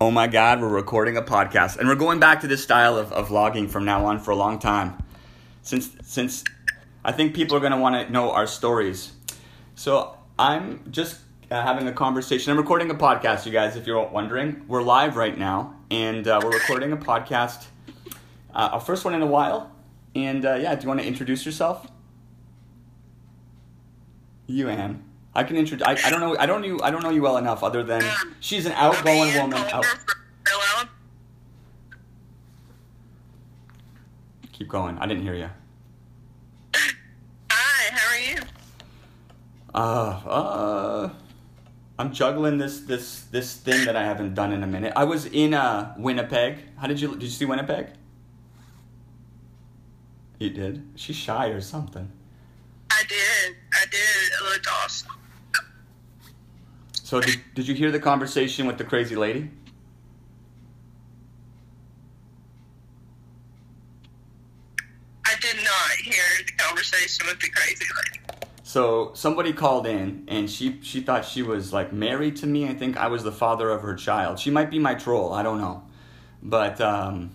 Oh my God, we're recording a podcast, and we're going back to this style of, of vlogging from now on for a long time. Since since I think people are gonna want to know our stories, so I'm just uh, having a conversation. I'm recording a podcast, you guys. If you're wondering, we're live right now, and uh, we're recording a podcast, uh, our first one in a while. And uh, yeah, do you want to introduce yourself? You, Anne. I can introduce. I, I don't know. I don't know. You, I don't know you well enough. Other than she's an outgoing woman. Out, keep going. I didn't hear you. Hi, how are you? Uh, uh, I'm juggling this this this thing that I haven't done in a minute. I was in uh Winnipeg. How did you did you see Winnipeg? You did. She's shy or something. I did. I did. It looked awesome. So did did you hear the conversation with the crazy lady? I did not hear the conversation with the crazy lady. So somebody called in and she she thought she was like married to me. I think I was the father of her child. She might be my troll. I don't know, but um,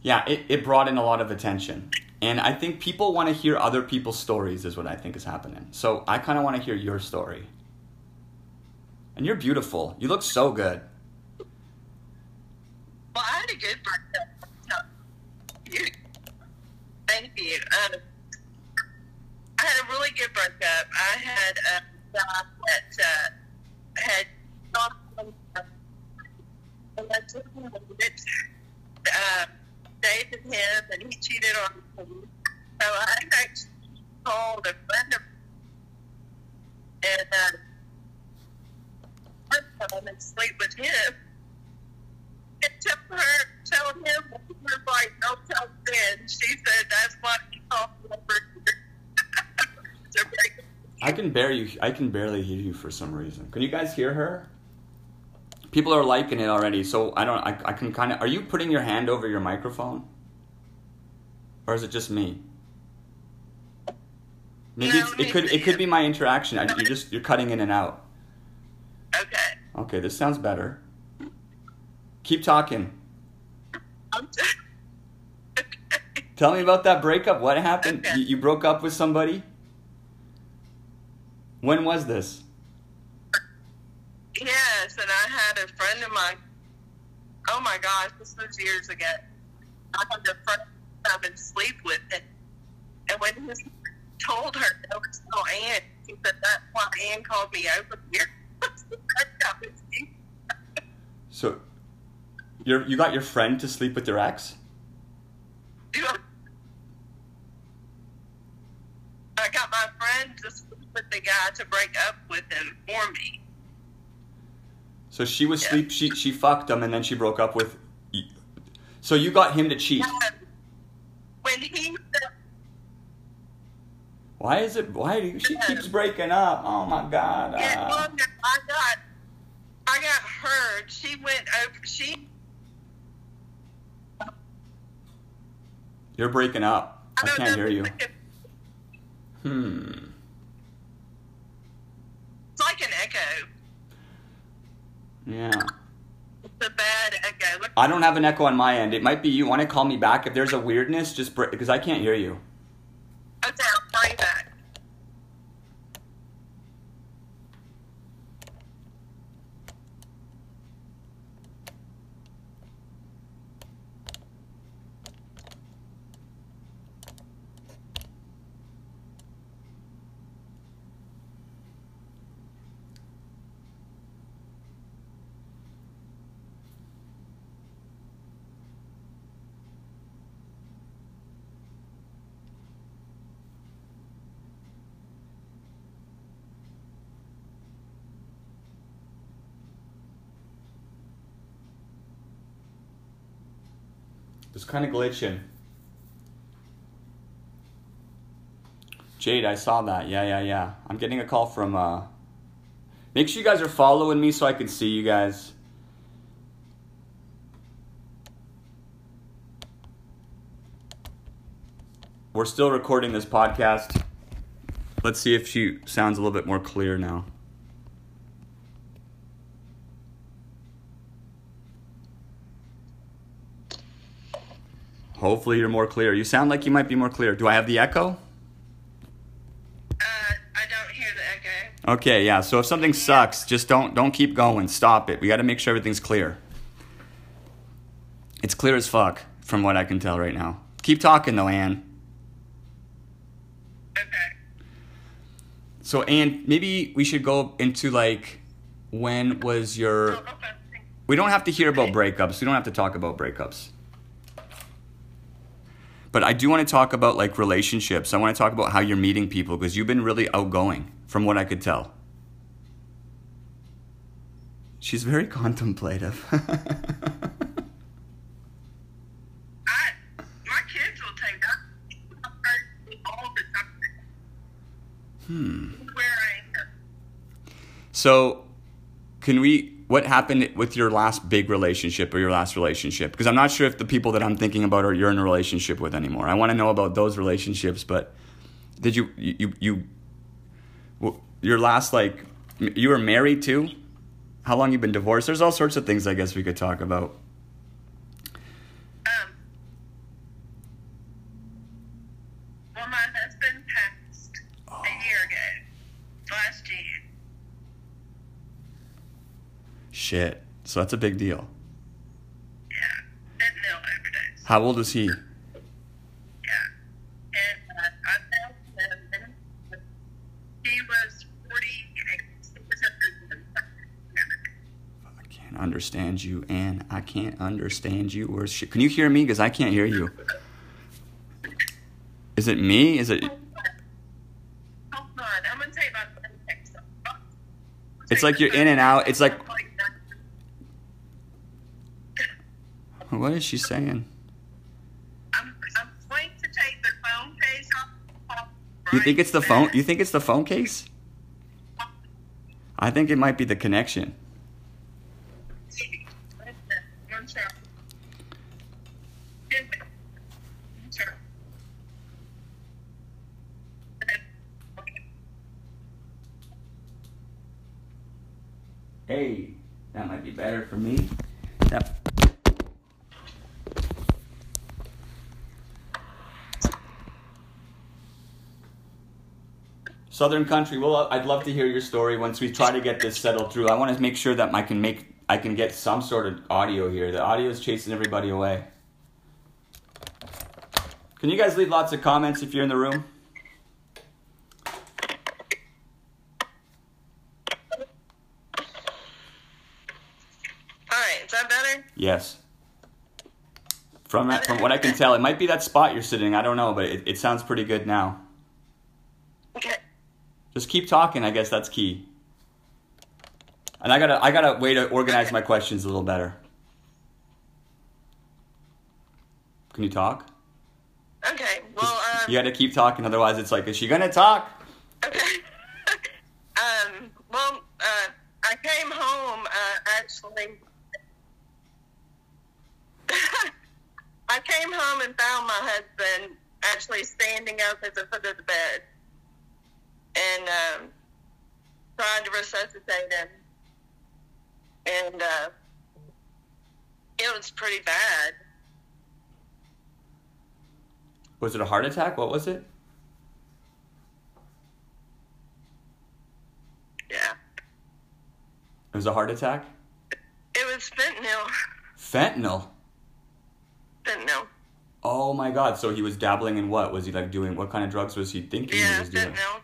yeah, it, it brought in a lot of attention. And I think people want to hear other people's stories, is what I think is happening. So I kind of want to hear your story. And you're beautiful. You look so good. Well, I had a good. You- Thank you. Um, I had a really good breakup. I had a guy that uh, had not uh, dated him and he cheated on me. So I actually called a friend of and uh, I come and sleep with him. And tell her, tell him, was like, don't tell Ben. She said that's what he called over here. I can barely I can barely hear you for some reason. Can you guys hear her? People are liking it already, so I don't. I, I can kind of. Are you putting your hand over your microphone, or is it just me? Maybe No, it could it could be my interaction. I, you're just you're cutting in and out. Okay. Okay, this sounds better. Keep talking. I'm okay. Tell me about that breakup. What happened? Okay. You, you broke up with somebody. When was this? Yes, and I had a friend of mine. Oh my gosh, this was years ago. I had a friend come and sleep with it, and when he told her that was no Ann, he said that's why Ann called me over here. That was you. So, you you got your friend to sleep with your ex? I got my friend to sleep with the guy to break up with him for me. So she was Yeah. sleep. She she fucked him and then she broke up with. So you got him to cheat. When he said, Why is it? Why do you, she keeps breaking up? Oh my god. yeah, ah. well, I got, I got heard. She went over. She. You're breaking up. I don't can't hear you. it's- Hmm. It's like an echo. Yeah. It's a bad echo. Look, I don't have an echo on my end. It might be you. Want to call me back if there's a weirdness? Just because I can't hear you. okay, I'll kind of glitching. Jade, I saw that. Yeah, yeah, yeah. I'm getting a call from. uh Make sure you guys are following me so I can see you guys. We're still recording this podcast. Let's see if she sounds a little bit more clear now. Hopefully you're more clear. You sound like you might be more clear. Do I have the echo? Uh, I don't hear the echo. Okay, yeah. So if something sucks, just don't don't keep going. Stop it. We got to make sure everything's clear. It's clear as fuck from what I can tell right now. Keep talking though, Anne. Okay. So Anne, maybe we should go into like when was your Oh. We don't have to hear about breakups. We don't have to talk about breakups. But I do want to talk about like relationships. I want to talk about how you're meeting people because you've been really outgoing from what I could tell. She's very contemplative. I, my kids will take that all the time. hmm. Where I am. So, can we? What happened with your last big relationship or your last relationship? Because I'm not sure if the people that I'm thinking about are you're in a relationship with anymore. I want to know about those relationships. But did you you you, you your last like you were married too? How long you been divorced? There's all sorts of things I guess we could talk about. Um, well, my husband passed a year ago, last year. Shit. So that's a big deal. Yeah, fentanyl overdose. How old was he? Yeah, I found uh, him. and He was forty-eight. He was under I can't understand you, Anne. I can't understand you. or she? Can you hear me? Because I can't hear you. Is it me? Is it? Hold on, I'm gonna take my phone text. It's like you're in and out. It's like- What is she saying? I'm, I'm going to take the phone case off. You think it's the phone? You think it's the phone case? I think it might be the connection. One second. Sure. Okay. Hey, that might be better for me. That. Southern Country. Well, I'd love to hear your story once we try to get this settled through. I want to make sure that I can make I can get some sort of audio here. The audio is chasing everybody away. Can you guys leave lots of comments if you're in the room? All right, is that better? Yes. From that, from what I can tell, it might be that spot you're sitting. I don't know, but it, it sounds pretty good now. Just keep talking. I guess that's key. And I gotta I gotta way to organize my questions a little better. Can you talk? Okay. Well, um, You gotta keep talking, otherwise it's like, is she gonna talk? Okay. um, well, uh, I came home, uh, actually. I came home and found my husband actually standing up at the foot of the bed and um, trying to resuscitate him. And uh, it was pretty bad. Was it a heart attack? What was it? Yeah. It was a heart attack? It was fentanyl. Fentanyl. Fentanyl. Oh my god, so he was dabbling in what? Was he like doing what kind of drugs was he thinking he Yeah, was doing? fentanyl.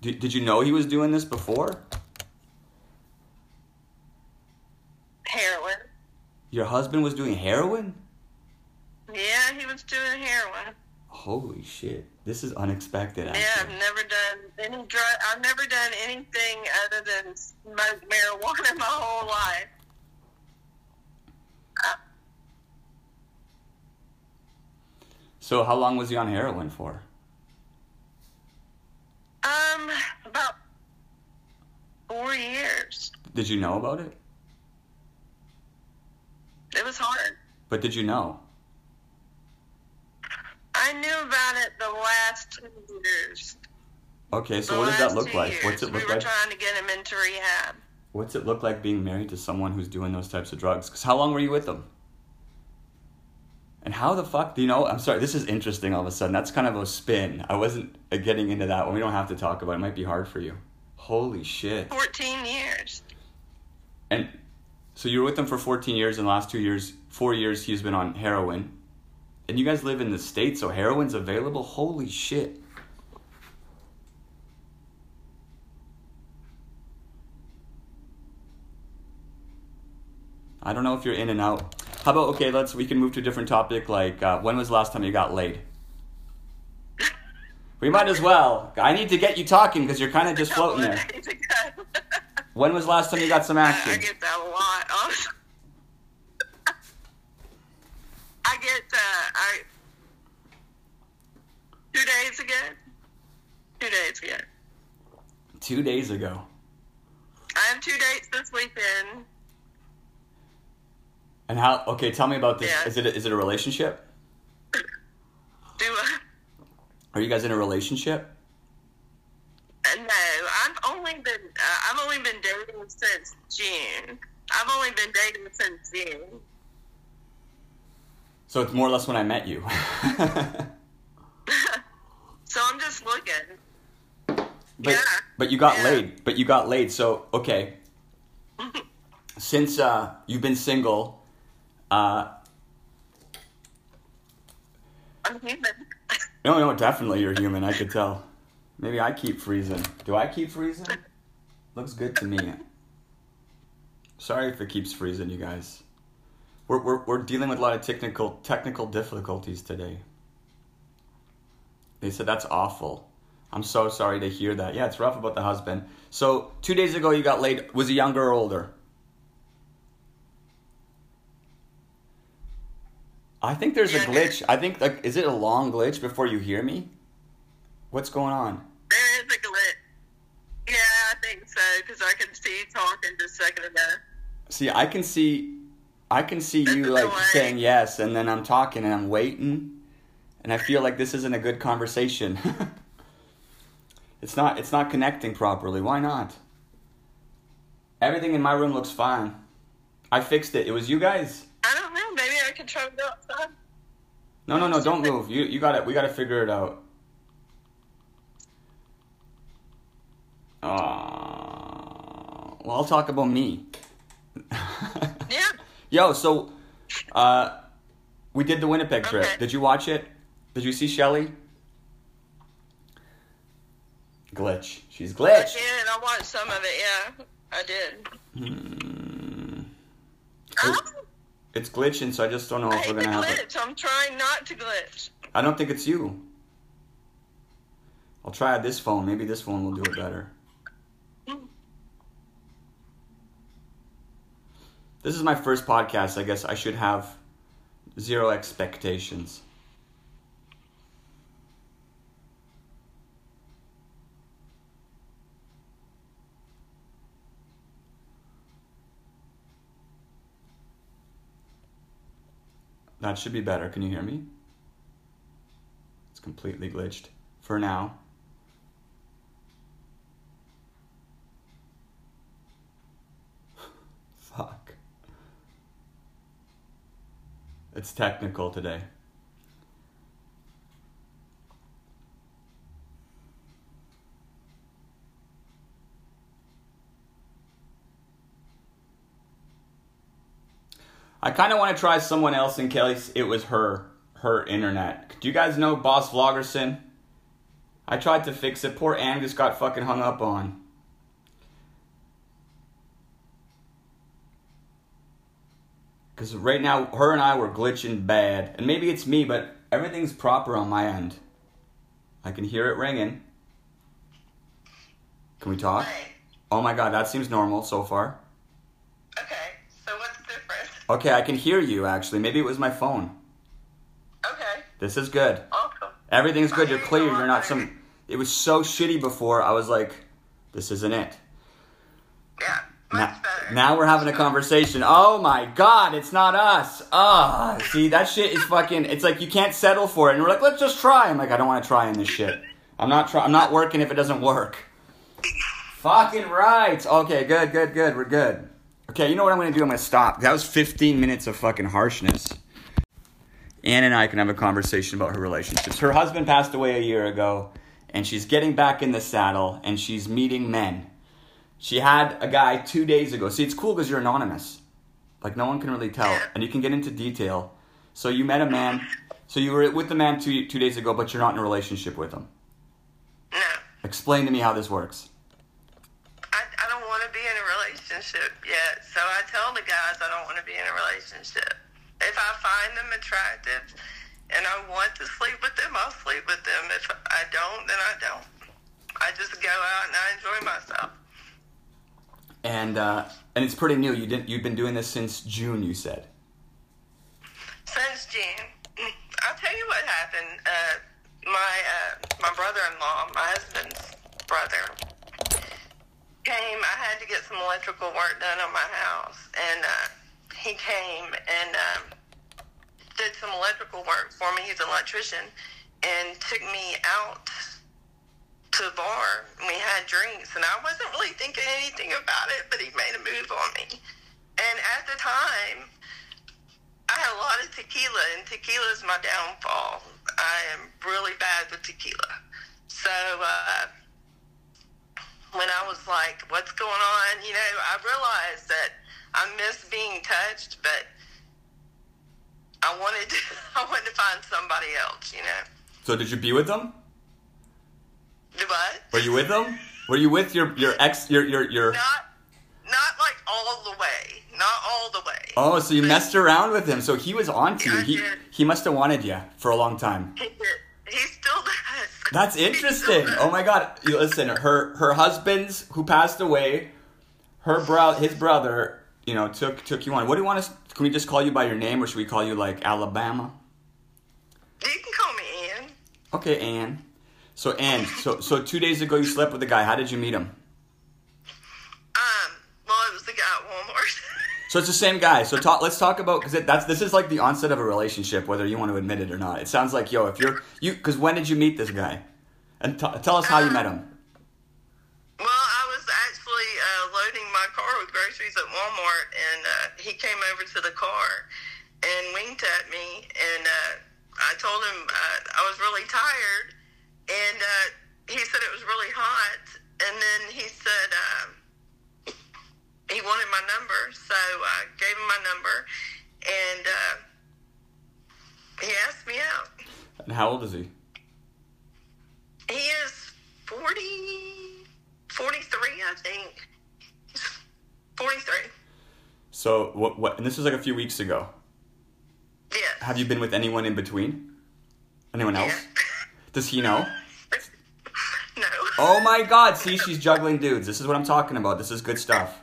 Did, did you know he was doing this before? Heroin. Your husband was doing heroin? Yeah, he was doing heroin. Holy shit. This is unexpected Yeah. I've never done any drug. I've never done anything other than smoke marijuana my whole life. Uh, So how long was he on heroin for? Um, about four years. Did you know about it? It was hard. But did you know? I knew about it the last two years. Okay, so The what does that look like? years. What's it look like? we were like? trying to get him into rehab. What's it look like being married to someone who's doing those types of drugs? Cuz how long were you with them? And how the fuck do you know? I'm sorry, this is interesting all of a sudden. That's kind of a spin. I wasn't uh, getting into that one. We don't have to talk about it. It might be hard for you. Holy shit. 14 years. And so you were with him for 14 years, and the last two years, four years, he's been on heroin. And you guys live in the States, so heroin's available? Holy shit. I don't know if you're in and out. How about okay? Let's we can move to a different topic. Like uh, when was the last time you got laid? We might as well. I need to get you talking because you're kind of just floating there. When was the last time you got some action? I get that a lot. I get uh, I two days ago. Two days ago. Two days ago. I have two dates this weekend. And how? Okay, tell me about this. Yeah. Is it a, is it a relationship? Do a, Are you guys in a relationship? uh, no, I've only been uh, I've only been dating since June. I've only been dating since June. So it's more or less when I met you. so I'm just looking. but Yeah. but you got Yeah. laid. But you got laid. So okay. Since uh, you've been single, uh, I'm human. no, no, definitely you're human. I could tell. Maybe I keep freezing. Do I keep freezing? Looks good to me. Sorry if it keeps freezing, you guys. We're, we're, we're dealing with a lot of technical technical difficulties today. They said that's awful. I'm so sorry to hear that. Yeah, it's rough about the husband. So two days ago you got laid. Was he younger or older? I think there's a glitch. I think like is it a long glitch before you hear me? What's going on? There is a glitch. Yeah, I think so because I can see you talking just a second ago. See, I can see, I can see you like saying yes, and then I'm talking and I'm waiting, and I feel like this isn't a good conversation. it's not. It's not connecting properly. Why not? Everything in my room looks fine. I fixed it. It was you guys. I don't know. Maybe I can try to go outside. No, no, no! Don't move. You, you got it. We got to figure it out. Uh, well, I'll talk about me. Yeah. Yo, so uh, we did the Winnipeg trip. Okay. Did you watch it? Did you see Shelly? Glitch. She's I glitch. did. I watched some of it. Yeah, I did. Hmm. It's glitching, so I just don't know if hate we're gonna have it. glitch. I'm trying not to glitch. I don't think it's you. I'll try this phone. Maybe this phone will do it better. This is my first podcast. I guess I should have zero expectations. That should be better. Can you hear me? It's completely glitched for now. Fuck. It's technical today. I kind of want to try someone else in case it was her her internet. Do you guys know Boss Vloggerson? I tried to fix it. Poor Angus got fucking hung up on. Because right now, her and I were glitching bad. And maybe it's me, but everything's proper on my end. I can hear it ringing. Can we talk? Oh my god, that seems normal so far. Okay. So what's different? Okay, I can hear you actually. Maybe it was my phone. Okay. This is good. Awesome. Everything's good. You're clear. You're not some. It was so shitty before. I was like, this isn't it. Yeah. Now, Much better. now we're having a conversation. Oh my god, it's not us. Ah, see that shit is fucking. It's like you can't settle for it. And we're like, let's just try. I'm like, I don't want to try in this shit. I'm not try. I'm not working if it doesn't work. Fucking right. Okay, good, good, good. We're good. Okay, you know what I'm gonna do? I'm gonna stop. That was 15 minutes of fucking harshness. Anne and I can have a conversation about her relationships. Her husband passed away a year ago, and she's getting back in the saddle, and she's meeting men. She had a guy two days ago. See, it's cool because you're anonymous. Like, no one can really tell, and you can get into detail. So, you met a man. So, you were with the man two, two days ago, but you're not in a relationship with him. No. Explain to me how this works. I, I don't want to be in a relationship yet. So I tell the guys I don't want to be in a relationship. If I find them attractive and I want to sleep with them, I'll sleep with them. If I don't, then I don't. I just go out and I enjoy myself. And uh, and it's pretty new. You didn't. You've been doing this since June. You said. Since June, I'll tell you what happened. Uh, my uh, my brother-in-law, my husband's brother, came. I had to get some electrical work done on my house, and uh, he came and um, did some electrical work for me. He's an electrician, and took me out to the bar. We had drinks, and I wasn't really thinking anything about it, but he made a move on me. And at the time, I had a lot of tequila, and tequila is my downfall. I am really bad with tequila. So uh, when I was like, "What's going on?" You know, I realized that I miss being touched, but I wanted to, I wanted to find somebody else. You know, So did you be with them? What? Were you with them? Were you with your your ex your your your? Not not like all the way, not all the way. Oh, so you messed around with him. So he was on to you. I He did. he must have wanted you for a long time. He, did. He still does. That's interesting. does. Oh my god. You listen, her her husband's who passed away, her bro his brother, you know, took took you on. What do you want us can we just call you by your name or should we call you like Alabama? You can call me Ann. Okay, Ann. So Ann, so so 2 days ago you slept with a guy. How did you meet him? Um, well, it was the guy at Walmart. So it's the same guy. So talk, let's talk about because that's this is like the onset of a relationship, whether you want to admit it or not. It sounds like yo, if you're you because when did you meet this guy? And t- tell us how you met him. Well, I was actually uh, loading my car with groceries at Walmart, and uh, he came over to the car and winked at me, and uh, I told him uh, I was really tired, and uh, he said it was really hot, and then he said um, he wanted my number, so I gave him my number, and uh, he asked me out. And how old is he? He is 40, 43, I think. 43. So what what? And this was like a few weeks ago. Yes. Have you been with anyone in between? Anyone else? Yeah. Does he know? no. Oh my God! See, she's juggling dudes. This is what I'm talking about. This is good stuff.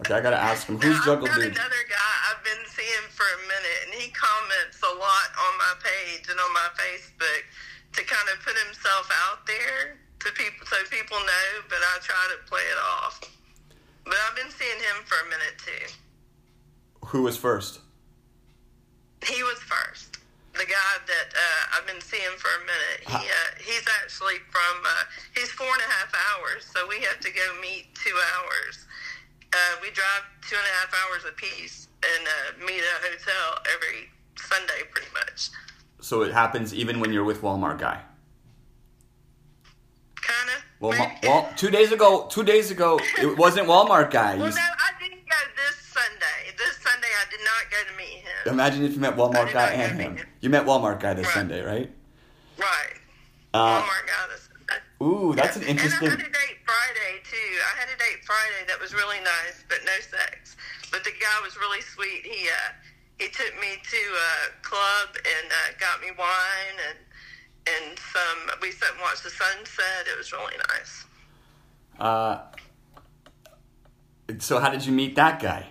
Okay, I gotta ask him. Who's I've got another guy I've been seeing for a minute, and he comments a lot on my page and on my Facebook to kind of put himself out there to people so people know, but I try to play it off. But I've been seeing him for a minute too. Who was first? He was first. The guy that uh, I've been seeing for a minute. He uh, he's actually from uh, he's four and a half hours, so we have to go meet two hours. Uh, we drive two and a half hours apiece and uh, meet at a hotel every Sunday, pretty much. So it happens even when you're with Walmart guy. Kind of. Well, well, two days ago, two days ago, it wasn't Walmart guy. Well, no, I didn't go this Sunday. This Sunday, I did not go to meet him. imagine if you met Walmart guy and him. him. You met Walmart guy this Right. Sunday, right? Right. Uh, Walmart guy this. Ooh, that's an interesting. And. I had a date Friday too. I had a date Friday that was really nice, but no sex. But the guy was really sweet. He uh, he took me to a club and uh, got me wine and and some. We sat and watched the sunset. It was really nice. Uh, so how did you meet that guy?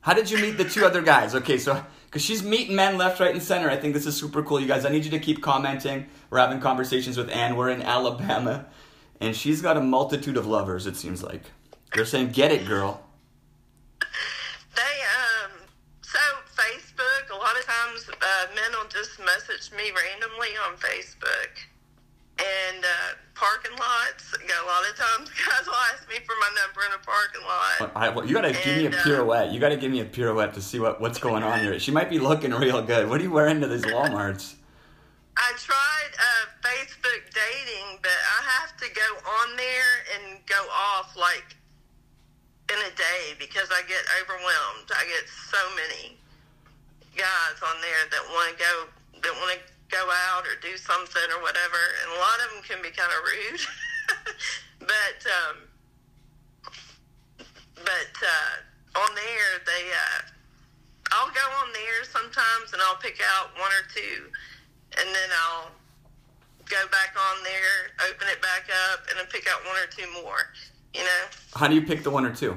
How did you meet the two other guys? Okay, so because she's meeting men left, right, and center. I think this is super cool, you guys. I need you to keep commenting. We're having conversations with Ann. We're in Alabama, and she's got a multitude of lovers. It seems like they're saying, "Get it, girl." They um so Facebook. A lot of times, uh, men will just message me randomly on Facebook, and uh, parking lots. A lot of times guys will ask me for my number in a parking lot. I, well, you gotta give me a And, uh, pirouette. You gotta give me a pirouette to see what, what's going on here. She might be looking real good. What are you wearing to these Walmarts? I tried uh, Facebook dating, but I have to go on there and go off like in a day because I get overwhelmed. I get so many guys on there that want to go that want to go out or do something or whatever, and a lot of them can be kind of rude. but um, but uh, on there they. Uh, I'll go on there sometimes and I'll pick out one or two and then I'll go back on there, open it back up, and then pick out one or two more. You know, How do you pick the one or two?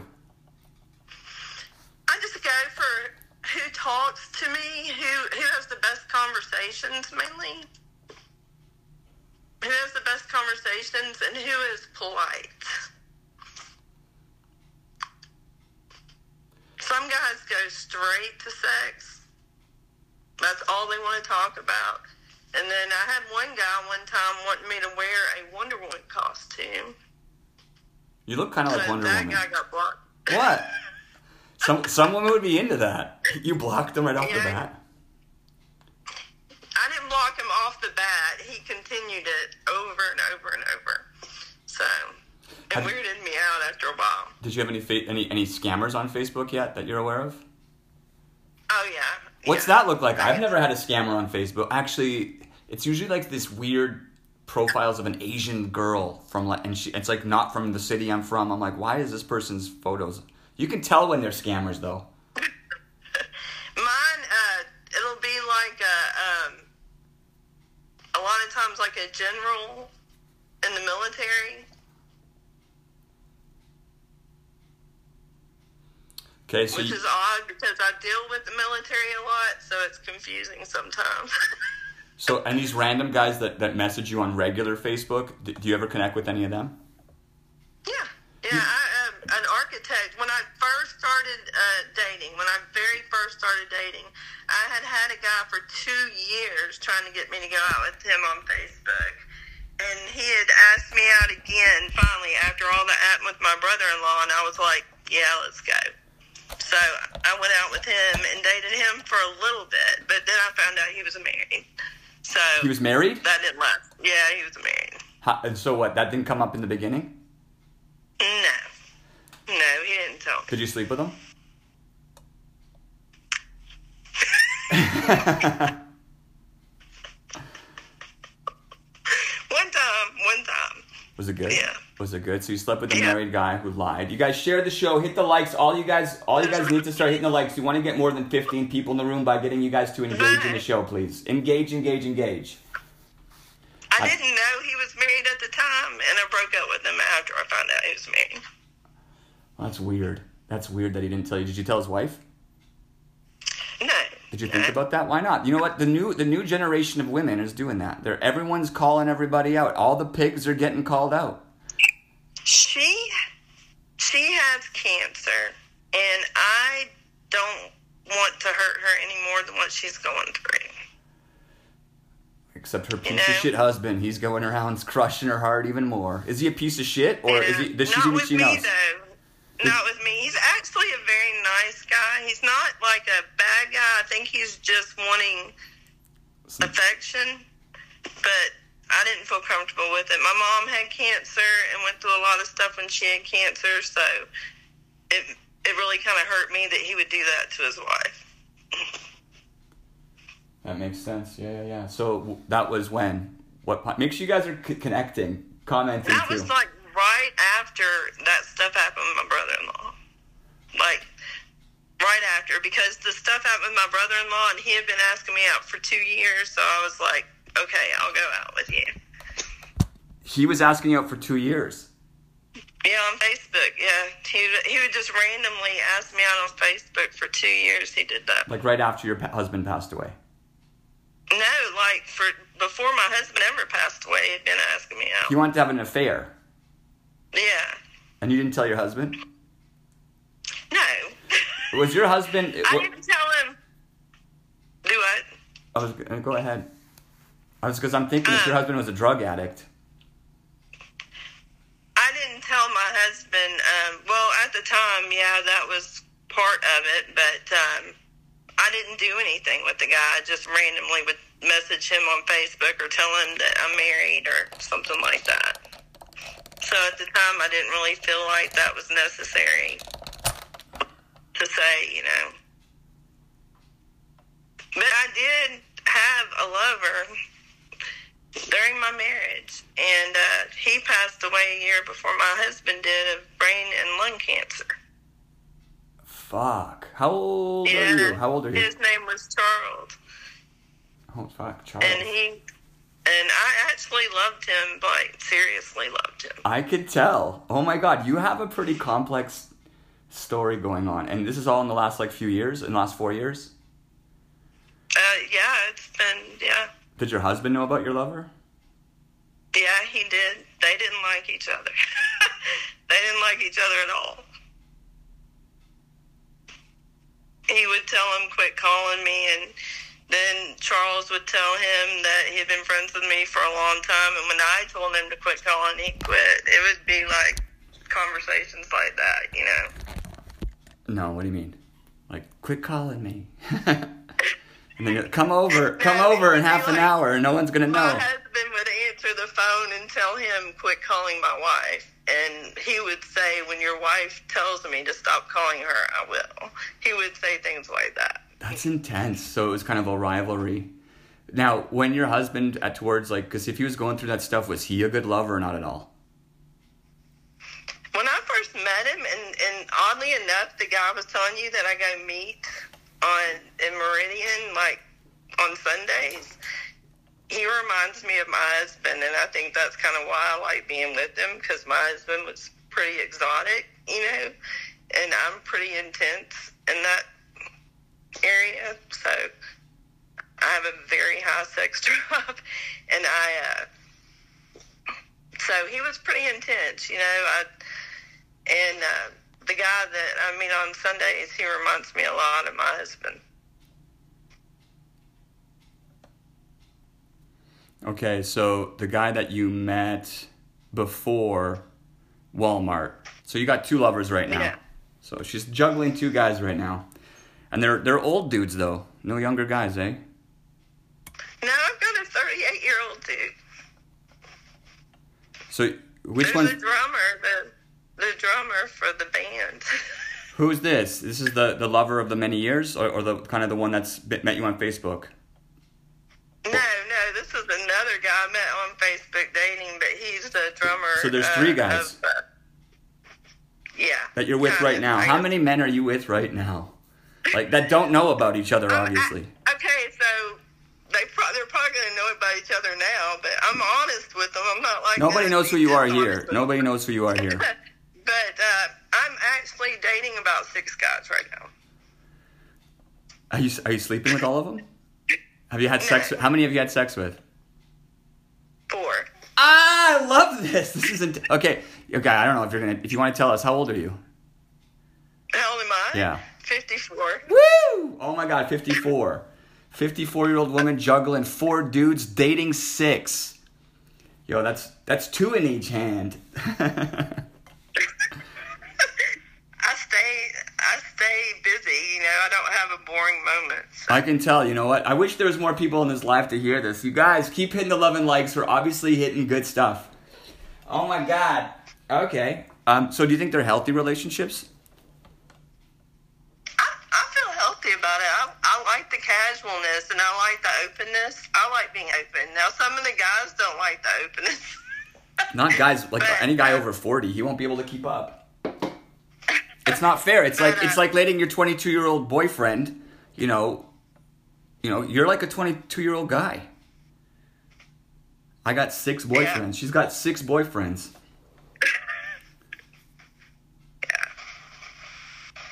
I just go for who talks to me, who who has the best conversations mainly, who has the best conversations, and who is polite. Some guys go straight to sex. That's all they want to talk about. And then I had one guy one time wanting me to wear a Wonder Woman costume. You look kind of like Wonder that Woman. guy got blocked. What? Some some women would be into that. You blocked them right off the bat. I didn't block him off the bat. He continued it over and over and over. So it Have- weirded me out after a while. Did you have any fa- any any scammers on Facebook yet that you're aware of? Oh yeah. What's yeah. that look like? I've never had a scammer on Facebook. Actually, it's usually like this weird profiles of an Asian girl from like, and she, it's like not from the city I'm from. I'm like, why is this person's photos? You can tell when they're scammers though. Mine, uh, it'll be like a, um, a lot of times like a general in the military. Okay, so Which you, is odd because I deal with the military a lot, so it's confusing sometimes. so and these random guys that that message you on regular Facebook, do, you ever connect with any of them? yeah, yeah. I, um, an architect. When I first started uh, dating, when I very first started dating, I had had a guy for two years trying to get me to go out with him on Facebook. And he had asked me out again finally after all that happened with my brother in law, and I was like, yeah, let's go. So I went out with him and dated him for a little bit, but then I found out he was married. So He was married. that didn't last. Yeah, he was married. How, and so what? That didn't come up in the beginning. No. No, he didn't tell me. Did you sleep with him? One time, one time. Was it good? Yeah. Was it good? So you slept with a Yeah. married guy who lied. You guys share the show. Hit the likes. All you guys, all you guys need to start hitting the likes. You want to get more than fifteen people in the room by getting you guys to engage in the show, please. Engage, engage, engage. I I- didn't know he was married at the time, and I broke up with him after I found out he was married. That's weird. That's weird that he didn't tell you. Did you tell his wife? No. Did you think about that? Why not? You know what? The new the new generation of women is doing that. They're everyone's calling everybody out. All the pigs are getting called out. She, she has cancer, and I don't want to hurt her any more than what she's going through. Except her piece know? of shit husband. He's going around crushing her heart even more. Is he a piece of shit, or is he? Does she not think with she knows? though. Not with me. He's actually a very nice guy. He's not like a bad guy. I think he's just wanting affection, but I didn't feel comfortable with it. My mom had cancer and went through a lot of stuff when she had cancer, so it it really kind of hurt me that he would do that to his wife. That makes sense. Yeah, yeah, yeah. So that was when. What? Make sure you guys are c- connecting, commenting That too. was like right after that stuff happened with my brother-in-law. Like right after, because the stuff happened with my brother-in-law, and he had been asking me out for two years. So I was like, okay, I'll go out with you. he was asking you out for two years. Yeah, on Facebook. Yeah, he would- he would just randomly ask me out on Facebook for two years. He did that. Like right after your husband passed away. No, like for before my husband ever passed away, he'd been asking me out. He wanted to have an affair, yeah. And you didn't tell your husband? No. was your husband? I what, didn't tell him. Do what? I was uh, go ahead. I was because I'm thinking uh, if your uh. husband was a drug addict. I didn't tell my husband. Um, well, at the time, yeah, that was part of it, but um, I didn't do anything with the guy. I just randomly would message him on Facebook or tell him that I'm married or something like that. So at the time, I didn't really feel like that was necessary to say, you know. But I did have a lover during my marriage, and uh, he passed away a year before my husband did of brain and lung cancer. Fuck. How old Yeah, are you? How old are you? His name was Charles, Oh fuck, Charles. and he and I actually loved him, like seriously loved him. I could tell. Oh my god, you have a pretty complex story going on, and this is all in the last like few years, in the last four years. Uh, yeah, it's been yeah, Did your husband know about your lover? yeah. He did. They didn't like each other. they didn't like each other at all. He would tell him, "Quit calling me," and then Charles would tell him that he had been friends with me for a long time. And when I told him to quit calling, he quit. It would be like conversations like that, you know. No. What do you mean? Like, quit calling me. and then you're, come over, come over in half an hour, and no one's gonna know. My husband would answer the phone and tell him, quit calling my wife. And he would say, when your wife tells me to stop calling her, I will. He would say things like that. That's intense. So it was kind of a rivalry. Now, when your husband at towards like, because if he was going through that stuff, was he a good lover or not at all? When I first met him, and, and oddly enough, the guy was telling you that I go meet on in Meridian, like on Sundays, he reminds me of my husband, and I think that's kind of why I like being with him because my husband was pretty exotic, you know, and I'm pretty intense and that area. So I have a very high sex drive, and I. Uh, so he was pretty intense, you know. I and uh, the guy that I meet on Sundays, he reminds me a lot of my husband. Okay, so the guy that you met before Walmart. So you got two lovers right now. Yeah. So she's juggling two guys right now. And they're they're old dudes though. No younger guys, eh? Now I've got a 38 year old dude. So which Who's one the drummer? The the drummer for the band. who's this? This is the the lover of the many years or, or the kind of the one that's met you on Facebook? no, no, this is another guy I met on Facebook dating, but he's the drummer. So there's uh, three guys. of, uh, yeah. That you're with right now. How many men are you with right now? Like that don't know about each other Oh, I- obviously. okay, so they pro- they're probably going to know about each other now, but I'm honest with them. I'm not like Nobody knows who you are here. with them. Nobody knows who you are here. but uh, I'm actually dating about six guys right now. Are you are you sleeping with all of them? Have you had sex? How many have you had sex with? Four. Ah, I love this. This isn't okay. Okay, I don't know if you're gonna. If you want to tell us, how old are you? How old am I? Yeah. 54. Woo! Oh my God, 54. 54 year old woman juggling four dudes, dating six. Yo, that's that's two in each hand. I stay I stay busy, you know, I don't have a boring moment. So. I can tell. You know what? I wish there was more people in this live to hear this. You guys keep hitting the love and likes. We're obviously hitting good stuff. Oh my God. Okay. Um. So do you think they're healthy relationships? I, I feel healthy about it. I, I like and I like the openness. I like being open. Now, some of the guys don't like the openness. Not guys like But, any guy uh, over 40. He won't be able to keep up. It's not fair. It's like it's like letting your 22 year old boyfriend, you know, you know, you're like a 22 year old guy. I got six boyfriends. She's got six boyfriends.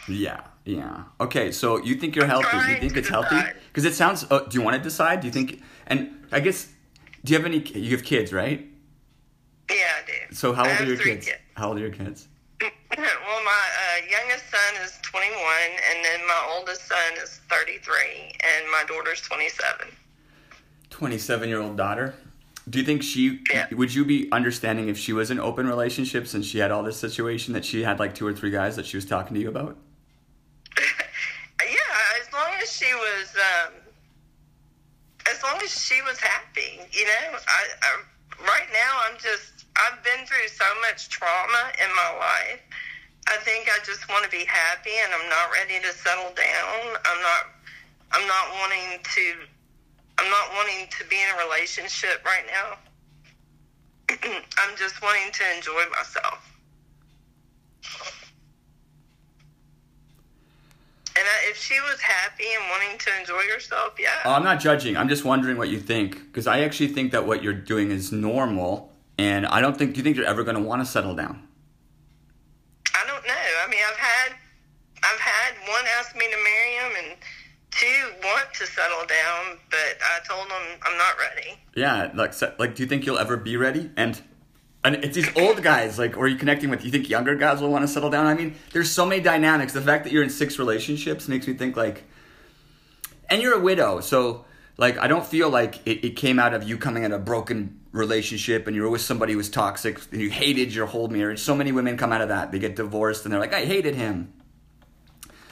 Yeah, yeah. Yeah. Okay, so you think you're healthy? You think it's healthy? Because it sounds. Uh, do you want to decide? Do you think? And I guess, do you have any? You have kids, right? Yeah, I do. So how old are your three kids? How old are your kids? well, my uh, youngest son is 21, and then my oldest son is 33, and my daughter's 27. 27 year old daughter. Do you think she Yeah. would you be understanding if she was in open relationships and she had all this situation that she had like two or three guys that she was talking to you about? as she was, um, as long as she was happy, you know. I, I right now I'm just I've been through so much trauma in my life. I think I just want to be happy, and I'm not ready to settle down. I'm not. I'm not wanting to. I'm not wanting to be in a relationship right now. I'm just wanting to enjoy myself. And I, if she was happy and wanting to enjoy herself, yeah. Oh, I'm not judging. I'm just wondering what you think because I actually think that what you're doing is normal, and I don't think. Do you think you're ever going to want to settle down? I don't know. I mean, I've had, I've had one ask me to marry him, and two want to settle down, but I told them I'm not ready. Yeah, like, like, do you think you'll ever be ready? And and it's these old guys, like, or are you connecting with? You think younger guys will want to settle down? I mean, there's so many dynamics. The fact that you're in six relationships makes me think like, and you're a widow, so like, I don't feel like it, it came out of you coming out of a broken relationship and you were with somebody who was toxic and you hated your whole marriage. So many women come out of that. They get divorced and they're like, I hated him.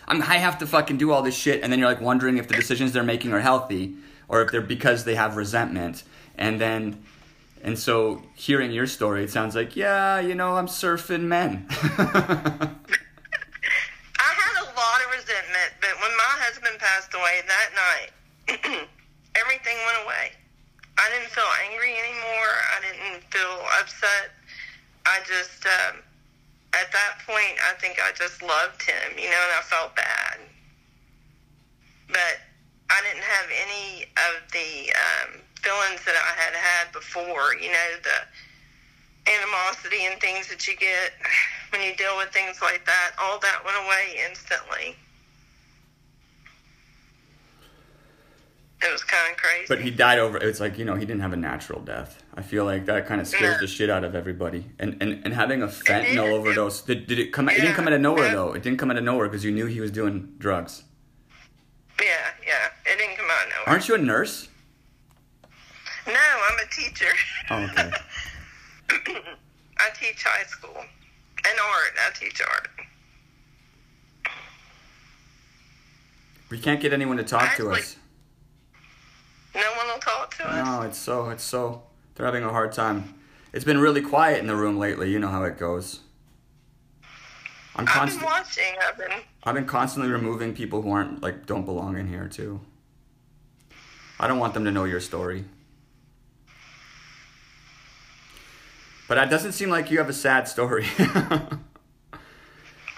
I'm, I have to fucking do all this shit, and then you're like wondering if the decisions they're making are healthy or if they're because they have resentment, and then. And so, hearing your story, it sounds like, yeah, you know, I'm surfing men. I had a lot of resentment, but when my husband passed away that night, everything went away. I didn't feel angry anymore. I didn't feel upset. I just, um, at that point, I think I just loved him, you know, and I felt bad. But I didn't have any of the um, feelings that I had had before, you know, the animosity and things that you get when you deal with things like that. All that went away instantly. It was kind of crazy. but he died over. It's like you know he didn't have a natural death. I feel like that kind of scares No. the shit out of everybody. And and, and having a fentanyl overdose. Did, did it come? It didn't come out of nowhere Yeah. though. It didn't come out of nowhere because you knew he was doing drugs. yeah, yeah, it didn't come out of nowhere. Aren't you a nurse? No, I'm a teacher. Oh, okay. I teach high school and art. I teach art. We can't get anyone to talk to us. No one will talk to us. No, it's so it's so they're having a hard time. It's been really quiet in the room lately. You know how it goes. I'm I've been watching. I've been. I've been constantly removing people who aren't like don't belong in here too. I don't want them to know your story. But it doesn't seem like you have a sad story.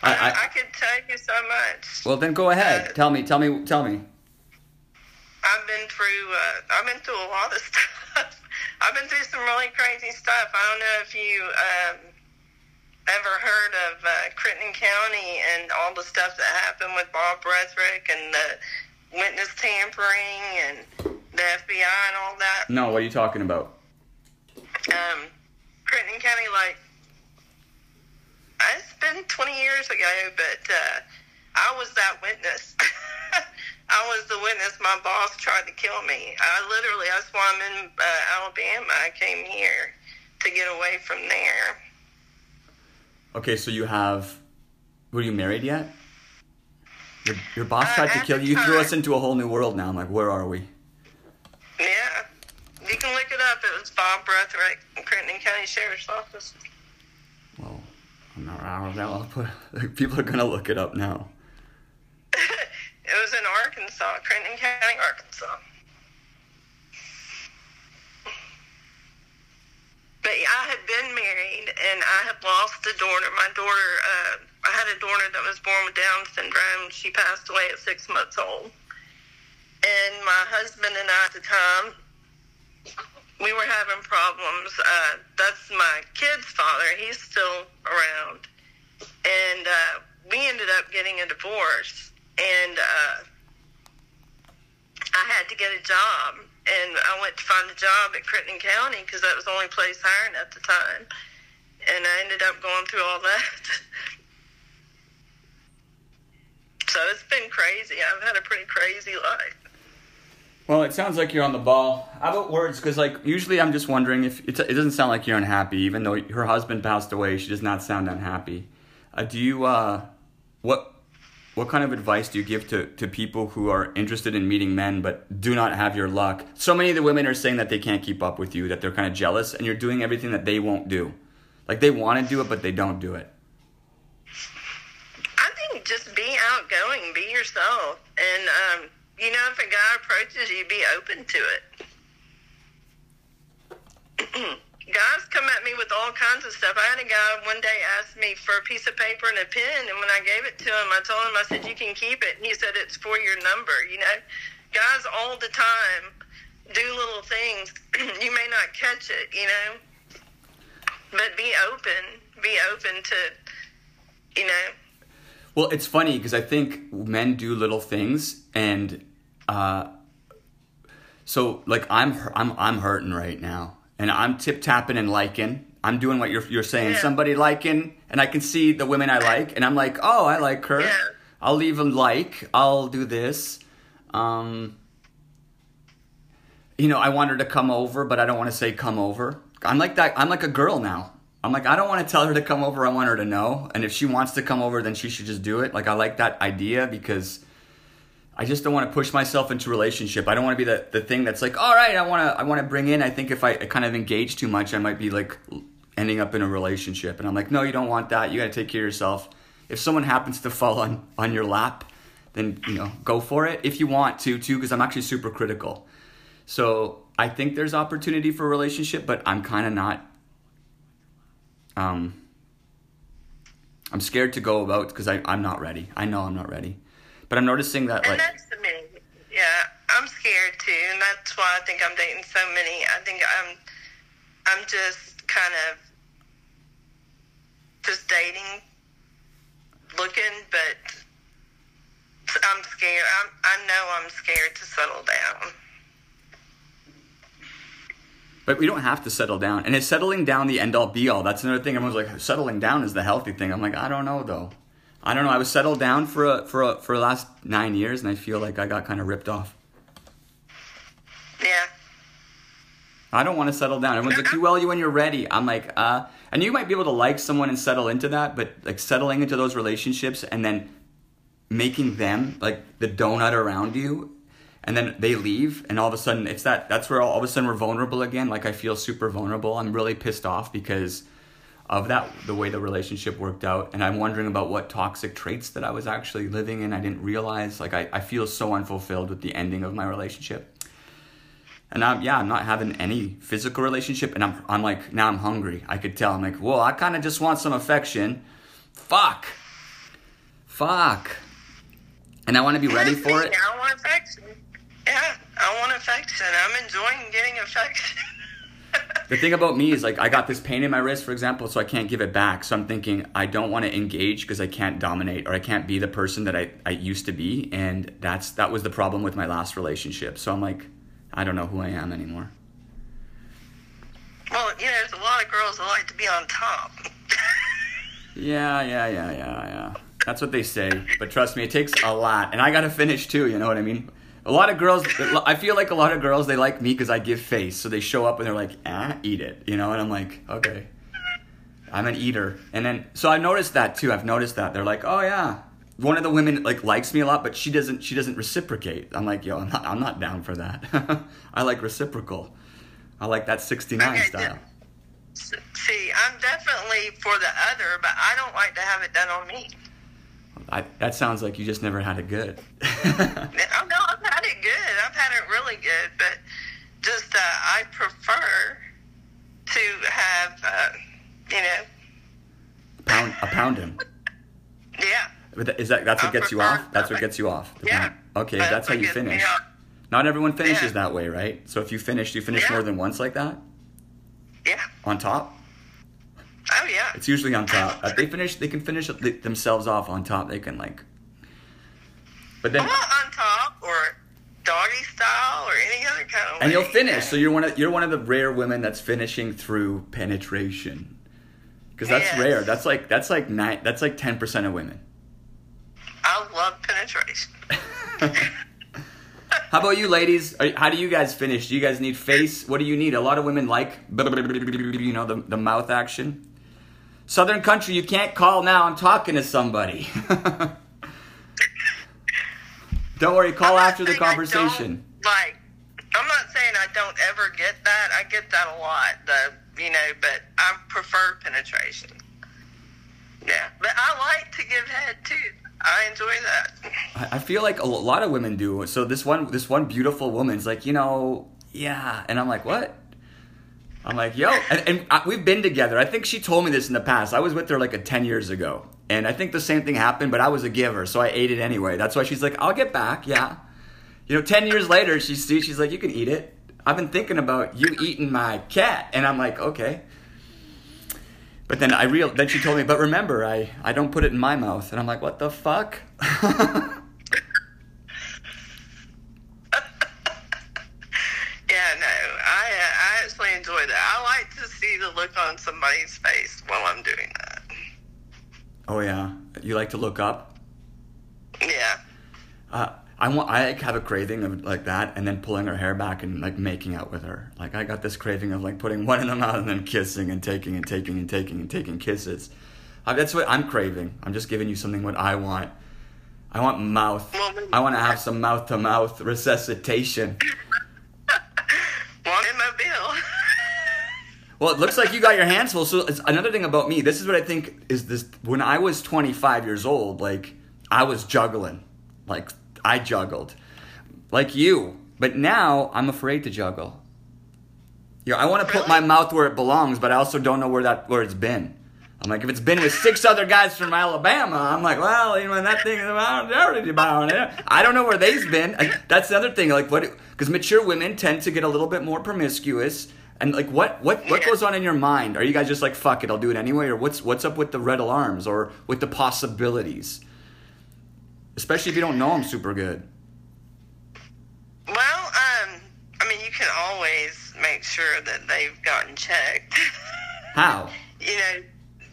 I, I, I, could tell you so much. well, then go ahead. Tell me. Tell me. Tell me. I've been through. Uh, I've been through a lot of stuff. I've been through some really crazy stuff. I don't know if you um, ever heard of uh, Crittenden County and all the stuff that happened with Bob Bretherick and the witness tampering and the FBI and all that. No, what are you talking about? um, Crittenden County, like, it's been 20 years ago, but uh, I was that witness. I was the witness. My boss tried to kill me. I literally, that's why I'm in uh, Alabama. I came here to get away from there. Okay, so you have. Were you married yet? Your, your boss Uh, tried to kill you. You threw us into a whole new world now. I'm like, where are we? Yeah. You can look it up. It was Bob Bretherick, Crittenden County Sheriff's Office. Well, I'm not around now. I'll put, people are gonna look it up now. it was in Arkansas, Crittenden County, Arkansas. But I had been married and I had lost a daughter. My daughter, uh, I had a daughter that was born with Down syndrome. She passed away at six months old. And my husband and I at the time, we were having problems. Uh, that's my kid's father. He's still around. And uh, we ended up getting a divorce. And uh, I had to get a job. And I went to find a job at Crittenden County because that was the only place hiring at the time. And I ended up going through all that. so it's been crazy. I've had a pretty crazy life. Well, it sounds like you're on the ball. How about words? Because like usually, I'm just wondering if it doesn't sound like you're unhappy, even though her husband passed away. She does not sound unhappy. Uh, do you? Uh, what? what kind of advice do you give to, to people who are interested in meeting men but do not have your luck? So many of the women are saying that they can't keep up with you, that they're kind of jealous, and you're doing everything that they won't do. Like they want to do it, but they don't do it. I think just be outgoing, be yourself, and um, you know if a guy approaches you, be open to it. guys come at me with all kinds of stuff. I had a guy one day ask me for a piece of paper and a pen, and when I gave it to him, I told him, I said, You can keep it. And he said, It's for your number. You know, guys all the time do little things. you may not catch it, you know, but be open. Be open to, you know. Well, it's funny because I think men do little things, and uh, so like I'm I'm I'm hurting right now and I'm tip tapping and liking. I'm doing what you're you're saying. Yeah. Somebody liking, and I can see the women I like, and I'm like, oh, I like her. Yeah. I'll leave a like. I'll do this. Um, you know, I want her to come over, but I don't want to say come over. I'm like that. I'm like a girl now. I'm like, I don't want to tell her to come over. I want her to know. And if she wants to come over, then she should just do it. Like, I like that idea because I just don't want to push myself into relationship. I don't want to be the, the thing that's like, all right, I want to I want to bring in. I think if I kind of engage too much, I might be like ending up in a relationship. And I'm like, no, you don't want that. You got to take care of yourself. If someone happens to fall on on your lap, then you know go for it if you want to too. Because I'm actually super critical. So I think there's opportunity for a relationship, but I'm kind of not. Um, I'm scared to go about because I'm not ready. I know I'm not ready, but I'm noticing that And like that's the me. Yeah, I'm scared too, and that's why I think I'm dating so many. I think I'm, I'm just kind of just dating, looking, but I'm scared. I'm, I know I'm scared to settle down. But we don't have to settle down. And is settling down the end all be all? That's another thing. Everyone's like, settling down is the healthy thing. I'm like, I don't know though. I don't know. I was settled down for a, for a, for the last nine years, and I feel like I got kind of ripped off. Yeah. I don't want to settle down. Everyone's like, you well, you when you're ready. I'm like, uh, and you might be able to like someone and settle into that, but like settling into those relationships and then making them like the donut around you, and then they leave, and all of a sudden it's that. That's where all, all of a sudden we're vulnerable again. Like I feel super vulnerable. I'm really pissed off because of that, the way the relationship worked out, and I'm wondering about what toxic traits that I was actually living in. I didn't realize. Like I, I feel so unfulfilled with the ending of my relationship. And I'm yeah, I'm not having any physical relationship, and I'm I'm like now I'm hungry. I could tell. I'm like, well I kind of just want some affection. Fuck, fuck, and I want to be ready for it. I want affection. Yeah, I want affection. I'm enjoying getting affection. The thing about me is like I got this pain in my wrist, for example, so I can't give it back. So I'm thinking I don't want to engage because I can't dominate or I can't be the person that I, I used to be, and that's that was the problem with my last relationship. So I'm like, I don't know who I am anymore. well, you know, there's a lot of girls that like to be on top. Yeah, yeah, yeah, yeah, yeah. That's what they say. But trust me, it takes a lot. And I got to finish too, you know what I mean? A lot of girls, I feel like a lot of girls, they like me because I give face. So they show up and they're like, ah, eat it, you know? And I'm like, okay. I'm an eater. And then, so I've noticed that too. I've noticed that. They're like, oh yeah. One of the women like likes me a lot, but she doesn't. She doesn't reciprocate. I'm like, yo, I'm not. I'm not down for that. I like reciprocal. I like that 69 Okay, style. See, I'm definitely for the other, but I don't like to have it done on me. I, that sounds like you just never had it good. Oh no, I've had it good. I've had it really good, but just uh, I prefer to have, uh, you know, pound a pounding. yeah, But that- is that that's what I gets you off? That's what gets you off. yeah. Okay, that's how you finish. Not everyone finishes Yeah. that way, right? So if you finish, do you finish Yeah. more than once like that Yeah. on top? Oh yeah. It's usually on top. If they finish, they can finish themselves off on top. They can like. But then, on top or doggy style or any other kind of way. and you'll finish. So you're one of you're one of the rare women that's finishing through penetration, because that's Yes. rare. That's like that's like nine. That's like ten percent of women. I love penetration. How about you, ladies? How do you guys finish? Do you guys need face? What do you need? A lot of women like, you know, the, the mouth action. Southern country, you can't call now. I'm talking to somebody. Don't worry, call after the conversation. like, I'm not saying I don't ever get that. I get that a lot, though, you know, but I prefer penetration. Yeah, but I like to give head too. I enjoy that. I I feel like a lot of women do. So this one, this one beautiful woman's like, you know, yeah, and I'm like, what? I'm like, yo, and, and I, we've been together. I think she told me this in the past. I was with her like a ten years ago, and I think the same thing happened, but I was a giver, so I ate it anyway. That's why she's like, I'll get back, yeah. You know, ten years later, she sees, she's like, you can eat it. I've been thinking about you eating my cat, and I'm like, okay. But then I real then she told me, but remember, I I don't put it in my mouth, and I'm like, what the fuck? Yeah, no, I uh, I actually enjoy that. I like to look on somebody's face while I'm doing that. oh yeah, you like to look up? Yeah. Uh, I want. I have a craving of like that, and then pulling her hair back and like making out with her. Like I got this craving of like putting one in the mouth and then kissing and taking and taking and taking and taking kisses. Uh, that's what I'm craving. I'm just giving you something what I want. I want mouth. Well, I want to have some mouth to mouth resuscitation. Want in mobile. Well, it looks like you got your hands full. So it's another thing about me. This is what I think is this. When I was 25 years old, like I was juggling, like I juggled, like you. But now I'm afraid to juggle. Yeah, I want to put my mouth where it belongs, but I also don't know where that where it's been. I'm like, if it's been with six other guys from Alabama, I'm like, well, you know, that thing is about about it. I don't know where they've been. That's the other thing. Like, what? Because mature women tend to get a little bit more promiscuous. And like, what what what goes on in your mind? Are you guys just like, fuck it, I'll do it anyway, or what's what's up with the red alarms or with the possibilities? Especially if you don't know them super good. well, um, I mean, you can always make sure that they've gotten checked. How? you know,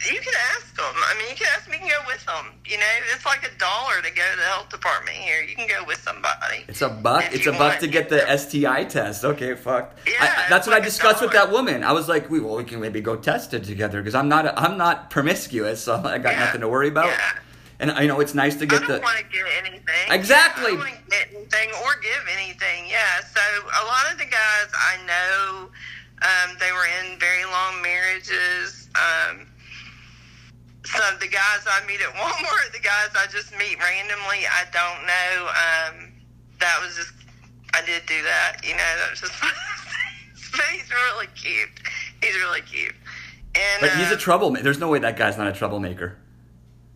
you can ask them. I mean, you can ask me. You can go with them. You know, it's like a dollar to go to the health department here. You can go with somebody. It's a buck. It's a buck want. to get the STI test. Okay, fuck. Yeah, I, it's that's what like I discussed with that woman. I was like, we well, we can maybe go test it together because I'm not a, I'm not promiscuous, so I got Yeah. nothing to worry about. Yeah. And I know it's nice to get I don't the. want to get anything. Exactly. I don't want to get anything or give anything. Yeah. So a lot of the guys I know, um, they were in very long marriages. Um, of the guys I meet at Walmart, the guys I just meet randomly, I don't know. Um, that was just, I did do that. You know, that was just. he's really cute. He's really cute. And But he's a um, troublemaker. There's no way that guy's not a troublemaker.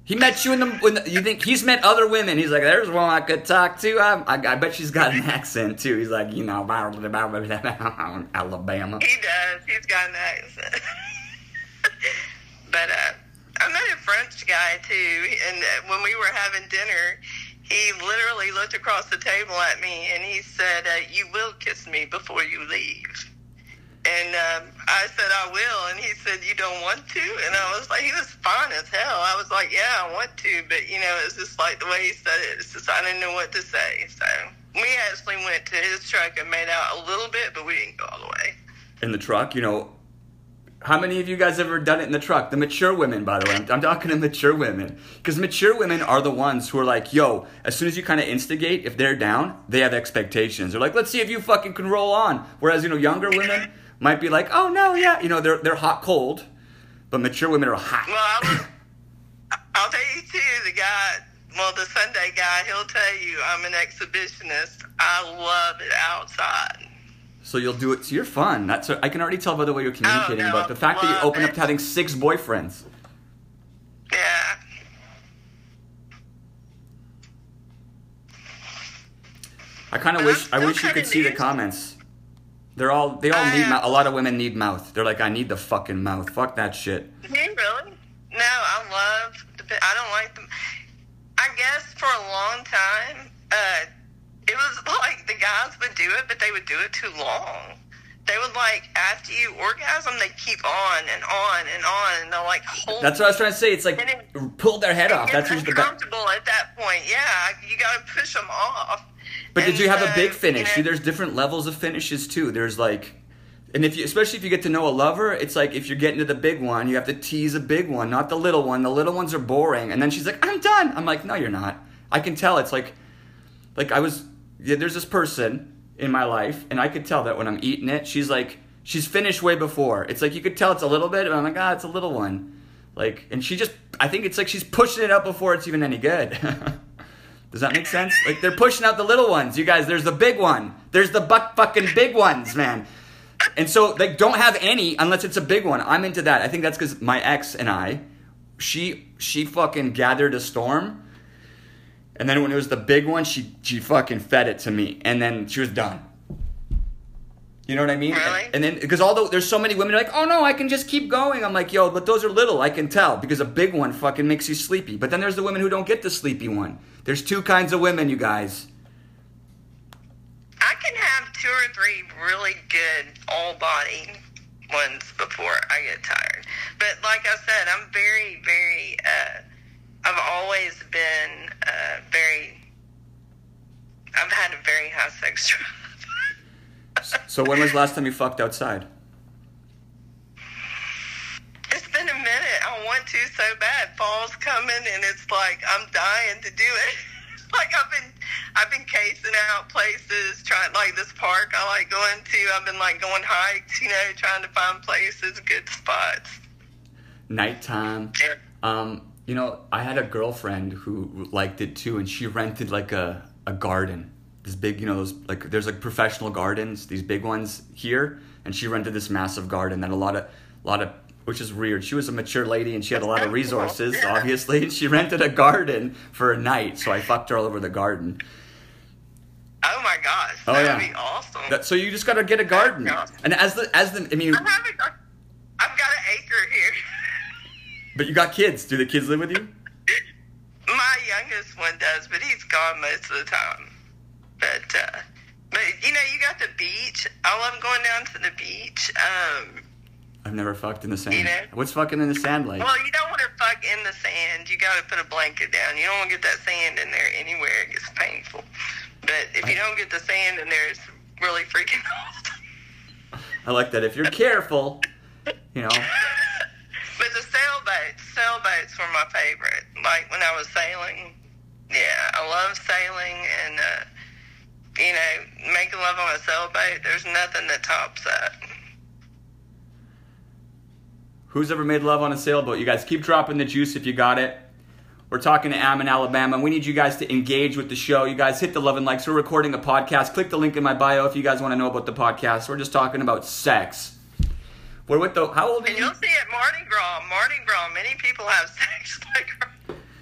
He met you in the. When the, you think he's met other women? He's like, there's one I could talk to. I, I, I bet she's got an accent too. He's like, you know, Alabama. He does. He's got an accent. but uh, I met a French guy too, and uh, when we were having dinner, he literally looked across the table at me and he said, uh, "You will kiss me before you leave." And um, I said, "I will," and he said, "You don't want to?" And I was like, "He was fine as hell." I was like, "Yeah, I want to," but you know, it's just like the way he said it. It's just I didn't know what to say, so. We actually went to his truck and made out a little bit, but we didn't go all the way. in the truck, you know, how many of you guys ever done it in the truck? The mature women, by the way. I'm, I'm talking to mature women. Because mature women are the ones who are like, yo, as soon as you kind of instigate, if they're down, they have expectations. They're like, let's see if you fucking can roll on. Whereas, you know, younger women might be like, oh, no, yeah. You know, they're, they're hot cold. But mature women are hot. Well, I was, I'll tell you too. The guy, well, the Sunday guy, he'll tell you I'm an exhibitionist. I love it outside. So you'll do it. So you're fun. That's I can already tell by the way you're communicating. Oh, no, but the fact that you open up to having six boyfriends. Yeah. I kind of wish I wish you could see the comments. They're all they all I, need mouth. A lot of women need mouth. They're like, I need the fucking mouth. Fuck that shit. Really? No, I love. The, I don't like them. I guess for a long time, uh, it was like the guys would do it, but they would do it too long. They would like after you orgasm, they keep on and on and on, and they'll like hold. That's what I was trying to say. It's like it- pull their head off. That's usually the best. uncomfortable at that point. Yeah, you got to push them off. But did And you have a big finish? you See, know- there's different levels of finishes too. There's like, and if you, especially if you get to know a lover, it's like if you're getting to the big one, you have to tease a big one, not the little one. The little ones are boring, and then she's like, "I'm done." I'm like, "No, you're not." I can tell. It's like, like I was yeah, there's this person in my life, and I could tell that when I'm eating it, she's like she's finished way before. It's like you could tell it's a little bit, I'm like, ah, it's a little one. Like, and she just, I think it's like she's pushing it out before it's even any good. Does that make sense? Like they're pushing out the little ones. You guys, there's the big one. There's the buck fucking big ones, man. And so they don't have any unless it's a big one. I'm into that. I think that's because my ex and I, she she fucking gathered a storm, and then when it was the big one, she she fucking fed it to me, and then she was done. You know what I mean? Really? And then because although there's so many women are like, oh no, I can just keep going. I'm like, yo, but those are little. I can tell because a big one fucking makes you sleepy. But then there's the women who don't get the sleepy one. There's two kinds of women, you guys. I can have two or three really good all body ones before I get tired. But like I said, I'm very, very, uh, I've always been uh, very, I've had a very high sex drive. So when was the last time you fucked outside? It's been a minute. I want to so bad. Fall's coming, and it's like I'm dying to do it. like I've been, I've been casing out places, trying like this park I like going to. I've been like going hikes, you know, trying to find places, good spots. Nighttime. Um, you know, I had a girlfriend who liked it too, and she rented like a, a garden. This big, you know, those like there's like professional gardens, these big ones here, and she rented this massive garden that a lot of, a lot of, which is weird. She was a mature lady and she had a lot of resources, obviously. And she rented a garden for a night, so I fucked her all over the garden. Oh my gosh, Oh, that yeah. would be awesome. That, so you just gotta get a garden, and as the as the I mean, I'm having, I've got an acre here. but you got kids. Do the kids live with you? My youngest one does, but he's gone most of the time. But uh, but you know, you got the beach. I love going down to the beach. Um, I've never fucked in the sand. You know? What's fucking in the sand like? well, you don't want to fuck in the sand. You got to put a blanket down. You don't want to get that sand in there anywhere. It gets painful. But if you don't get the sand in there, it's really freaking awesome. I like that. If you're careful, you know. But the sailboats, sailboats were my favorite. Like when I was sailing. Yeah, I love sailing and, uh, you know, making love on a sailboat. There's nothing that tops that. Who's ever made love on a sailboat? You guys keep dropping the juice if you got it. We're talking to Am in Alabama. We need you guys to engage with the show. You guys hit the love and likes. We're recording a podcast. Click the link in my bio if you guys want to know about the podcast. We're just talking about sex. We're with the. How old are And you? you'll see at Mardi Gras, Mardi Gras, many people have sex like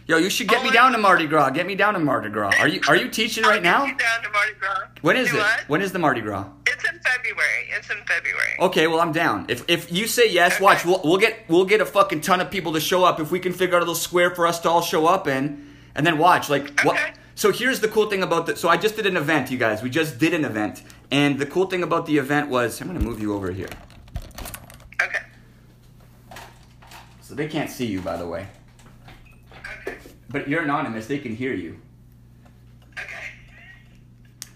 Yo, you should get me Oh, down to Mardi Gras. Get me down to Mardi Gras. Are you Are you teaching right now? I'll get you down to Mardi Gras. When is Do it? What? When is the Mardi Gras? It's in February. It's in February. Okay, well I'm down. If if you say yes, Okay. watch. We'll, we'll get we'll get a fucking ton of people to show up if we can figure out a little square for us to all show up in, and then watch. Like what? So here's the cool thing about the. So I just did an event, you guys. We just did an event, and the cool thing about the event was I'm gonna move you over here, Okay. So they can't see you, by the way. Okay. But you're anonymous. They can hear you. Okay.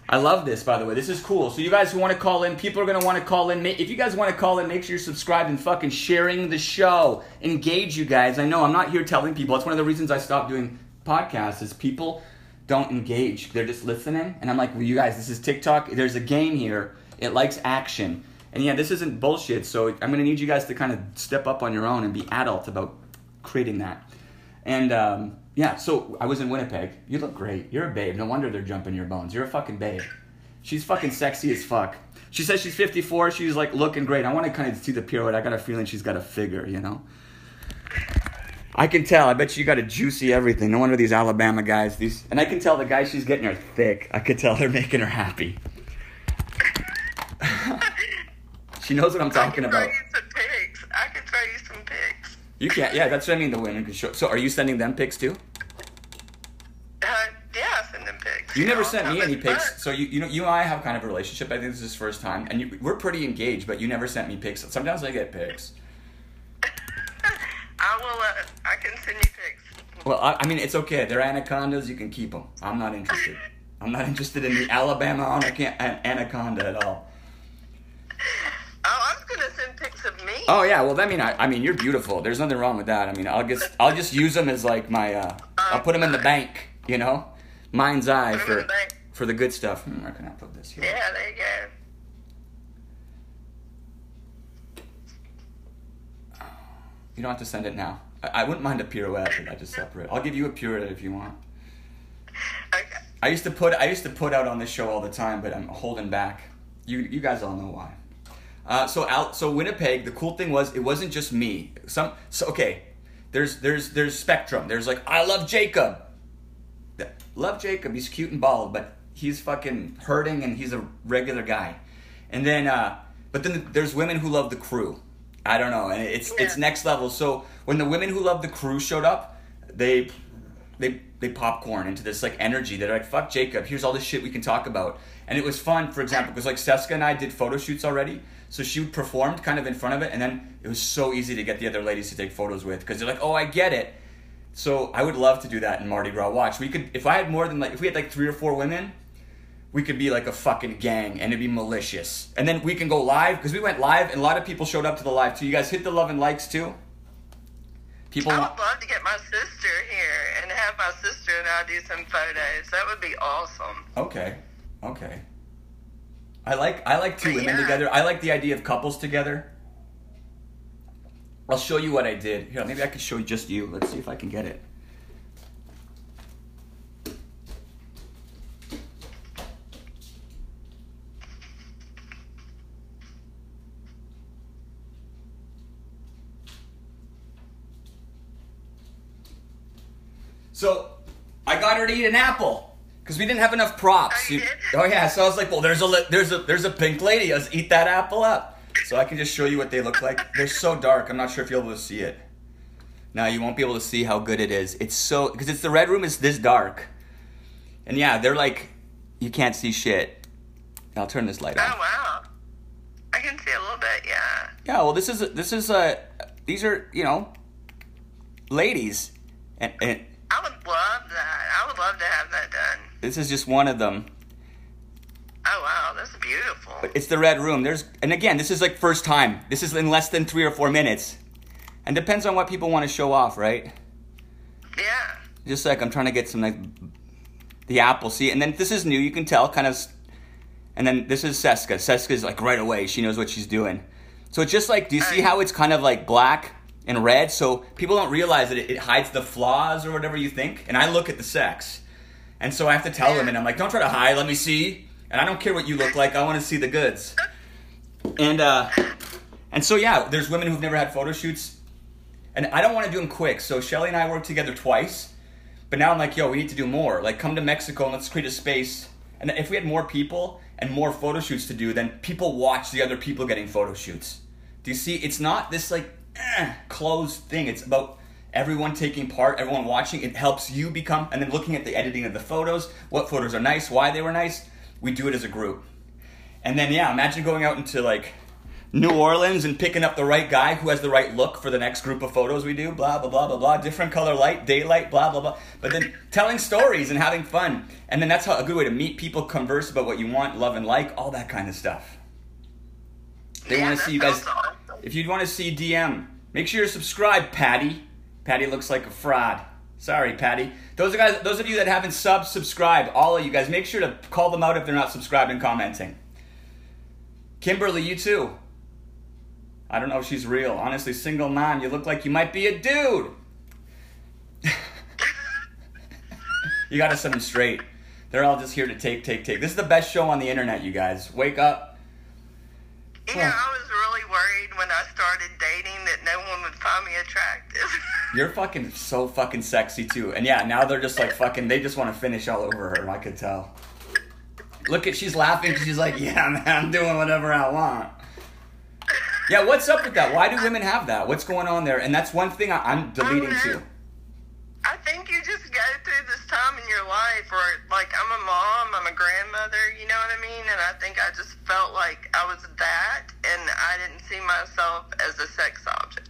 I love this, by the way. This is cool. So you guys who want to call in, people are gonna want to call in. If you guys want to call in, make sure you're subscribed and fucking sharing the show. Engage, you guys. I know I'm not here telling people. That's one of the reasons I stopped doing podcasts. Is people don't engage. They're just listening, and I'm like, well, you guys, this is TikTok. There's a game here. It likes action, and yeah, this isn't bullshit. So I'm gonna need you guys to kind of step up on your own and be adult about creating that. And um, yeah, so I was in Winnipeg. You look great. You're a babe. No wonder they're jumping your bones. You're a fucking babe. She's fucking sexy as fuck. She says she's 54. She's like looking great. I want to kind of see the pirouette. I got a feeling she's got a figure, you know? I can tell. I bet you got a juicy everything. No wonder these Alabama guys. These, and I can tell the guys she's getting are thick. I could tell they're making her happy. she knows what I'm talking I can about. throw you some pics. I can throw you some pics. You can't. Yeah, that's what I mean. The women can show. So, are you sending them pics too? Uh, yeah, I send them pics. You never know, sent me any pics. So you you know you and I have kind of a relationship. I think this is first time, and you, we're pretty engaged. But you never sent me pics. Sometimes I get pics. I will. Uh, I can send you pics. Well, I, I mean it's okay. They're anacondas. You can keep them. I'm not interested. I'm not interested in the Alabama anaconda at all. Oh, I was gonna send pics of me. Oh yeah. Well, I mean I, I mean you're beautiful. There's nothing wrong with that. I mean I'll just I'll just use them as like my uh, I'll put them in the bank. You know, mind's eye Put 'em in for the for the good stuff. Hmm, where can I put this here? Yeah, there you go. You don't have to send it now. I, I wouldn't mind a pirouette, but I just separate. I'll give you a pirouette if you want. Okay. I used to put I used to put out on this show all the time, but I'm holding back. You you guys all know why. Uh, so out so Winnipeg, the cool thing was it wasn't just me. Some so okay, there's there's there's spectrum. There's like I love Jacob. Love Jacob. He's cute and bald, but he's fucking hurting and he's a regular guy. And then uh, but then there's women who love the crew. I don't know, and it's it's next level. So when the women who love the crew showed up, they they they popcorn into this like energy. They're like, "Fuck Jacob, here's all this shit we can talk about." And it was fun, for example, because like Seska and I did photo shoots already, so she performed kind of in front of it, and then it was so easy to get the other ladies to take photos with because they're like, "Oh, I get it." So I would love to do that in Mardi Gras. Watch, we could if I had more than like if we had like three or four women, we could be like a fucking gang and it'd be malicious. And then we can go live because we went live and a lot of people showed up to the live too. You guys hit the love and likes too. People I would love to get my sister here and have my sister and I do some photos. That would be awesome. Okay. Okay. I like I like two But women yeah. together. I like the idea of couples together. I'll show you what I did. Here, maybe I could show just you. Let's see if I can get it. So, I got her to eat an apple because we didn't have enough props. Oh, you oh yeah, so I was like, well, there's a there's a there's a pink lady. Let's eat that apple up. So I can just show you what they look like. They're so dark. I'm not sure if you'll be able to see it. Now you won't be able to see how good it is. It's so because it's the red room is this dark, and yeah, they're like you can't see shit. I'll turn this light on. Oh on. wow. I can see a little bit, yeah. Yeah, well, this is this is uh these are you know ladies, and, and I would love that. I would love to have. This is just one of them. Oh wow, that's beautiful. But it's the red room. There's and again, this is like first time. This is in less than three or four minutes, and depends on what people want to show off, right? Yeah. Just like I'm trying to get some like the apple. See, and then this is new. You can tell, kind of. And then this is Seska. Seska's like right away. She knows what she's doing. So it's just like, do you see how it's kind of like black and red? So people don't realize that it, it hides the flaws or whatever you think. And I look at the sex, and so I have to tell them, and I'm like, don't try to hide. Let me see. And I don't care what you look like. I want to see the goods. And uh, and so yeah, there's women who've never had photo shoots, and I don't want to do them quick. So Shelly and I worked together twice, but now I'm like, yo, we need to do more. Like, come to Mexico and let's create a space. And if we had more people and more photo shoots to do, then people watch the other people getting photo shoots. Do you see? It's not this like eh, closed thing. It's about everyone taking part, everyone watching. It helps you become, and then looking at the editing of the photos, what photos are nice, why they were nice. We do it as a group. And then yeah, imagine going out into like New Orleans and picking up the right guy who has the right look for the next group of photos we do, blah blah blah blah blah, different color light, daylight, blah blah blah. But then telling stories and having fun. And then that's how a good way to meet people, converse about what you want, love and like, all that kind of stuff. They Yeah, want to see you guys awesome. if you want to see DM, make sure you're subscribed, Patty. Patty looks like a fraud. Sorry, Patty. Those are guys. Those of you that haven't sub, subscribe. All of you guys, make sure to call them out if they're not subscribed and commenting. Kimberly, you too. I don't know if she's real. Honestly, single mom, you look like you might be a dude. you gotta set them straight. They're all just here to take, take, take. This is the best show on the internet, you guys. Wake up. Yeah, was really worried when I started dating that no one would find me attractive. You're fucking so fucking sexy too. And yeah, now they're just like fucking, they just want to finish all over her. I could tell. Look at, she's laughing, she's like, yeah, man, I'm doing whatever I want. Yeah, what's up with that? Why do women have that? What's going on there? And that's one thing I, I'm oh, deleting too. I think you just go through this time in your life where, like, I'm a mom, I'm a grandmother, you know what I mean? And I think I just felt like I was that, and I didn't see myself as a sex object.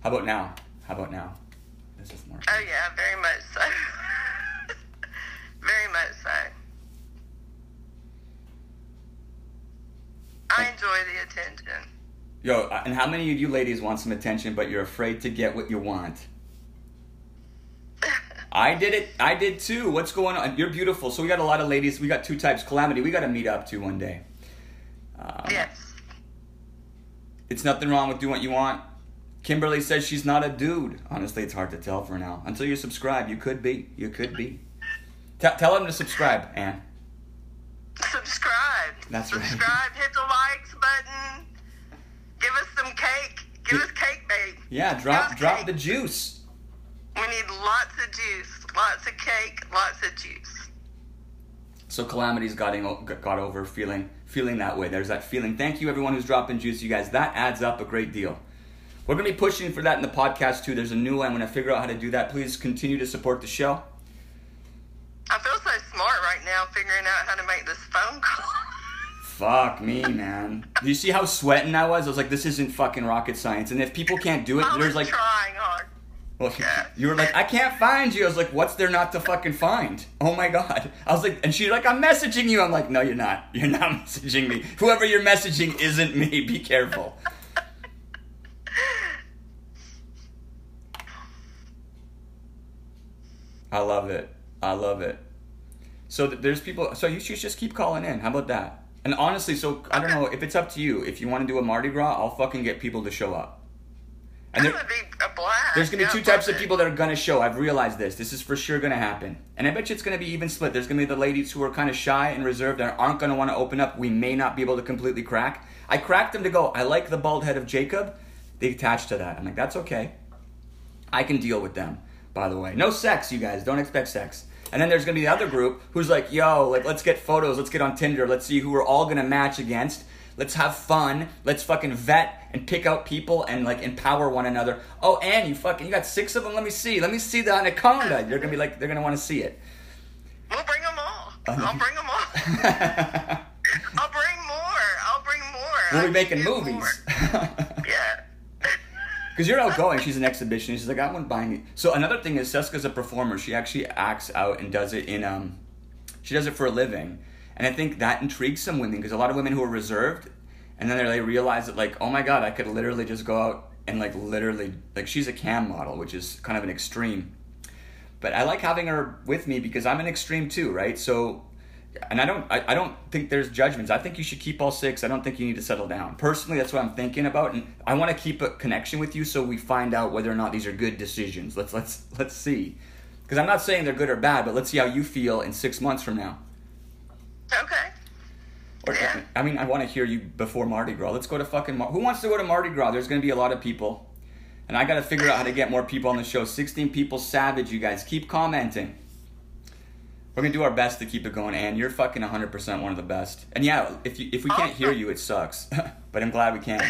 How about now? How about now? This is more. Oh, yeah, very much so. very much so. I enjoy the attention. Yo, and how many of you ladies want some attention, but you're afraid to get what you want? I did it. I did too. What's going on? You're beautiful. So we got a lot of ladies. We got two types. Calamity. We got to meet up too one day. Um, Yes. It's nothing wrong with doing what you want. Kimberly says she's not a dude. Honestly, it's hard to tell for now. Until you subscribe, you could be. You could be. T- tell them to subscribe, Anne. Subscribe. That's right. Subscribe. Hit the likes button. Give us some cake. Give us cake, babe. Yeah, drop drop cake. the juice. We need lots of juice, lots of cake, lots of juice. So calamity's got got over feeling feeling that way. There's that feeling. Thank you everyone who's dropping juice, you guys. That adds up a great deal. We're gonna be pushing for that in the podcast too. There's a new one. I'm gonna figure out how to do that. Please continue to support the show. I feel so smart right now figuring out how to make this phone call. Fuck me, man. Do you see how sweating I was? I was like, this isn't fucking rocket science. And if people can't do it, I there's like, trying hard. Well, Yeah. you were like, I can't find you. I was like, what's there not to fucking find? Oh my god. I was like, and she's like, I'm messaging you. I'm like, no, you're not. You're not messaging me. Whoever you're messaging isn't me. Be careful. I love it. I love it. So th- there's people. So you should just keep calling in. How about that? And honestly, so I don't know if it's up to you. If you want to do a Mardi Gras, I'll fucking get people to show up. And there, would be a blast. there's gonna be Yeah, two types of people that are gonna show. I've realized this. This is for sure gonna happen. And I bet you it's gonna be even split. There's gonna be the ladies who are kind of shy and reserved and aren't gonna want to open up. We may not be able to completely crack. I cracked them to go. I like the bald head of Jacob. They attached to that. I'm like, that's okay. I can deal with them. By the way, no sex, you guys. Don't expect sex. And then there's gonna be the other group who's like, yo, like, let's get photos. Let's get on Tinder. Let's see who we're all gonna match against. Let's have fun. Let's fucking vet and pick out people and like empower one another. Oh, and you fucking, you got six of them. Let me see. Let me see the anaconda. You're gonna be like, they're gonna want to see it. We'll bring them all. I'll bring them all. I'll bring more. I'll bring more. we'll be making movies. Yeah. Because you're outgoing. She's an exhibitionist. She's like, I wouldn't buy me. So another thing is Seska's a performer. She actually acts out and does it in um, she does it for a living, and I think that intrigues some women because a lot of women who are reserved, and then they realize that like, oh my god, I could literally just go out and like literally like she's a cam model, which is kind of an extreme. But I like having her with me because I'm an extreme too, right? So, and I don't, I, I don't think there's judgments. I think you should keep all six. I don't think you need to settle down. Personally, that's what I'm thinking about, and I want to keep a connection with you so we find out whether or not these are good decisions. Let's let's let's see, because I'm not saying they're good or bad, but let's see how you feel in six months from now. Okay. Or, Yeah. I mean, I want to hear you before Mardi Gras. Let's go to fucking. Mar- Who wants to go to Mardi Gras? There's going to be a lot of people, and I got to figure out how to get more people on the show. 16 people, savage. You guys keep commenting. We're gonna do our best to keep it going, and you're fucking 100% one of the best. And yeah, if you if we can't hear oh. you, it sucks. but I'm glad we can.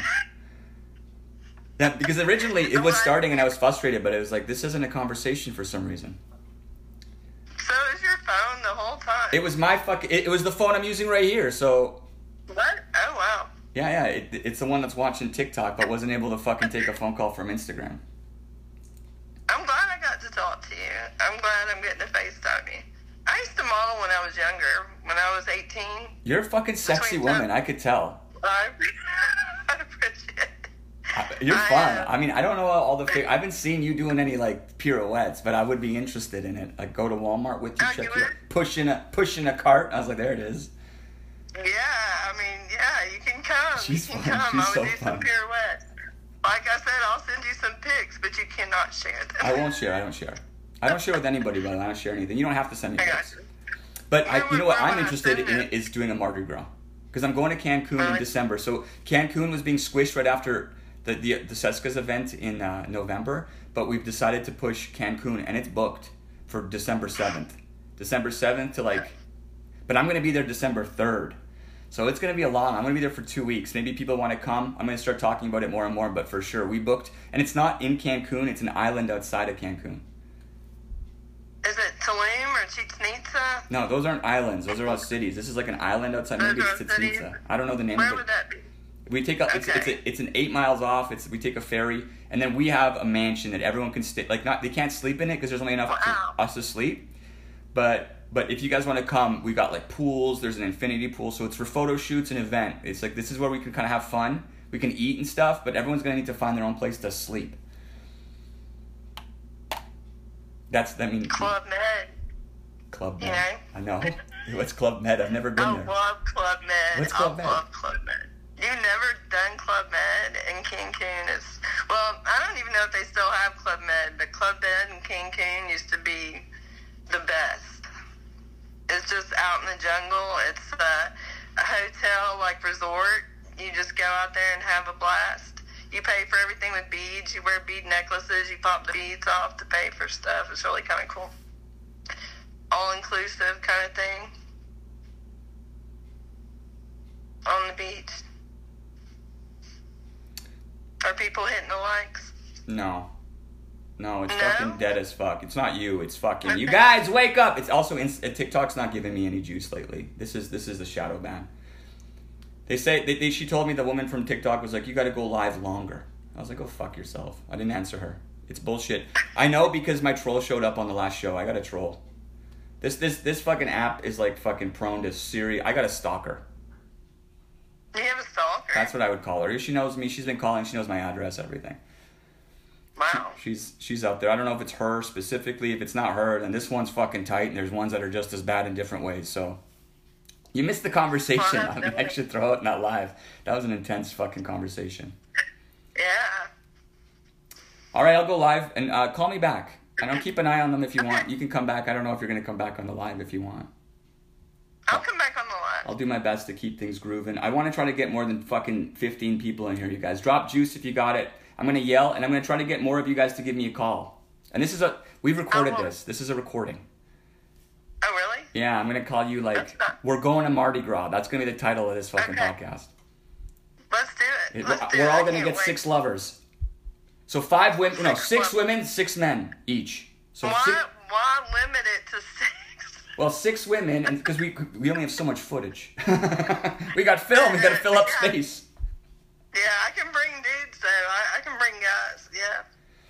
Yeah, because originally it was starting and I was frustrated, but it was like this isn't a conversation for some reason. So is your phone the whole time? It was my fucking. It, it was the phone I'm using right here. So What? Oh wow. yeah, yeah, it, it's the one that's watching TikTok, but wasn't able to fucking take a phone call from Instagram. I'm glad I got to talk to you. I'm glad I'm getting to FaceTime you. I used to model when I was younger. When I was 18. You're a fucking sexy woman. I could tell. I, I appreciate it. I- You're I, fun. uh, I mean, I don't know all the. Fi- I haven't seen you doing any like pirouettes, but I would be interested in it. Like go to Walmart with you, Oh, check you you pushing a pushing a cart. I was like, there it is. Yeah, I mean, yeah, you can come. She's you can fun. come. She's I would so do fun. some pirouettes. Like I said, I'll send you some pics, but you cannot share them. I won't share. I don't share. I don't share with anybody, but I don't share anything. You don't have to send me I got pics. you. But I, Where you know what I'm interested in it? is doing a Mardi Gras because I'm going to Cancun in December. So Cancun was being squished right after the the, the Seska's event in uh, November, but we've decided to push Cancun and it's booked for December seventh. December seventh to like, but I'm going to be there December third. So it's going to be a long. I'm going to be there for two weeks. Maybe people want to come. I'm going to start talking about it more and more. But for sure, we booked, and it's not in Cancun. It's an island outside of Cancun. Is it Tulum or Chichen Itza? No, those aren't islands. Those are all cities. This is like an island outside. Maybe it's Chichen? Itza. I don't know the name Where of would it. that be? We take a, it's, it's, a, it's an eight miles off. It's we take a ferry, and then we have a mansion that everyone can stay. Like not they can't sleep in it because there's only enough Wow. for us to sleep. But but if you guys want to come, we got like pools. There's an infinity pool, so it's for photo shoots and event. It's like this is where we can kind of have fun. We can eat and stuff, but everyone's gonna need to find their own place to sleep. That's I mean Club Med. Club You Med. I know. What's Club Med? I've never been I there. love Club Med. What's Club I Med? love Club Med. You never done Club Med in Cancun? It's well, I don't even know if they still have Club Med, but Club Med in Cancun used to be the best. It's just out in the jungle. It's uh, a hotel like resort. You just go out there and have a blast. You pay for everything with beads. You wear bead necklaces. You pop the beads off to pay for stuff. It's really kind of cool. All inclusive kind of thing. On the beach. Are people hitting the likes? No. No, it's No? fucking dead as fuck. It's not you. It's fucking you guys. Wake up! It's also in, uh, TikTok's not giving me any juice lately. This is this is the shadow ban. They say they, they, she told me the woman from TikTok was like, you got to go live longer. I was like, go fuck yourself. I didn't answer her. It's bullshit. I know because my troll showed up on the last show. I got a troll. This this this fucking app is like fucking prone to Siri. I got a stalker. Do you have a stalker? That's what I would call her. She knows me. She's been calling. She knows my address, everything. wow. She's she's out there. I don't know if it's her specifically. If it's not her, then this one's fucking tight, and there's ones that are just as bad in different ways. So you missed the conversation. Well, I, mean, I definitely. should throw it not live. That was an intense fucking conversation. Yeah. All right, I'll go live and uh, call me back. And I'll keep an eye on them if you want. You can come back. I don't know if you're gonna come back on the live if you want. I'll come back on the I'll do my best to keep things grooving. I want to try to get more than fucking 15 people in here, you guys. Drop juice if you got it. I'm going to yell and I'm going to try to get more of you guys to give me a call. And this is a, we've recorded Oh. this. This is a recording. Oh, really? Yeah, I'm going to call you like, not- we're going to Mardi Gras. That's going to be the title of this fucking Okay. podcast. Let's do it. Let's do we're it. all going to get wait. six lovers. So five women, no, Six six women, six men each. So Why, six, why limit it to six? Well, six women, and because we we only have so much footage. we got film. We got to fill up space. Yeah, I can bring dudes though. I, I can bring guys. Yeah.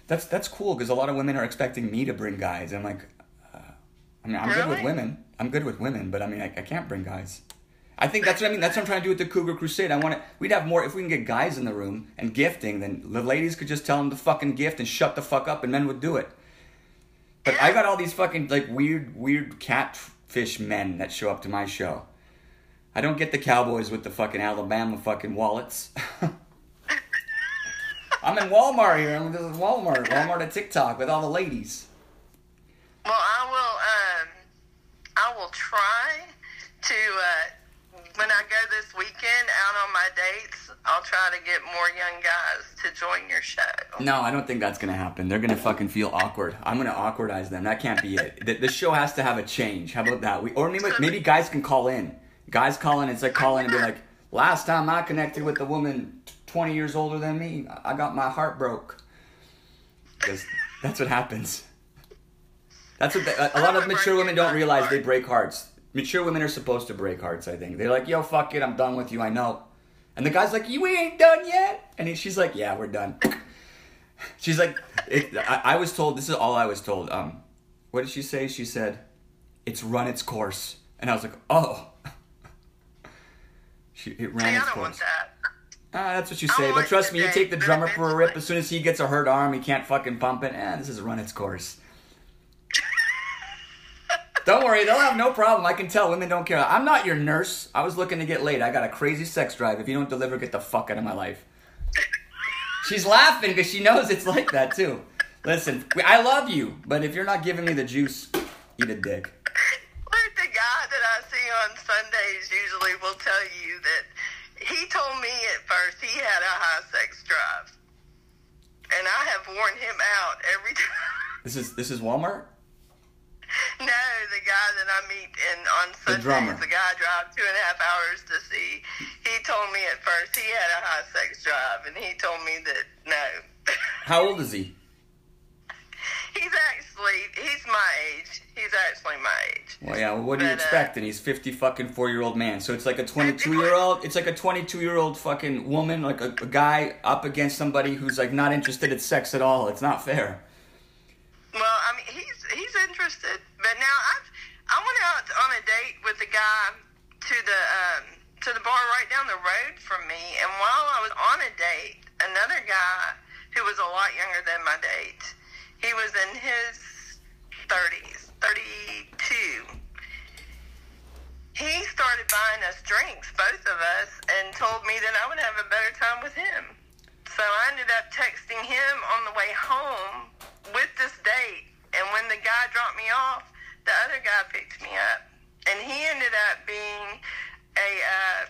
That's that's cool because a lot of women are expecting me to bring guys. I'm like, uh, I mean, I'm good with women. I'm good with women, but I mean, I, I can't bring guys. I think that's what I mean. That's what I'm trying to do with the Cougar Crusade. I want to. We'd have more if we can get guys in the room and gifting. Then the ladies could just tell them to fucking gift and shut the fuck up, and men would do it. But I got all these fucking like weird, weird catfish men that show up to my show. I don't get the cowboys with the fucking Alabama fucking wallets. I'm in Walmart here. I'm this is Walmart, Walmart at TikTok with all the ladies. Well, I will. Um, I will try to. Uh, when I go this weekend out on my dates, I'll try to get more young guys to join your show. No, I don't think that's gonna happen. They're gonna fucking feel awkward. I'm gonna awkwardize them. That can't be it. The, the show has to have a change. How about that? We or maybe maybe guys can call in. Guys call in. It's like call in and be like, last time I connected with a woman 20 years older than me, I got my heart broke. Because that's what happens. That's what the, a lot of mature women don't realize. They break hearts. Mature women are supposed to break hearts. I think they're like, "Yo, fuck it, I'm done with you. I know." And the guy's like, "You ain't done yet," and he, she's like, "Yeah, we're done." She's like, it, I, I was told. This is all I was told. Um, what did she say? She said, "It's run its course," and I was like, "Oh." She, it ran I its don't course. want that. Ah, that's what you say. But trust me, you take the drummer for a rip. As soon as he gets a hurt arm, he can't fucking pump it. Eh, this has run its course. Don't worry, they'll have no problem. I can tell women don't care. I'm not your nurse. I was looking to get laid. I got a crazy sex drive. If you don't deliver, get the fuck out of my life. She's laughing because she knows it's like that too. Listen, I love you, but if you're not giving me the juice, eat a dick. Like the guy that I see on Sundays usually will tell you that he told me at first he had a high sex drive. And I have worn him out every time. This is this is Walmart. No, the guy that I meet in on The Sundays, drummer. the guy I drive two and a half hours to see, he told me at first he had a high sex drive, and he told me that no. How old is he? he's actually he's my age. He's actually my age. Well, yeah. Well, what do you But, uh, expect? And he's fifty fucking four year old man. So it's like a twenty two year old. It's like a twenty two year old fucking woman, like a, a guy up against somebody who's like not interested in sex at all. It's not fair. Well, I mean, he's he's interested, but now I I went out on a date with a guy to the um, to the bar right down the road from me, and while I was on a date, another guy who was a lot younger than my date, he was in his 30s, 32. He started buying us drinks, both of us, and told me that I would have a better time with him. So I ended up texting him on the way home with this date. And when the guy dropped me off, the other guy picked me up. And he ended up being a uh,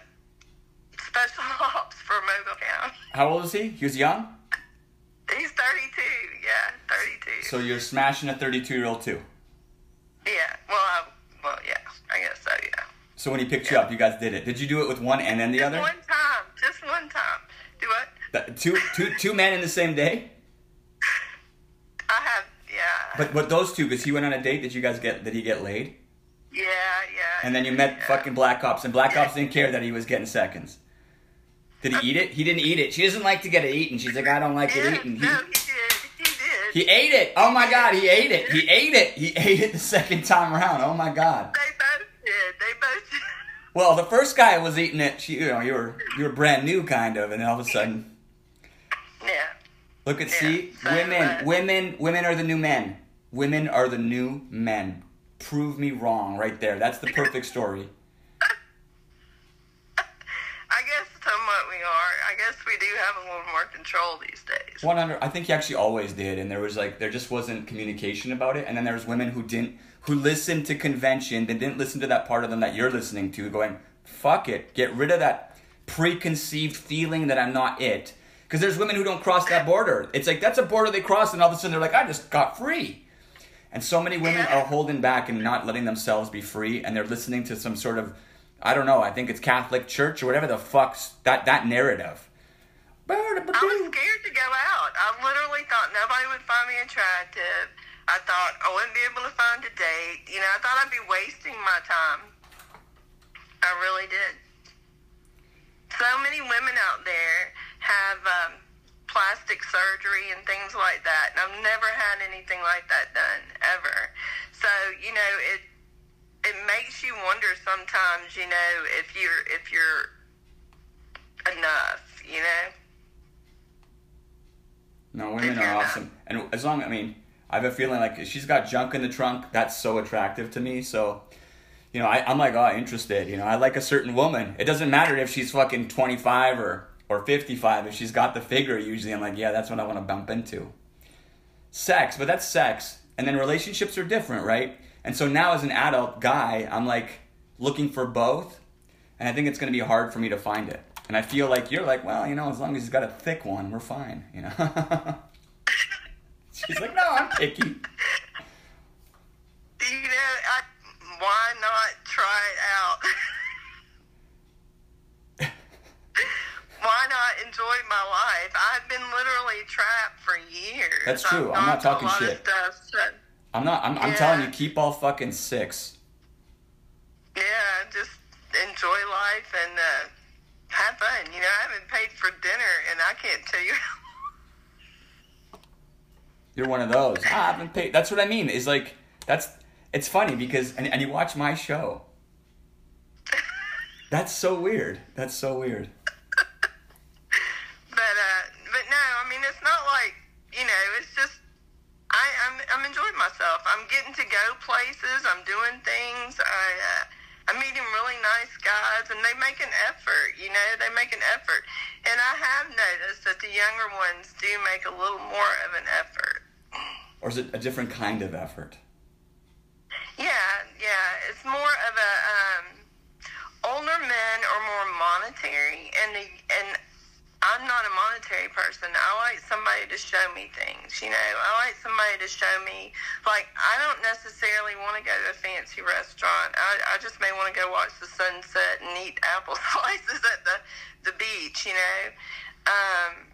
special ops for Mobile County. How old is he? He was young? He's 32, yeah, 32. So you're smashing a 32 year old too. yeah, well, I, well, yeah, I guess so, yeah. So when he picked you up, you guys did it. Did you do it with one and then the Just other? one time, just one time. Do what? That- two, two, two men in the same day? I have, yeah. But but those two, because he went on a date. Did you guys get? Did he get laid? yeah, yeah. And then you met yeah. fucking Black Ops, and Black Ops didn't care that he was getting seconds. Did he uh, eat it? He didn't eat it. She doesn't like to get it eaten. She's like, I don't like Yeah, it eaten. He, no, he did. He did. he ate it. Oh my god, he ate it. He ate it. He ate it the second time around. Oh my god. They both did. They both did. Well, the first guy was eating it. She, you know, you were you were brand new, kind of, and all of a sudden, Yeah. Look at Yeah, see, so, women, uh, women, women are the new men. Women are the new men. Prove me wrong, right there. That's the perfect story. I guess somewhat we are. I guess we do have a little more control these days. 100 i think he actually always did and there was like there just wasn't communication about it and then there was women who didn't who listened to convention that didn't listen to that part of them that you're listening to going fuck it get rid of that preconceived feeling that i'm not it because there's women who don't cross that border it's like that's a border they cross and all of a sudden they're like i just got free and so many women are holding back and not letting themselves be free and they're listening to some sort of i don't know i think it's catholic church or whatever the fuck's that that narrative I was scared to go out. I literally thought nobody would find me attractive. I thought I wouldn't be able to find a date. You know, I thought I'd be wasting my time. I really did. So many women out there have um, plastic surgery and things like that, and I've never had anything like that done ever. So you know, it it makes you wonder sometimes. You know, if you're if you're enough. You know. No, women are awesome. And as long, I mean, I have a feeling like if she's got junk in the trunk, that's so attractive to me. So, you know, I, I'm like, oh, interested. You know, I like a certain woman. It doesn't matter if she's fucking 25 or, or 55. If she's got the figure, usually I'm like, yeah, that's what I want to bump into. Sex, but that's sex. And then relationships are different, right? And so now as an adult guy, I'm like looking for both. And I think it's going to be hard for me to find it. And I feel like you're like, well, you know, as long as he's got a thick one, we're fine, you know. She's like, no, I'm picky. You know, I, why not try it out? why not enjoy my life? I've been literally trapped for years. That's true. I'm not talking shit. Stuff, I'm not. I'm, I'm telling you, keep all fucking six. yeah, just enjoy life and uh, have fun. You know, I haven't paid for dinner, and I can't tell you. You're one of those. I haven't paid. That's what I mean. Is like that's. It's funny because and, and you watch my show. That's so weird. That's so weird. But uh, but no, I mean it's not like you know. It's just I I'm I'm enjoying myself. I'm getting to go places. I'm doing things. I uh, I'm meeting really nice guys, and they make an effort. You know, they make an effort, and I have noticed that the younger ones do make a little more of an effort. Or is it a different kind of effort? Yeah, yeah. It's more of a um, older men are more monetary, and the and I'm not a monetary person. I like somebody to show me things. You know, I like somebody to show me. Like I don't necessarily want to go to a fancy restaurant. I I just may want to go watch the sunset and eat apple slices at the the beach. You know. Um,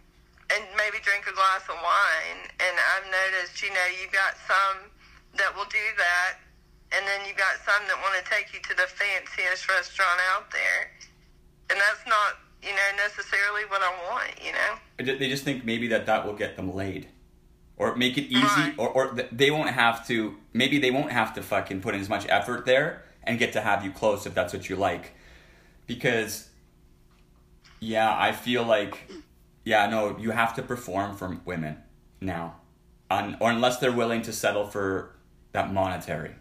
and maybe drink a glass of wine. And I've noticed, you know, you've got some that will do that, and then you've got some that want to take you to the fanciest restaurant out there. And that's not, you know, necessarily what I want, you know? They just think maybe that that will get them laid, or make it easy, Right. or or they won't have to. Maybe they won't have to fucking put in as much effort there and get to have you close if that's what you like, because. Yeah, I feel like, yeah, no, you have to perform for women now, Un or unless they're willing to settle for that monetary.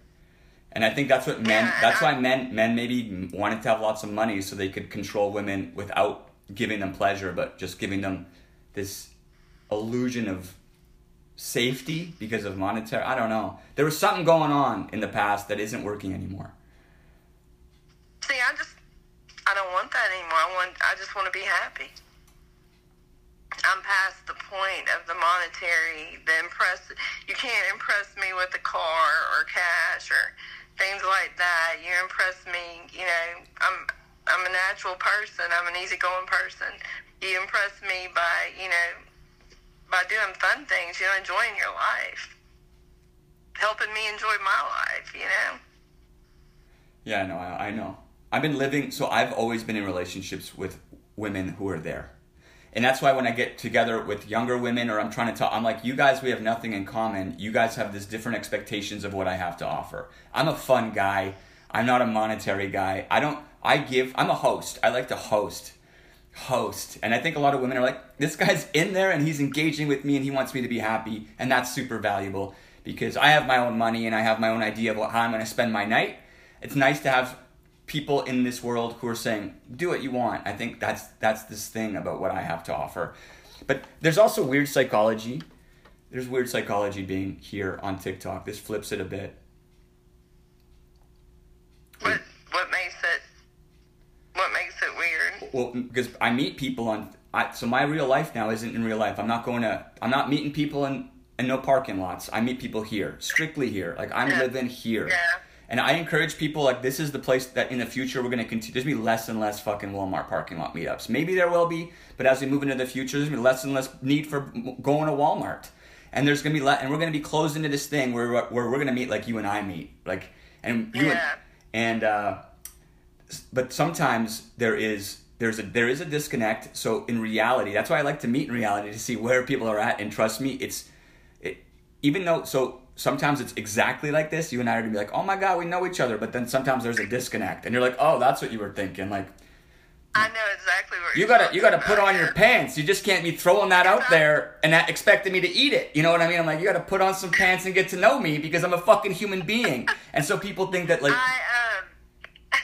And I think that's what men. That's why men men maybe wanted to have lots of money so they could control women without giving them pleasure, but just giving them this illusion of safety because of monetary. I don't know. There was something going on in the past that isn't working anymore. See, I just, I don't want that anymore. I want, I just want to be happy. I'm past the point of the monetary, the impress. You can't impress me with a car or cash or things like that. You impress me, you know. I'm, I'm a natural person. I'm an easygoing person. You impress me by, you know, by doing fun things. You know, enjoying your life, helping me enjoy my life. You know. Yeah, no, I, I know. I've been living, so I've always been in relationships with women who are there. And that's why when I get together with younger women or I'm trying to talk, I'm like, you guys, we have nothing in common. You guys have this different expectations of what I have to offer. I'm a fun guy. I'm not a monetary guy. I don't, I give, I'm a host. I like to host. Host. And I think a lot of women are like, this guy's in there and he's engaging with me and he wants me to be happy. And that's super valuable because I have my own money and I have my own idea of how I'm going to spend my night. It's nice to have people in this world who are saying, "Do what you want." I think that's that's this thing about what I have to offer. But there's also weird psychology. There's weird psychology being here on TikTok. This flips it a bit. What, what makes it, what makes it weird? Well, because I meet people on. I, so my real life now isn't in real life. I'm not going to. I'm not meeting people in in no parking lots. I meet people here, strictly here. Like I'm Yeah. living here. Yeah. And I encourage people like this is the place that in the future we're going to continue. There's going to be less and less fucking Walmart parking lot meetups. Maybe there will be, but as we move into the future, there's to be less and less need for going to Walmart. And there's going to be le- and we're going to be closed into this thing where where we're going to meet like you and I meet, like and you Yeah. and and uh, but sometimes there is there's a there is a disconnect. So in reality, that's why I like to meet in reality to see where people are at. And trust me, it's it, even though so sometimes it's exactly like this. You and I are gonna be like, oh my god, we know each other. But then sometimes there's a disconnect, and you're like, oh, that's what you were thinking. Like I know exactly what you gotta you gotta put on your pants. You just can't be throwing that out there and that expecting me to eat it. You know what I mean? I'm like, you gotta put on some pants and get to know me because I'm a fucking human being. And so people think that like. I um,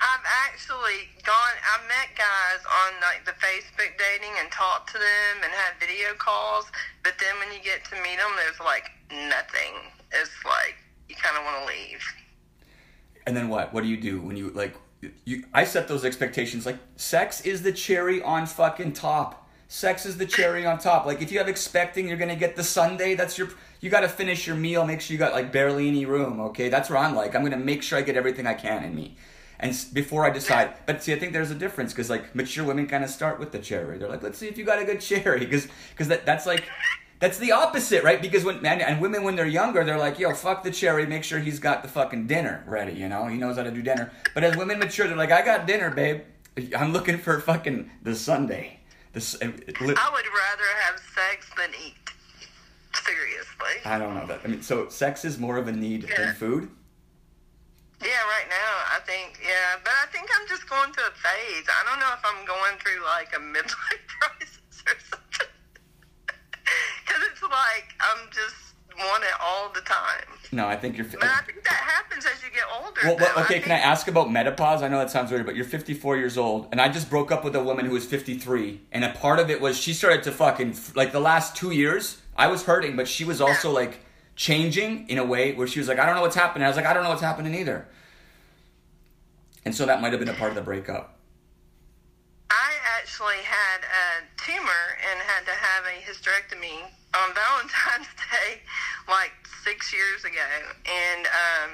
I've actually gone. I met guys on like the Facebook dating and talked to them and had video calls. But then when you get to meet them, there's like nothing. It's like you kind of want to leave. And then what? What do you do when you like? You I set those expectations. Like sex is the cherry on fucking top. Sex is the cherry on top. Like if you have expecting you're gonna get the sundae, that's your. You got to finish your meal. Make sure you got like barely any room. Okay, that's where I'm like. I'm gonna make sure I get everything I can in me. And before I decide, but see, I think there's a difference because like mature women kind of start with the cherry. They're like, let's see if you got a good cherry, because because that that's like that's the opposite, right? Because when man and women when they're younger, they're like, yo, fuck the cherry, make sure he's got the fucking dinner ready, you know, he knows how to do dinner. But as women mature, they're like, I got dinner, babe. I'm looking for fucking the sundae. The s- eh, it- li- I would rather have sex than eat. Seriously. I don't know that. I mean, so sex is more of a need Yeah. than food. Yeah, right now I think yeah, but I think I'm just going through a phase. I don't know if I'm going through like a midlife crisis or something. Because it's like I'm just want it all the time. No, I think you're. But I think that happens as you get older. Well, okay, can I ask about menopause? I know that sounds weird, but you're 54 years old, and I just broke up with a woman who was 53, and a part of it was she started to fucking like the last two years. I was hurting, but she was also like changing in a way where she was like, I don't know what's happening. I was like, I don't know what's happening either. And so that might have been a part of the breakup. I actually had a tumor and had to have a hysterectomy on Valentine's Day, like six years ago, and um,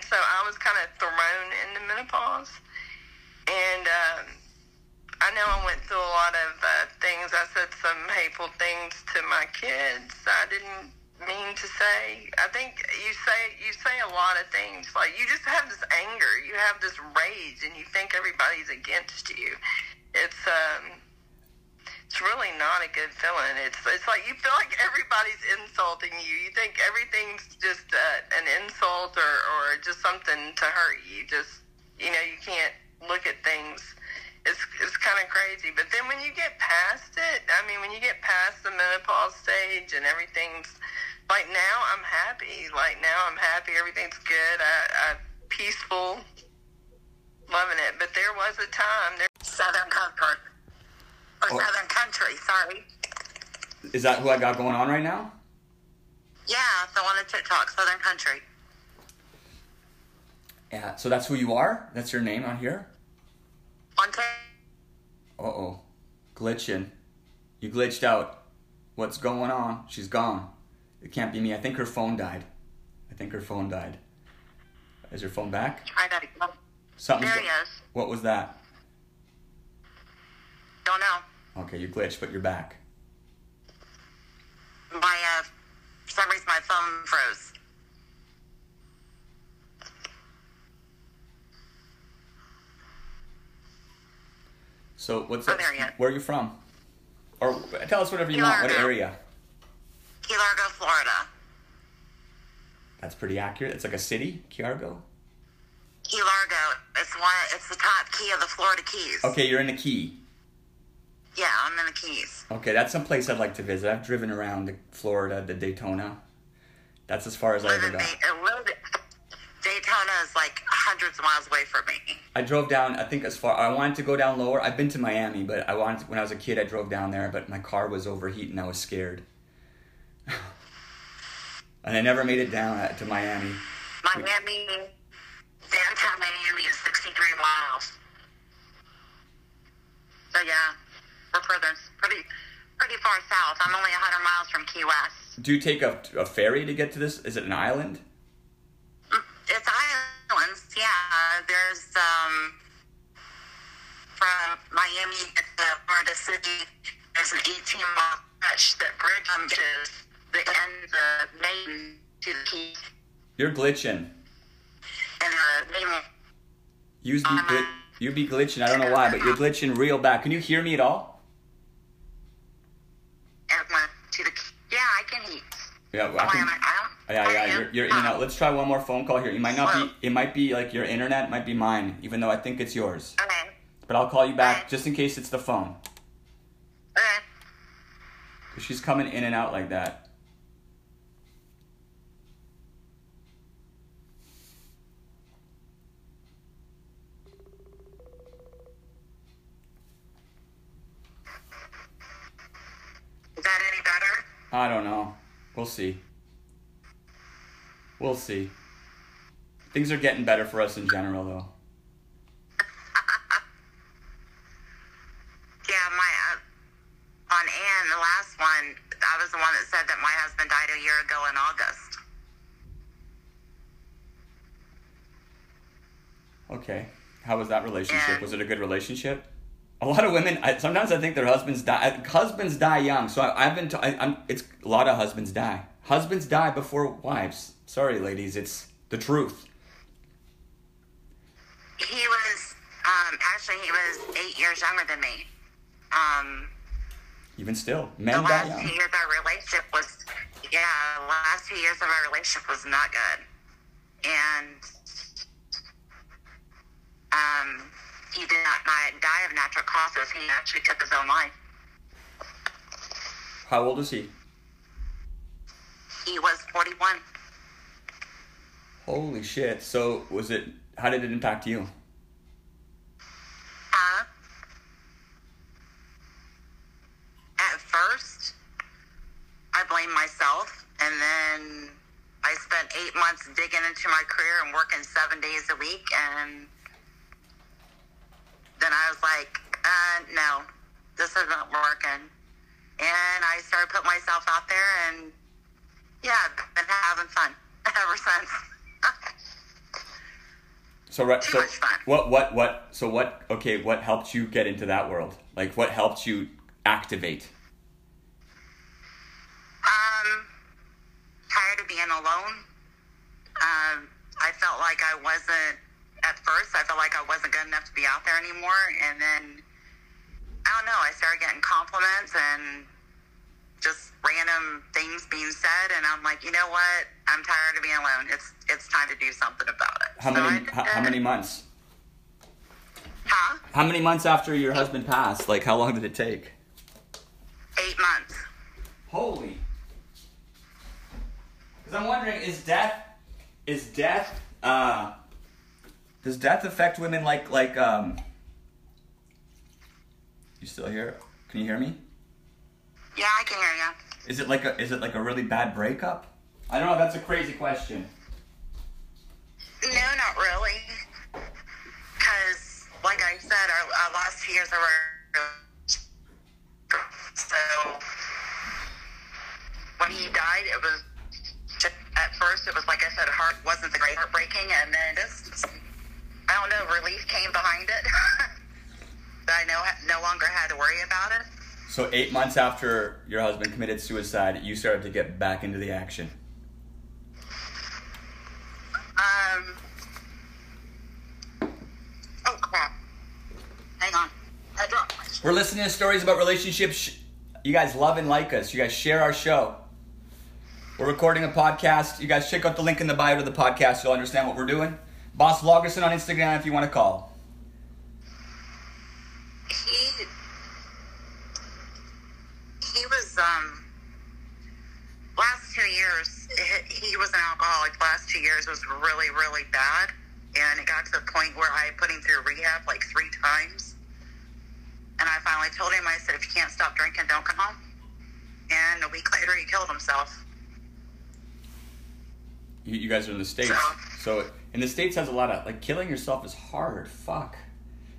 so I was kind of thrown into menopause, and um, I know I went through a lot of uh, things. I said some hateful things to my kids. I didn't mean to say. I think you say you say a lot of things. Like you just have this anger, you have this rage, and you think everybody's against you. It's um, it's really not a good feeling. It's it's like you feel like everybody's insulting you. You think everything's just uh, an insult or or just something to hurt you. Just you know you can't look at things. It's it's kind of crazy. But then when you get past it, I mean, when you get past the menopause stage and everything's like like now I'm happy. Like now I'm happy. Everything's good. I, I peaceful. Loving it. But there was a time there. Southern Comfort. Or Oh. Southern Country, sorry. Is that who I got going on right now? Yeah, the one on TikTok, Southern Country. Yeah. So that's who you are? That's your name on here? On. Uh oh. Glitching. You glitched out. What's going on? She's gone. It can't be me. I think her phone died. I think her phone died. Is her phone back? I gotta go. Something's There he is. What was that? Don't know. Okay, you glitched, but you're back. My, uh, for some reason my phone froze. So what's that? up? there he. Where are you from? Or tell us whatever you Key want. What area? Key Largo, Florida. That's pretty accurate. It's like a city, Kiargo. Key Largo. It's one. It's the top key of the Florida Keys. Okay, you're in the Key. Yeah, I'm in the Keys. Okay, that's some place I'd like to visit. I've driven around the Florida, the Daytona. That's as far as I ever in got. Day- uh, live- Daytona is like hundreds of miles away from me. I drove down. I think as far. I wanted to go down lower. I've been to Miami, but I wanted when I was a kid. I drove down there, but my car was overheating. I was scared, and I never made it down to Miami. Miami, downtown Miami is 63 miles. So yeah, we're further, pretty, pretty far south. I'm only 100 miles from Key West. Do you take a, a ferry to get to this? Is it an island? It's islands, yeah. There's um from Miami to Florida City. There's an 18 mile stretch that bridges the end of Maine to the Keys, You're glitching. and uh, Maine You be gli- you be glitching. I don't know why, but you're glitching real bad. Can you hear me at all? and to the. Yeah, I can eat. Yeah, Why I can. I? Yeah, yeah, you're, you're in and out. Let's try one more phone call here. It might not be. It might be like your internet. Might be mine, even though I think it's yours. Okay. But I'll call you back Okay. just in case it's the phone. Okay. she's coming in and out like that. Is that any better? I don't know. We'll see. We'll see. Things are getting better for us in general, though. Yeah, my uh, on Anne, the last one, I was the one that said that my husband died a year ago in August. Okay. How was that relationship? Yeah. Was it a good relationship? A lot of women. I, sometimes I think their husbands die. Husbands die young. So I, I've been. T- I, I'm. It's a lot of husbands die. Husbands die before wives. Sorry, ladies. It's the truth. He was um, actually he was eight years younger than me. Um, Even still, the men die last young. few years of our relationship was yeah, the last few years of our relationship was not good, and um, he did not die- of natural causes. He actually took his own life. How old is he? He was forty one. Holy shit! So was it? How did it impact you? Uh, at first, I blamed myself, and then I spent eight months digging into my career and working seven days a week, and then I was like, uh, no, this isn't working. And I started putting myself out there, and yeah, I've been having fun ever since. So right. Too So much fun. what? What? What? So what? Okay. What helped you get into that world? Like what helped you activate? Um, tired of being alone. Um, I felt like I wasn't at first. I felt like I wasn't good enough to be out there anymore, and then I don't know. I started getting compliments and just random things being said, and I'm like, you know what? I'm tired of being alone. It's it's time to do something about it. How So many? How, how many months? Huh? How many months after your husband passed? Like how long did it take? Eight months. Holy. Because I'm wondering, is death, is death, uh, does death affect women like like um? You still here? Can you hear me? Yeah, I can hear you. Is it like a is it like a really bad breakup? I don't know. That's a crazy question. No, not really. Because, like I said, our, our last two years were so. When he died, it was just, at first it was like I said, heart wasn't the great heartbreaking, and then just don't know, relief came behind it. I know no longer had to worry about it. So eight months after your husband committed suicide, you started to get back into the action. Um. Oh crap! Hang on, I dropped. We're listening to stories about relationships. You guys love and like us. You guys share our show. We're recording a podcast. You guys check out the link in the bio to the podcast. You'll understand what we're doing. Boss Vlogerson on Instagram if you want to call. He he was um last two years he, was an alcoholic. Last two years was really really bad, and it got to the point where I put him through rehab like three times. And I finally told him, I said, if you can't stop drinking, don't come home. And a week later, he killed himself. You, you guys are in the states, so in the states has a lot of like killing yourself is hard. Fuck.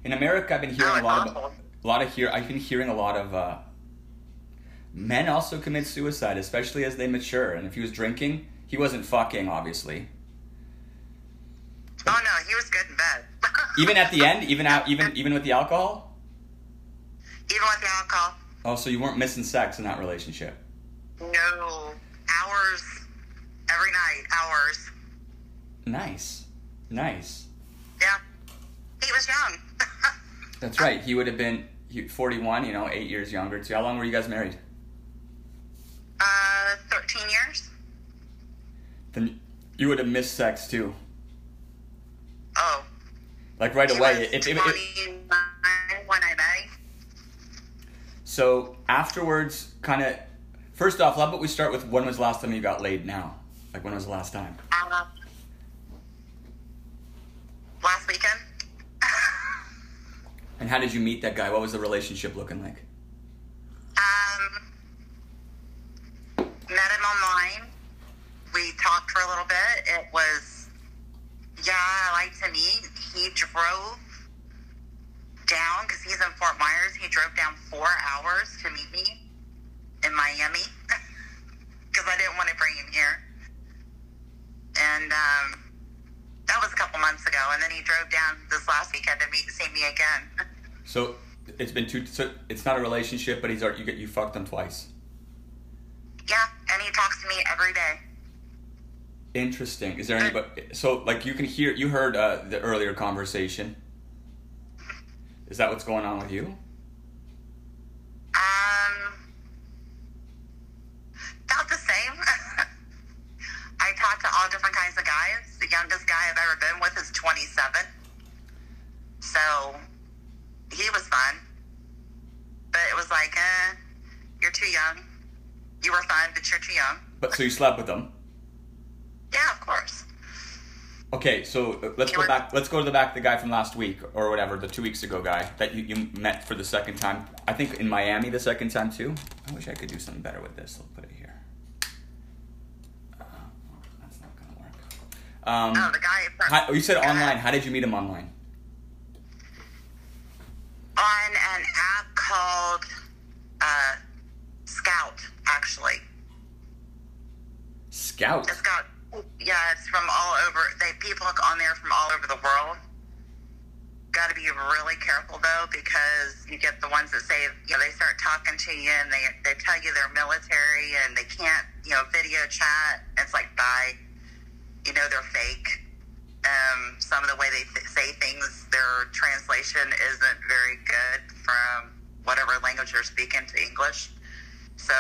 In America, I've been hearing a lot awful. of a lot of here. I've been hearing a lot of uh, men also commit suicide, especially as they mature. And if he was drinking, he wasn't fucking, obviously. Oh no, he was good in bed. Even at the end, even out, even even with the alcohol. even with the alcohol. Oh, so you weren't missing sex in that relationship? No hours every night, hours. Nice, nice. Yeah, he was young. That's right. He would have been 41, you know, eight years younger too. How long were you guys married? uh, thirteen years. Then you would have missed sex too. Oh, Like right he away. was If, if, if, 29 when I met so afterwards, kind of. First off, how about we start with when was the last time you got laid? Now, like when was the last time? Uh, last weekend. And how did you meet that guy? What was the relationship looking like? Um, met him online. We talked for a little bit. It was, yeah, I like to meet. He drove down because he's in Fort Myers. He drove down four hours to meet me in Miami because I didn't want to bring him here. And um, that was a couple months ago. And then he drove down this last weekend to meet see me again. So it's been two. So it's not a relationship, but he's you get you fucked him twice. yeah, and he talks to me every day. Interesting. Is there anybody? So like you can hear. You heard uh, the earlier conversation. Is that what's going on with you? Um, about the same. I talk to all different kinds of guys. The youngest guy I've ever been with is 27. So he was fun. But it was like, eh, you're too young. You were fun, but you're too young. But so you slept with them. Yeah, of course. Okay, so uh, let's go back. Let's go to the back. The guy from last week or whatever, the two weeks ago guy that you, you met for the second time. I think in Miami the second time too. I wish I could do something better with this. I'll put it here. Uh, that's not gonna work. Um, Oh, the guy. from- how, you said online. How did you meet him online? On an app called uh, Skout, actually. Skout. It's got yeah, it's from all over. They people on there from all over the world. Got to be really careful though, because you get the ones that say you know they start talking to you and they they tell you they're military and they can't you know video chat. It's like bye, you know they're fake. Um, some of the way they th- say things, their translation isn't very good from whatever language they're speaking to English. So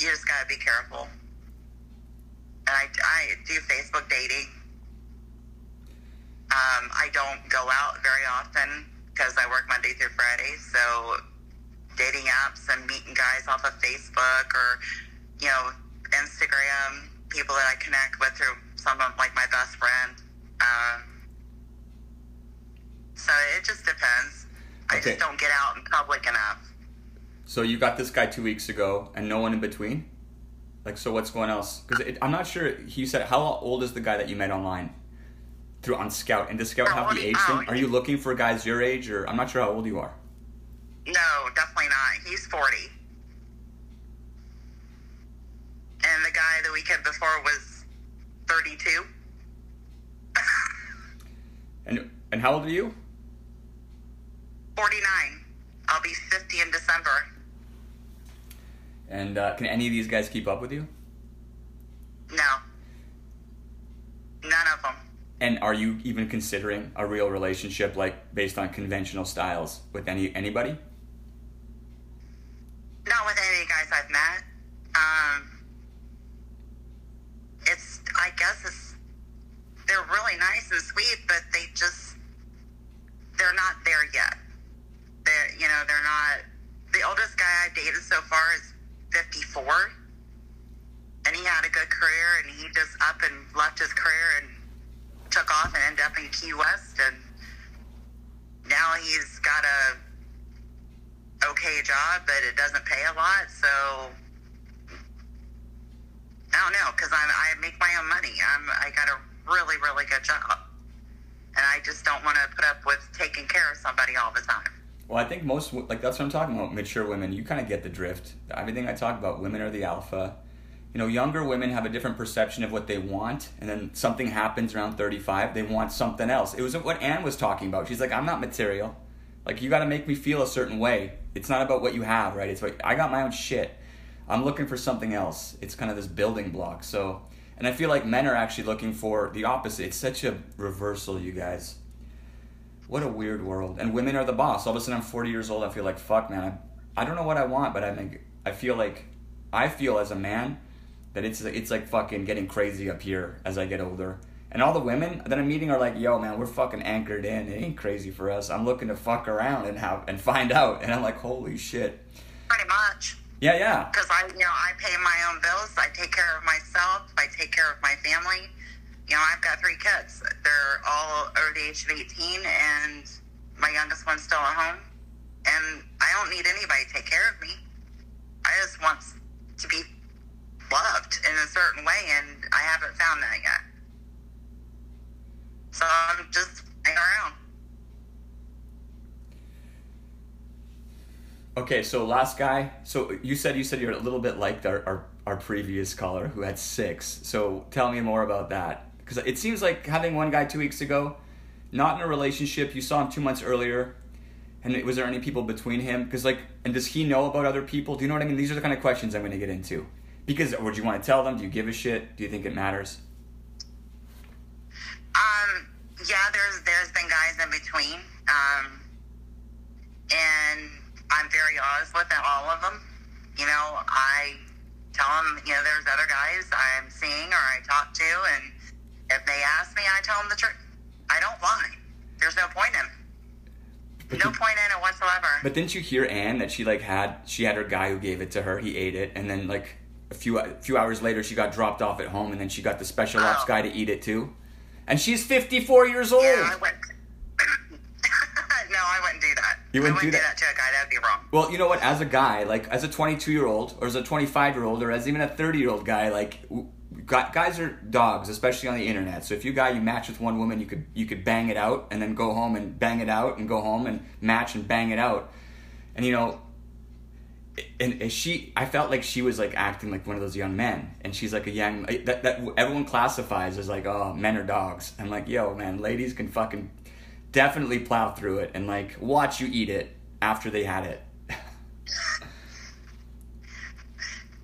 you just got to be careful and I, I do Facebook dating. Um, I don't go out very often because I work Monday through Friday. So dating apps and meeting guys off of Facebook or, you know, Instagram, people that I connect with through some of like my best friend. Um, so it just depends. I Okay. just don't get out in public enough. So you got this guy two weeks ago, and no one in between. Like, so what's going else? Because I'm not sure. He said, how old is the guy that you met online through on Skout? And does Skout How have the age thing? Are you looking for guys your age, or I'm not sure how old you are. No, definitely not. He's 40. And the guy the weekend before was 32. And and how old are you? 49. I'll be 50 in December. And uh, can any of these guys keep up with you? No. None of them. And are you even considering a real relationship, like based on conventional styles, with any anybody? Not with any of the guys I've met. Um, it's, I guess it's, they're really nice and sweet, but they just, they're not there yet. They're, you know, they're not, the oldest guy I've dated so far is 54. And he had a good career, and he just up and left his career and took off and ended up in Key West. And now he's got a okay job, but it doesn't pay a lot. So I don't know because I'm I make my own money. I'm I got a really really good job, and I just don't want to put up with taking care of somebody all the time. Like that's what I'm talking about. Mature women, you kind of get the drift. Everything I talk about, women are the alpha. You know, younger women have a different perception of what they want, and then something happens around 35, they want something else. It was what Anne was talking about. She's like, I'm not material. Like, you got to make me feel a certain way. It's not about what you have, right? It's like I got my own shit. I'm looking for something else. It's kind of this building block. So, and I feel like men are actually looking for the opposite. It's such a reversal, you guys. What a weird world. And women are the boss. All of a sudden, I'm 40 years old. I feel like fuck, man. I, I don't know what I want, but I think I feel like I feel as a man that it's it's like fucking getting crazy up here as I get older. And all the women that I'm meeting are like, "Yo, man, we're fucking anchored in. It ain't crazy for us. I'm looking to fuck around and have and find out." And I'm like, "Holy shit." Pretty much Yeah, yeah. because I you know I pay my own bills. I take care of myself. I take care of my family. You know I've got three kids. They're all over the age of 18, and my youngest one's still at home. And I don't need anybody to take care of me. I just want to be loved in a certain way, and I haven't found that yet. So I'm just hanging around. Okay, so last guy. So you said you said you're a little bit like our our, our previous caller who had six. So tell me more about that because it seems like having one guy two weeks ago, not in a relationship. You saw him two months earlier, and was there any people between him? Because like, and does he know about other people? Do you know what I mean? These are the kind of questions I'm going to get into. Because would you want to tell them? Do you give a shit? Do you think it matters? Um, yeah, there's there's been guys in between, um, and I'm very honest with all of them. You know, I tell them, you know, there's other guys I'm seeing or I talk to, and if they ask me, I tell them the truth. I don't lie. There's no point in no did- point in it whatsoever. But didn't you hear Anne that she like had she had her guy who gave it to her. He ate it, and then like a few a few hours later, she got dropped off at home, and then she got the special ops Oh. guy to eat it too. And she's fifty four years old. yeah, I wouldn't. no, I wouldn't do that. You wouldn't I do wouldn't that? to a guy. That'd be wrong. Well, you know what? As a guy, like as a 22 year old, or as a 25 year old, or as even a 30 year old guy, like guys are dogs, especially on the internet. So if you guy you match with one woman, you could you could bang it out and then go home and bang it out and go home and match and bang it out, and you know. And she, I felt like she was like acting like one of those young men, and she's like a young uh, that that everyone classifies as like oh men are dogs. I'm like yo man, ladies can fucking definitely plow through it and like watch you eat it after they had it.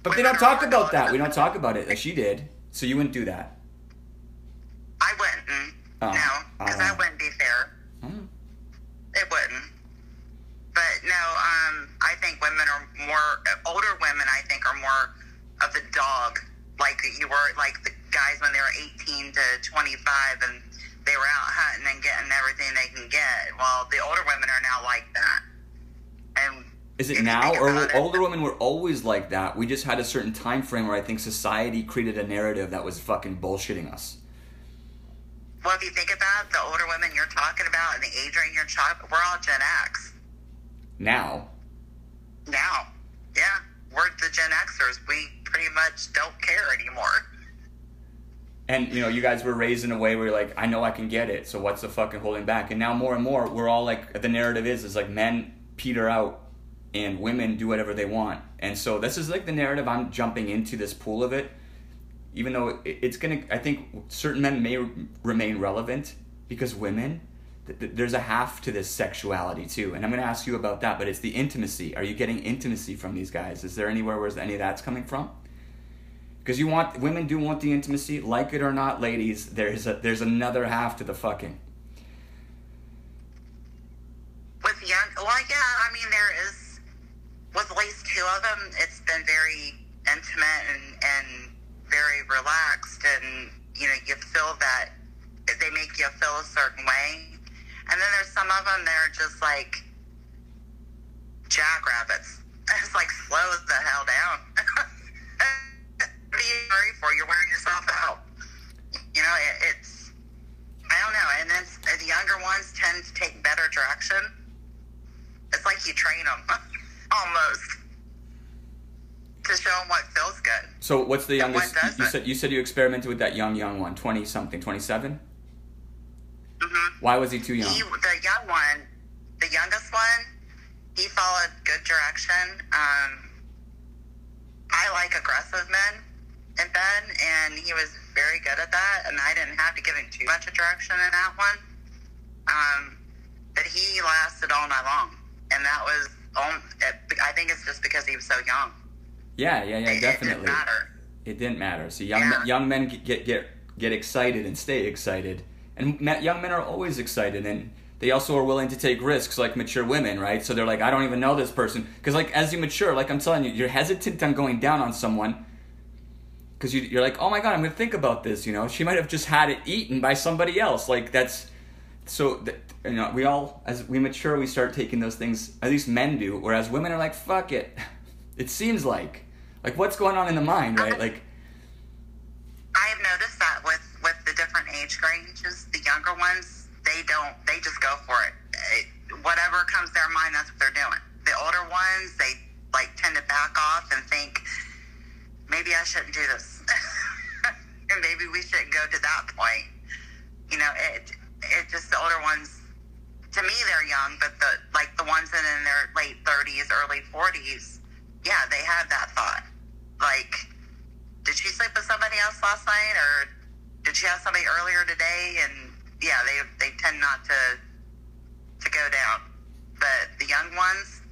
but they don't talk about that. We don't talk about it like she did. So you wouldn't do that. I wouldn't. Oh, no, because oh. that wouldn't be fair. Hmm. It wouldn't. But no, um, I think women are more older women. I think are more of the dog, like you were, like the guys when they were eighteen to twenty-five, and they were out hunting and getting everything they can get. Well, the older women are now like that, and Is it now or older women were always like that? We just had a certain time frame where I think society created a narrative that was fucking bullshitting us. Well, if you think about the older women you're talking about and the age range you're talking, we're all Gen X Now, now. Yeah, we're the Gen Xers. We pretty much don't care anymore. and you know, you guys were raised in a way where you're like, I know I can get it, so what's the fucking holding back? And now more and more, we're all like, the narrative is is like men peter out and women do whatever they want. And so this is like the narrative I'm jumping into this pool of it. Even though it's gonna, I think certain men may remain relevant because women, th- th- there's a half to this sexuality too. And I'm gonna ask you about that, but it's the intimacy. Are you getting intimacy from these guys? Is there anywhere where any of that's coming from? Because you want women do want the intimacy, like it or not, ladies. There's a there's another half to the fucking. With young, yeah, I mean, there is, with at least two of them, it's been very intimate and, and very relaxed, and, you know, you feel that they make you feel a certain way. And then there's some of them that are just like jackrabbits. It's like, slow the hell down. you worried for? You're wearing yourself out. You know, it, it's, I don't know. And then the younger ones tend to take better direction. It's like you train them almost to show them what feels good. So what's the youngest? You said you said you experimented with that young young one, twenty something, twenty seven. hmm Why was he too young? He, the young one, the youngest one, he followed good direction. Um, I like aggressive men in bed, and he was very good at that. And I didn't have to give him too much of direction in that one. Um, but he lasted all night long, and that was. I think it's just because he was so young. Yeah, yeah, yeah, It- It definitely. didn't matter. It didn't matter. So young Yeah. young men get get get excited and stay excited, and young men are always excited, and they also are willing to take risks like mature women, right? So they're like, I don't even know this person, because like as you mature, like I'm telling you, you're hesitant on going down on someone. Because you, you're like, oh my god, I'm gonna think about this. You know, she might have just had it eaten by somebody else. Like that's so that, you know we all as we mature we start taking those things at least men do whereas women are like fuck it it seems like like what's going on in the mind right like I have noticed that with with the different age ranges, the younger ones, they don't, they just go for it. it. Whatever comes to their mind, that's what they're doing. The older ones, they like tend to back off and think, maybe I shouldn't do this, and maybe we shouldn't go to that point. You know, it it just the older ones. To me, they're young, but the like the ones that in their late thirties, early forties, yeah, they have that thought. Like, did she sleep with somebody else last night, or did she have somebody earlier today? And yeah, they they tend not to to go down. But the young ones,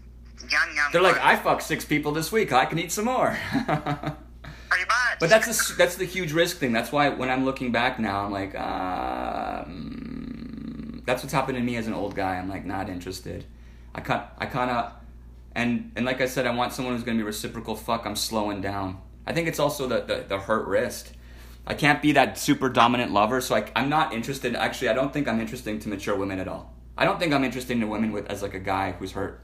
young young, they're like i fucked six people this week i can eat some more pretty much. but that's the that's the huge risk thing that's why when i'm looking back now i'm like um, that's what's happened to me as an old guy. I'm like not interested. I kind i kind of and and like i said i want someone who's going to be reciprocal. Fuck i'm slowing down. I think it's also the, the the hurt wrist. I can't be that super dominant lover so I, i'm not interested. Actually i don't think i'm interesting to mature women at all. I don't think i'm interesting in women with as like a guy who's hurt.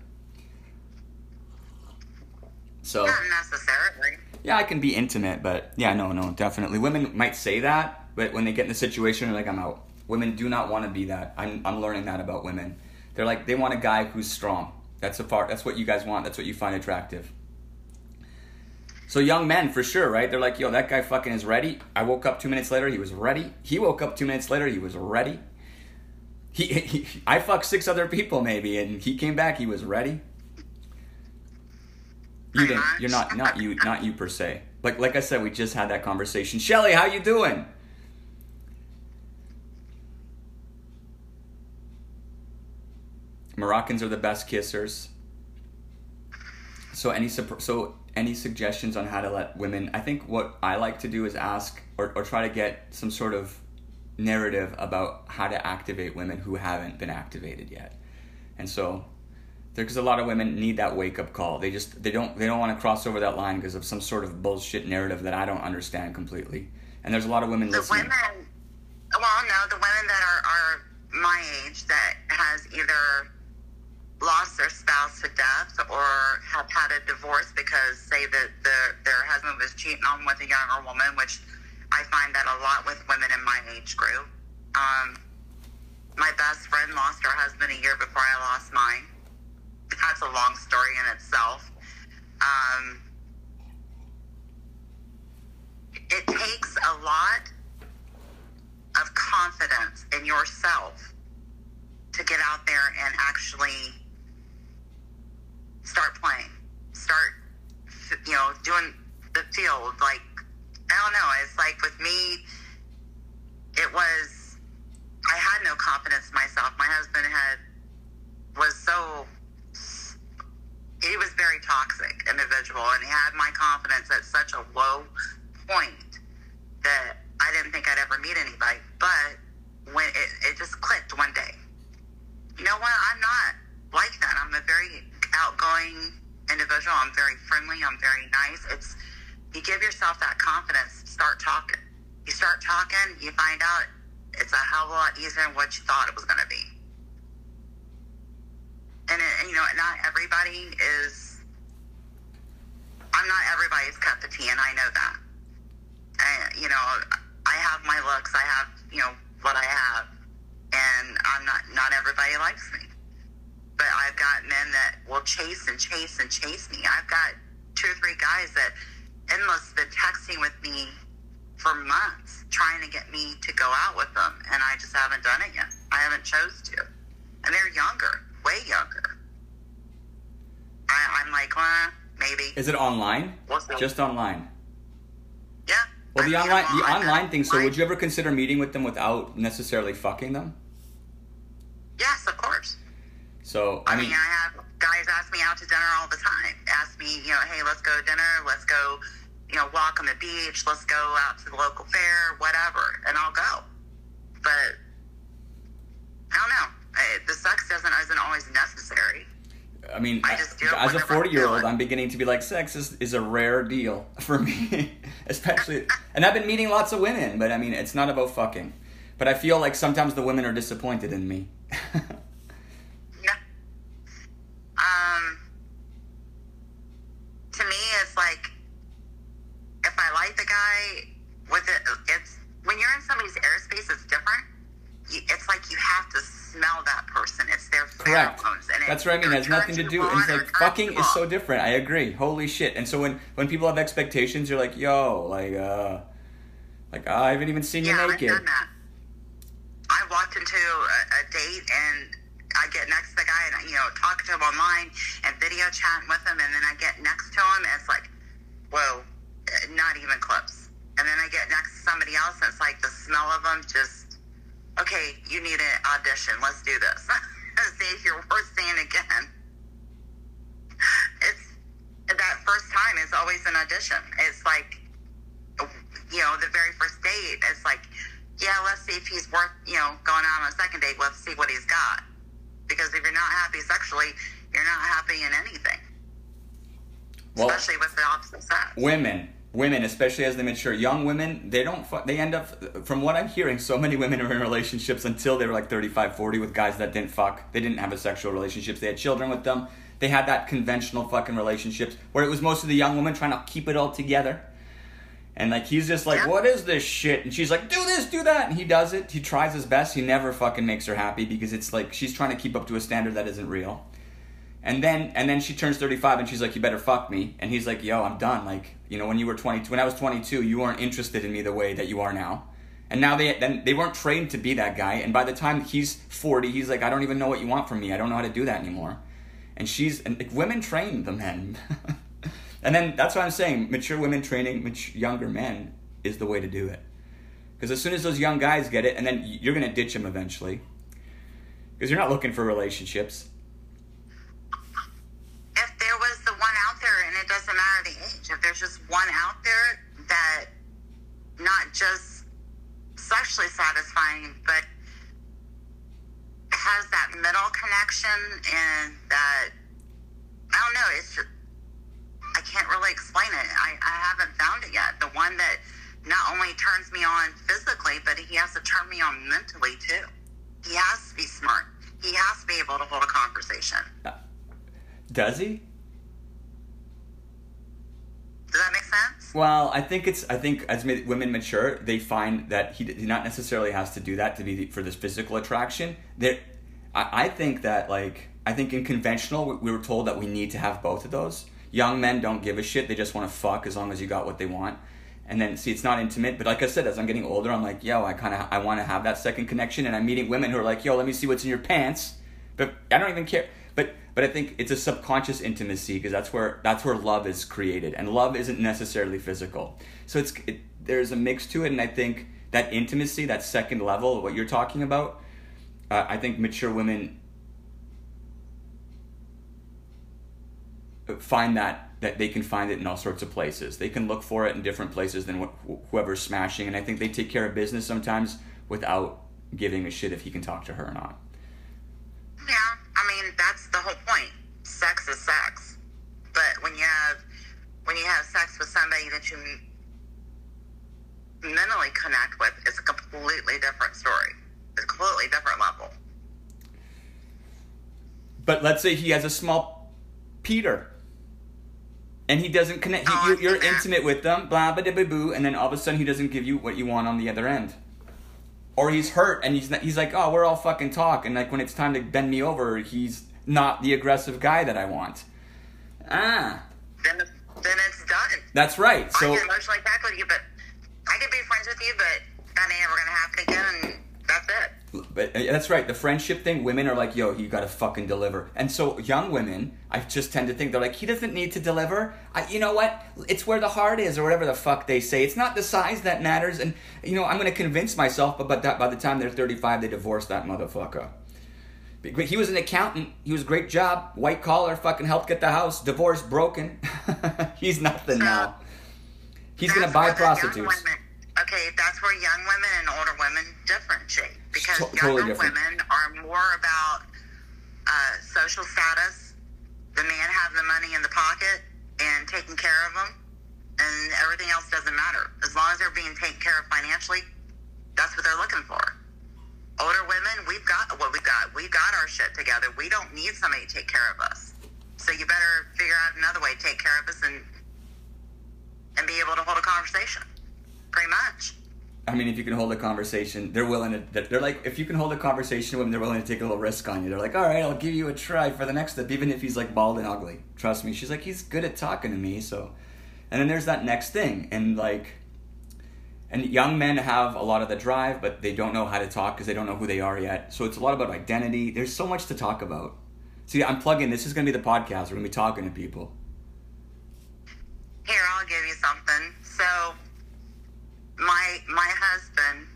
So not necessarily. yeah, I can be intimate, but yeah, no, no, definitely. Women might say that, but when they get in the situation, they're like, I'm out. Women do not want to be that. I'm, I'm learning that about women. They're like, they want a guy who's strong. That's a far. That's what you guys want. That's what you find attractive. So young men, for sure, right? They're like, yo, that guy fucking is ready. I woke up two minutes later, he was ready. He woke up two minutes later, he was ready. He, he I fucked six other people maybe, and he came back, he was ready. You didn't. You're not. Not you. Not you per se. Like like I said, we just had that conversation. Shelly, how you doing? Moroccans are the best kissers. So any so any suggestions on how to let women? I think what I like to do is ask or, or try to get some sort of narrative about how to activate women who haven't been activated yet. And so because a lot of women need that wake up call. They just they don't they don't want to cross over that line because of some sort of bullshit narrative that I don't understand completely. And there's a lot of women The listening. women, well, no, the women that are, are my age that has either lost their spouse to death or have had a divorce because say that their their husband was cheating on with a younger woman, which I find that a lot with women in my age group. Um, my best friend lost her husband a year before I lost mine. That's a long story in itself. Um, it takes a lot of confidence in yourself to get out there and actually start playing, start, you know, doing the field. Like, I don't know. It's like with me, it was, I had no confidence in myself. My husband had, was so, he was very toxic individual and he had my confidence at such a low point that I didn't think I'd ever meet anybody. But when it, it just clicked one day. You know what? I'm not like that. I'm a very outgoing individual. I'm very friendly. I'm very nice. It's you give yourself that confidence. Start talking. You start talking. You find out it's a hell of a lot easier than what you thought it was going to be. And it, you know, not everybody is. I'm not everybody's cup of tea, and I know that. And, you know, I have my looks. I have, you know, what I have, and I'm not. Not everybody likes me but I've got men that will chase and chase and chase me. I've got two or three guys that endless been texting with me for months trying to get me to go out with them, and I just haven't done it yet. I haven't chose to, and they're younger, way younger. I, I'm like, well, maybe. Is it online? Just online. Yeah. Well, the I mean, online the online thing. So, would you ever consider meeting with them without necessarily fucking them? Yes, of course. So, I I mean, mean, I have guys ask me out to dinner all the time. Ask me, you know, hey, let's go to dinner. Let's go, you know, walk on the beach. Let's go out to the local fair, whatever, and I'll go. But I don't know. I, the sex doesn't isn't always necessary. I mean, I just do as a forty-year-old. I'm beginning to be like, sex is, is a rare deal for me, especially. And I've been meeting lots of women, but I mean, it's not about fucking. But I feel like sometimes the women are disappointed in me. Yeah. Um. To me, it's like if I like the guy with it, it's when you're in somebody's airspace, it's different. You, it's like you have to smell that person. It's their Correct. pheromones, and it That's what I mean. It has nothing to do. on It's like fucking is so different. I agree. Holy shit. And so when when people have expectations, you're like, yo, like, uh, like I haven't even seen you Yeah, I've naked. done that. I walked into a, a date and I get next to the guy and you know talking to him online and video chatting with him, and then I get next to him and it's like, whoa, not even close. And then I get next to somebody else and it's like the smell of them just, okay, you need an audition. Let's do this. See if you're worth seeing again. It's that first time is always an audition. It's like you know, the very first date, it's like, yeah, let's see if he's worth, you know, going out on a second date. Let's see what he's got. Because if you're not happy sexually, you're not happy in anything, Well, especially with the opposite sex. women women especially as they mature young women they don't they end up from what i'm hearing so many women are in relationships until they were like 35 40 with guys that didn't fuck. They didn't have a sexual relationships they had children with them. They had that conventional fucking relationships where it was most of the young women trying to keep it all together. And like he's just like what is this shit? And she's like do this do that. And he does it. He tries his best. He never fucking makes her happy because it's like she's trying to keep up to a standard that isn't real and then and then she turns 35 and she's like, "You better fuck me." And he's like, "Yo, I'm done. Like, you know, when you were 22, when I was 22, you weren't interested in me the way that you are now." And now they then they weren't trained to be that guy. And by the time he's 40, he's like, "I don't even know what you want from me. I don't know how to do that anymore." And she's and like, women train the men. and then that's what I'm saying. Mature women training mature, younger men is the way to do it. Because as soon as those young guys get it, and then you're gonna ditch them eventually. Because you're not looking for relationships. If there was the one out there, and it doesn't matter the age, if there's just one out there that not just sexually satisfying, but has that middle connection and that I don't know. It's just I can't really explain it. I, I haven't found it yet. The one that not only turns me on physically, but he has to turn me on mentally too. He has to be smart. He has to be able to hold a conversation. Does he? Does that make sense? Well, I think it's. I think as women mature, they find that he, he not necessarily has to do that to be for this physical attraction. There, I, I think that like I think in conventional, we, we were told that we need to have both of those. Young men don't give a shit; they just want to fuck as long as you got what they want. And then see, it's not intimate. But like I said, as I'm getting older, I'm like, yo, I kind of I want to have that second connection. And I'm meeting women who are like, yo, let me see what's in your pants. But I don't even care. But I think it's a subconscious intimacy because that's where that's where love is created, and love isn't necessarily physical. So it's it, there's a mix to it, and I think that intimacy, that second level, what you're talking about, uh, I think mature women find that that they can find it in all sorts of places. They can look for it in different places than wh- whoever's smashing, and I think they take care of business sometimes without giving a shit if he can talk to her or not. Yeah, mean that's the whole point. Sex is sex, but when you have when you have sex with somebody that you mentally connect with, it's a completely different story. It's a completely different level. But let's say he has a small Peter. And he doesn't connect. Oh, you, I you're intimate with them, blah blah blah boo, and then all of a sudden he doesn't give you what you want on the other end, or he's hurt and he's not, he's like, oh, we're all fucking talk, and like when it's time to bend me over, he's not the aggressive guy that I want. Ah, Then it's, then it's done. that's right. So I can emotionally tackle you, but I can be friends with you, but that ain't ever gonna happen again, and that's it. But uh, that's right. The friendship thing, women are like, yo, you gotta fucking deliver. And so young women, I just tend to think they're like, he doesn't need to deliver. I, you know what? It's where the heart is, or whatever the fuck they say. It's not the size that matters. And you know, I'm gonna convince myself, but but that by the time they're 35, they divorce that motherfucker. But He was an accountant. He was a great job, white collar, fucking helped get the house, divorce, broken. He's nothing now. He's gonna buy where the young prostitutes. Okay, that's where young women and older women differentiate because To- totally younger different. women are more about uh, social status, the man having the money in the pocket and taking care of them, and everything else doesn't matter as long as they're being taken care of financially. That's what they're looking for. Older women, we've got what we've got. We've got our shit together. We don't need somebody to take care of us. So you better figure out another way to take care of us and and be able to hold a conversation. Pretty much. I mean, if you can hold a conversation, they're willing to. They're like, if you can hold a conversation with them, they're willing to take a little risk on you. They're like, all right, I'll give you a try for the next step, even if he's like bald and ugly. Trust me. She's like, he's good at talking to me, so. And then there's that next thing, and like, and young men have a lot of the drive, but they don't know how to talk because they don't know who they are yet. So it's a lot about identity. There's so much to talk about. See, I'm plugging. This is gonna be the podcast. We're gonna be talking to people. Here, I'll give you something. So, my my husband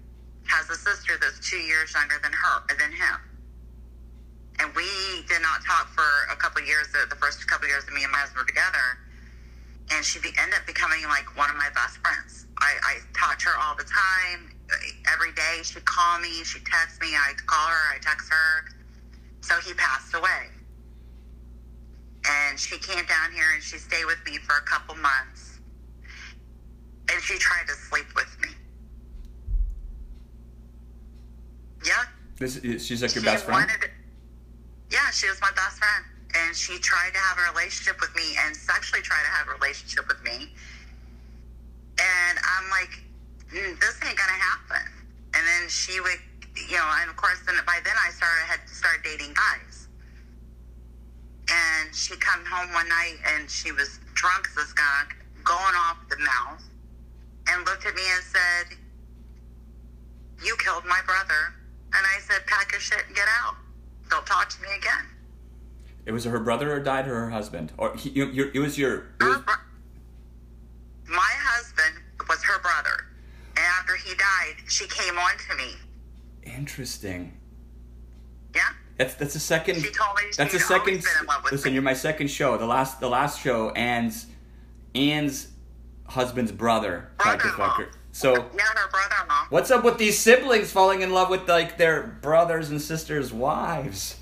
has a sister that's two years younger than her than him, and we did not talk for a couple years. The, first couple years that me and my husband were together, and she be, ended up becoming like one of my best friends. I, I talked to her all the time. Every day she'd call me, she'd text me. I'd call her, I text her. So he passed away. And she came down here and she stayed with me for a couple months. And she tried to sleep with me. Yeah. This is, she's like your she best friend. wanted- yeah, she was my best friend. And she tried to have a relationship with me and sexually tried to have a relationship with me. And I'm like, "Mm, this ain't gonna happen. And then she would, you know, and of course, then by then I started had to start dating guys. And she come home one night and she was drunk as a skunk, going off the mouth, and looked at me and said, "You killed my brother." And I said, "Pack your shit and get out. Don't talk to me again." It was her brother or died or her husband or he, you, you, it was your. It was, my husband was her brother, and after he died, she came on to me. interesting. Yeah, That's that's the second. She told me That's the second. always been in love with Listen, me. you're my second show. The last the last show, Anne's Anne's husband's brother tried to fuck Brother-in-law. her. So yeah, her brother-in-law. what's up with these siblings falling in love with like their brothers and sisters' wives?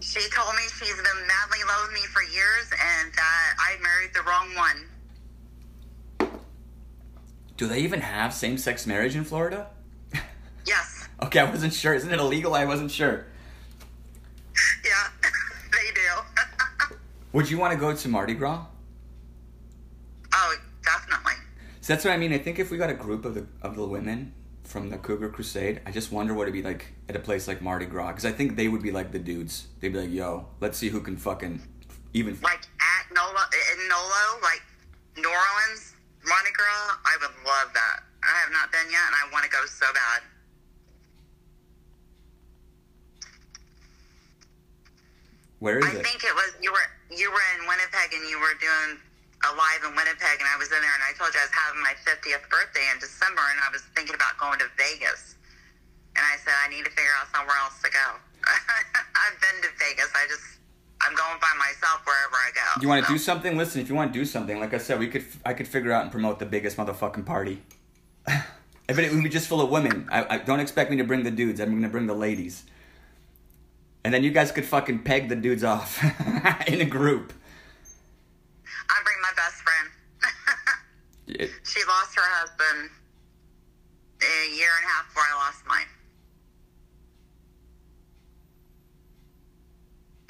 She told me she's been madly loving me for years, and that I married the wrong one. Do they even have same sex marriage in Florida? Yes, Okay, I wasn't sure. Isn't it illegal? I wasn't sure. yeah, they do. Would you want to go to Mardi Gras? Oh. So that's what I mean. I think if we got a group of the of the women from the Cougar Crusade, I just wonder what it'd be like at a place like Mardi Gras. Because I think they would be like the dudes. They'd be like, "Yo, let's see who can fucking even." Like at NOLA, in NOLA, like New Orleans, Mardi Gras, I would love that. I have not been yet, and I want to go so bad. Where is I it? I think it was you were you were in Winnipeg and you were doing a live in Winnipeg, and I was in there, and I told you I was having my 50th birthday in December, and I was thinking about going to Vegas, and I said I need to figure out somewhere else to go. I've been to Vegas. I just I'm going by myself wherever I go. You want to so. do something? Listen, if you want to do something, like I said, we could. I could figure out and promote the biggest motherfucking party. if it would be just full of women, I, I don't expect me to bring the dudes. I'm gonna bring the ladies. And then you guys could fucking peg the dudes off in a group. I bring my best friend. It- she lost her husband a year and a half before I lost mine.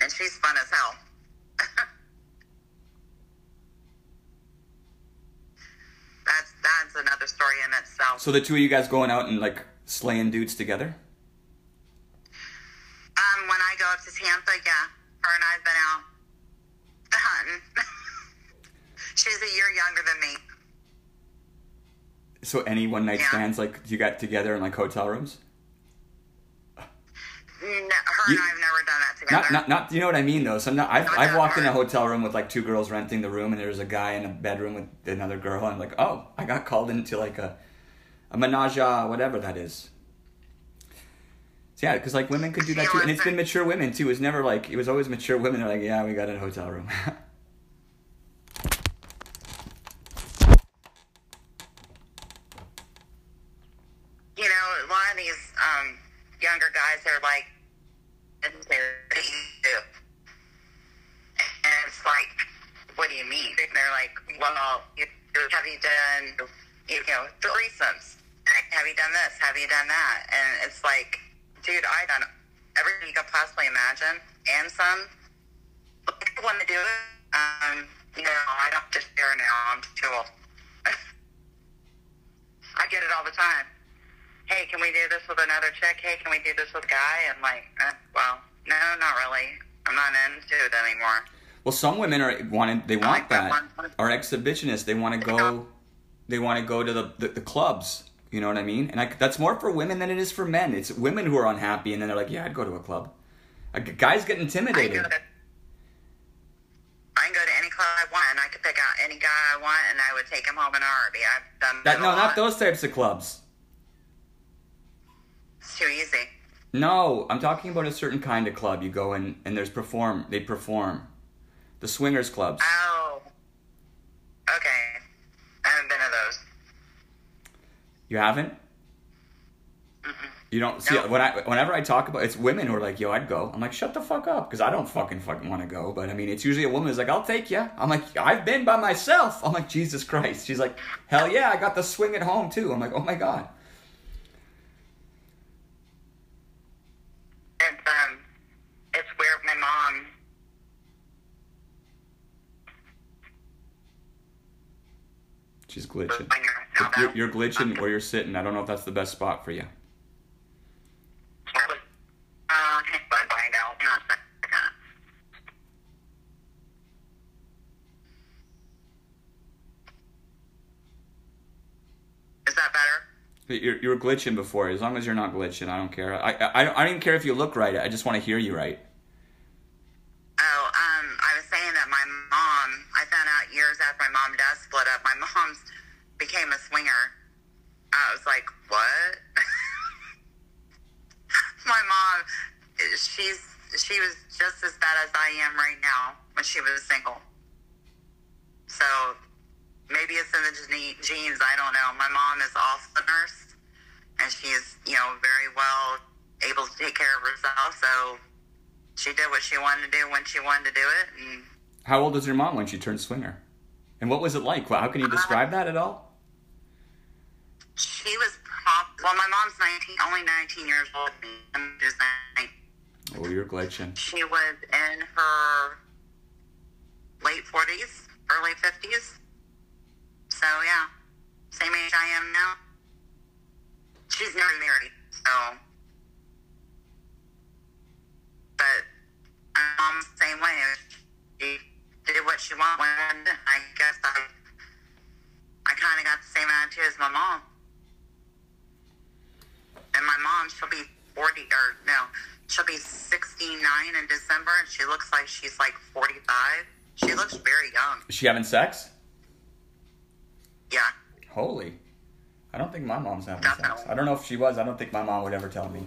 And she's fun as hell. that's that's another story in itself. So the two of you guys going out and like slaying dudes together? Um, when I go up to Tampa, yeah, her and I've been out hunting. she's a year younger than me. So any one night Yeah. stands like you got together in like hotel rooms? No, her You- and I've never done that together. Not, not, not. You know what I mean, though. So not, I've, Not I've walked in a hotel room with like two girls renting the room, and there's a guy in a bedroom with another girl. And I'm like, oh, I got called into like a, a menage, a whatever that is. So, yeah, because like women could do that too, and it's been mature women too. It's never like it was always mature women. They're like, yeah, we got in a hotel room. you know, a lot of these um, younger guys are like, and? And it's like, what do you mean? They're like, well, have you done, you know, threesomes? Have you done this? Have you done that? And it's like, dude, I've done everything you could possibly imagine and some. I want to do it, um, you know, I don't just share now. I'm too old. I get it all the time hey, can we do this with another chick? Hey, can we do this with a guy? And like, eh, well, no, not really. I'm not into it anymore. well, some women are wanted. They want like that that. Are exhibitionists. They want to go. They want to go to the, the the clubs. You know what I mean? And I, that's more for women than it is for men. It's women who are unhappy, and then they're like, "Yeah, I'd go to a club." Guys get intimidated. I can go to any club I want, and I could pick out any guy I want, and I would take him home in a heartbeat. I've done That no, lot. not those types of clubs. It's too easy. No, I'm talking about a certain kind of club. You go in and there's perform. They perform. The swingers clubs. Oh, okay. I haven't been to those. You haven't. You don't see No. when I whenever I talk about it's women who are like, "Yo, I'd go." I'm like, "Shut the fuck up," because I don't fucking fucking want to go. But I mean, it's usually a woman who's like, "I'll take you." I'm like, "I've been by myself." I'm like, "Jesus Christ!" She's like, "Hell yeah, I got the swing at home too." I'm like, "Oh my god." It's um, it's where my mom. She's glitching. You're, You're, you're glitching where you're sitting. I don't know if that's the best spot for you. Hang on, find out. Hang on a second. Is that better? You're, you were glitching before. As long as you're not glitching, I don't care. I, I, I don't- I don't even care if you look right. I just want to hear you right. Oh, um, I was saying that my mom, I found out years after my mom and dad split up, my mom's became a swinger. I was like, what? my mom, she's, she was just as bad as I am right now when she was single. So maybe it's in the gene- genes. I don't know. My mom is also a nurse, and she's you know very well able to take care of herself. So she did what she wanted to do when she wanted to do it, and How old was your mom when she turned swinger? And what was it like? How can you describe that at all? she was prop. Well, my mom's nineteen, only nineteen years old. and She was 19. Oh, you're glitching. She was in her late 40s, early 50s. So, yeah, same age I am now. She's never married, so. But my mom's the same way. She did what she wanted. I guess I, I kind of got the same attitude as my mom. And my mom, she'll be 40, or no, she'll be 69 in December, and she looks like she's like 45. She looks very young. Is she having sex? Yeah. Holy. I don't think my mom's having Definitely. sex. I don't know if she was. I don't think my mom would ever tell me.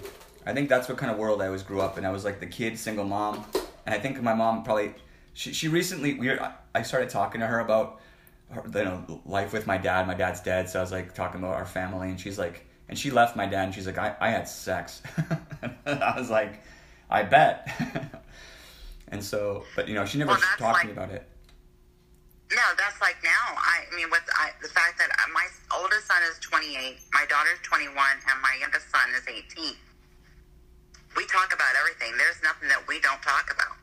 I think that's what kind of world I always grew up in. I was like the kid, single mom. And I think my mom probably, she, she recently, we were, I started talking to her about, her, you know, life with my dad. My dad's dead. So I was like talking about our family. And she's like, and she left my dad and she's like, I, I had sex. I was like, I bet. and so, but you know, she never Well, talked to me about it. No, that's like now. I, I mean, with I, the fact that my oldest son is 28, my daughter's 21, and my youngest son is 18. We talk about everything. There's nothing that we don't talk about.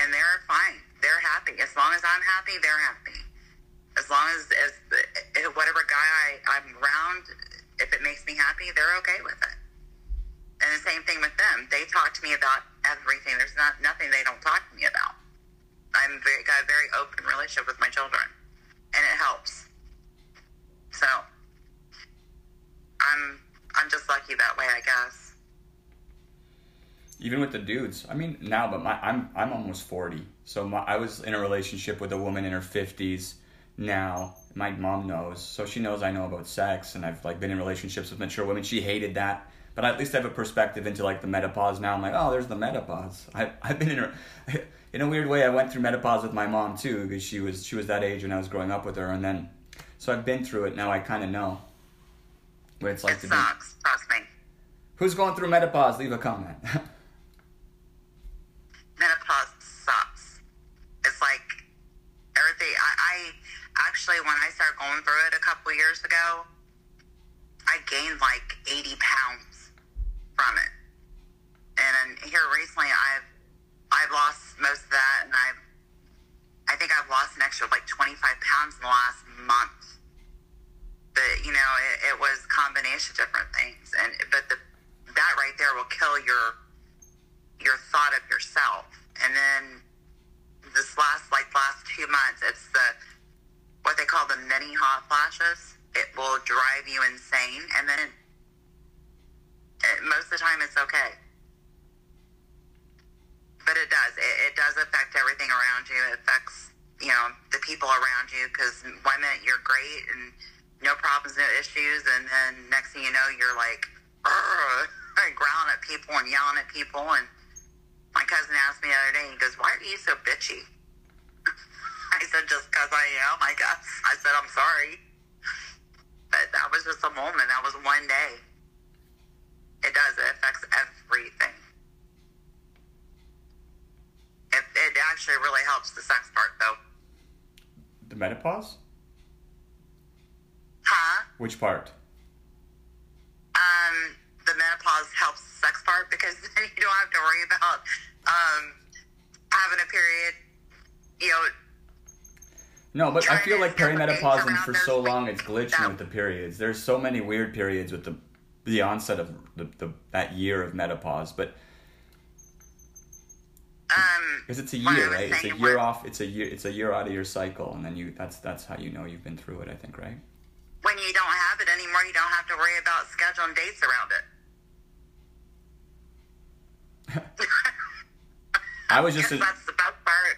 And they're fine. They're happy. As long as I'm happy, they're happy. As long as, as whatever guy I, I'm around, if it makes me happy, they're okay with it. And the same thing with them. They talk to me about everything. There's not nothing they don't talk to me about. I'm very, got a very open relationship with my children, and it helps. So I'm I'm just lucky that way, I guess. even with the dudes i mean now but my i'm i'm almost 40 so my, i was in a relationship with a woman in her 50s now my mom knows so she knows i know about sex and i've like been in relationships with mature women. She hated that. But at least i have a perspective into like the menopause now. I'm like oh there's the menopause. I, i've been in a in a weird way i went through menopause with my mom too because she was she was that age when i was growing up with her and then so i've been through it. Now i kind of know what it's like it to be sucks. Trust me. who's going through menopause? Leave a comment. Menopause sucks. It's like everything. I, I actually, going through it a couple years ago, I gained like 80 pounds from it. And here recently, I've I've lost most of that, and I've I think I've lost an extra like 25 pounds in the last month. But you know, it, it was combination of different things, and but the that right there will kill your your thought of yourself. And then this last like last two months, it's the what they call the mini hot flashes. It will drive you insane, and then it, most of the time it's okay. But it does. It, it does affect everything around you. It affects you know the people around you because one minute you're great and no problems, no issues, and then next thing you know you're like growling at people and yelling at people. And my cousin asked me the other day, he goes, "Why are you so bitchy?" I said, "Just because I am, I guess." I said, "I'm sorry." But that was just a moment. That was one day. It does. It affects everything. It, it actually really helps the sex part, though. the menopause Huh? which part Um, the menopause helps the sex part because then you don't have to worry about um, having a period. You know, No, but I feel like perimenopause and for so long it's glitching with the periods. There's so many weird periods with the the onset of the, the that year of menopause, but um, because it's a year, right? It's a year was- off. It's a year. It's a year out of your cycle, and then you that's that's how you know you've been through it. I think, right? when you don't have it anymore, you don't have to worry about scheduling dates around it. I was just a, that's the best part.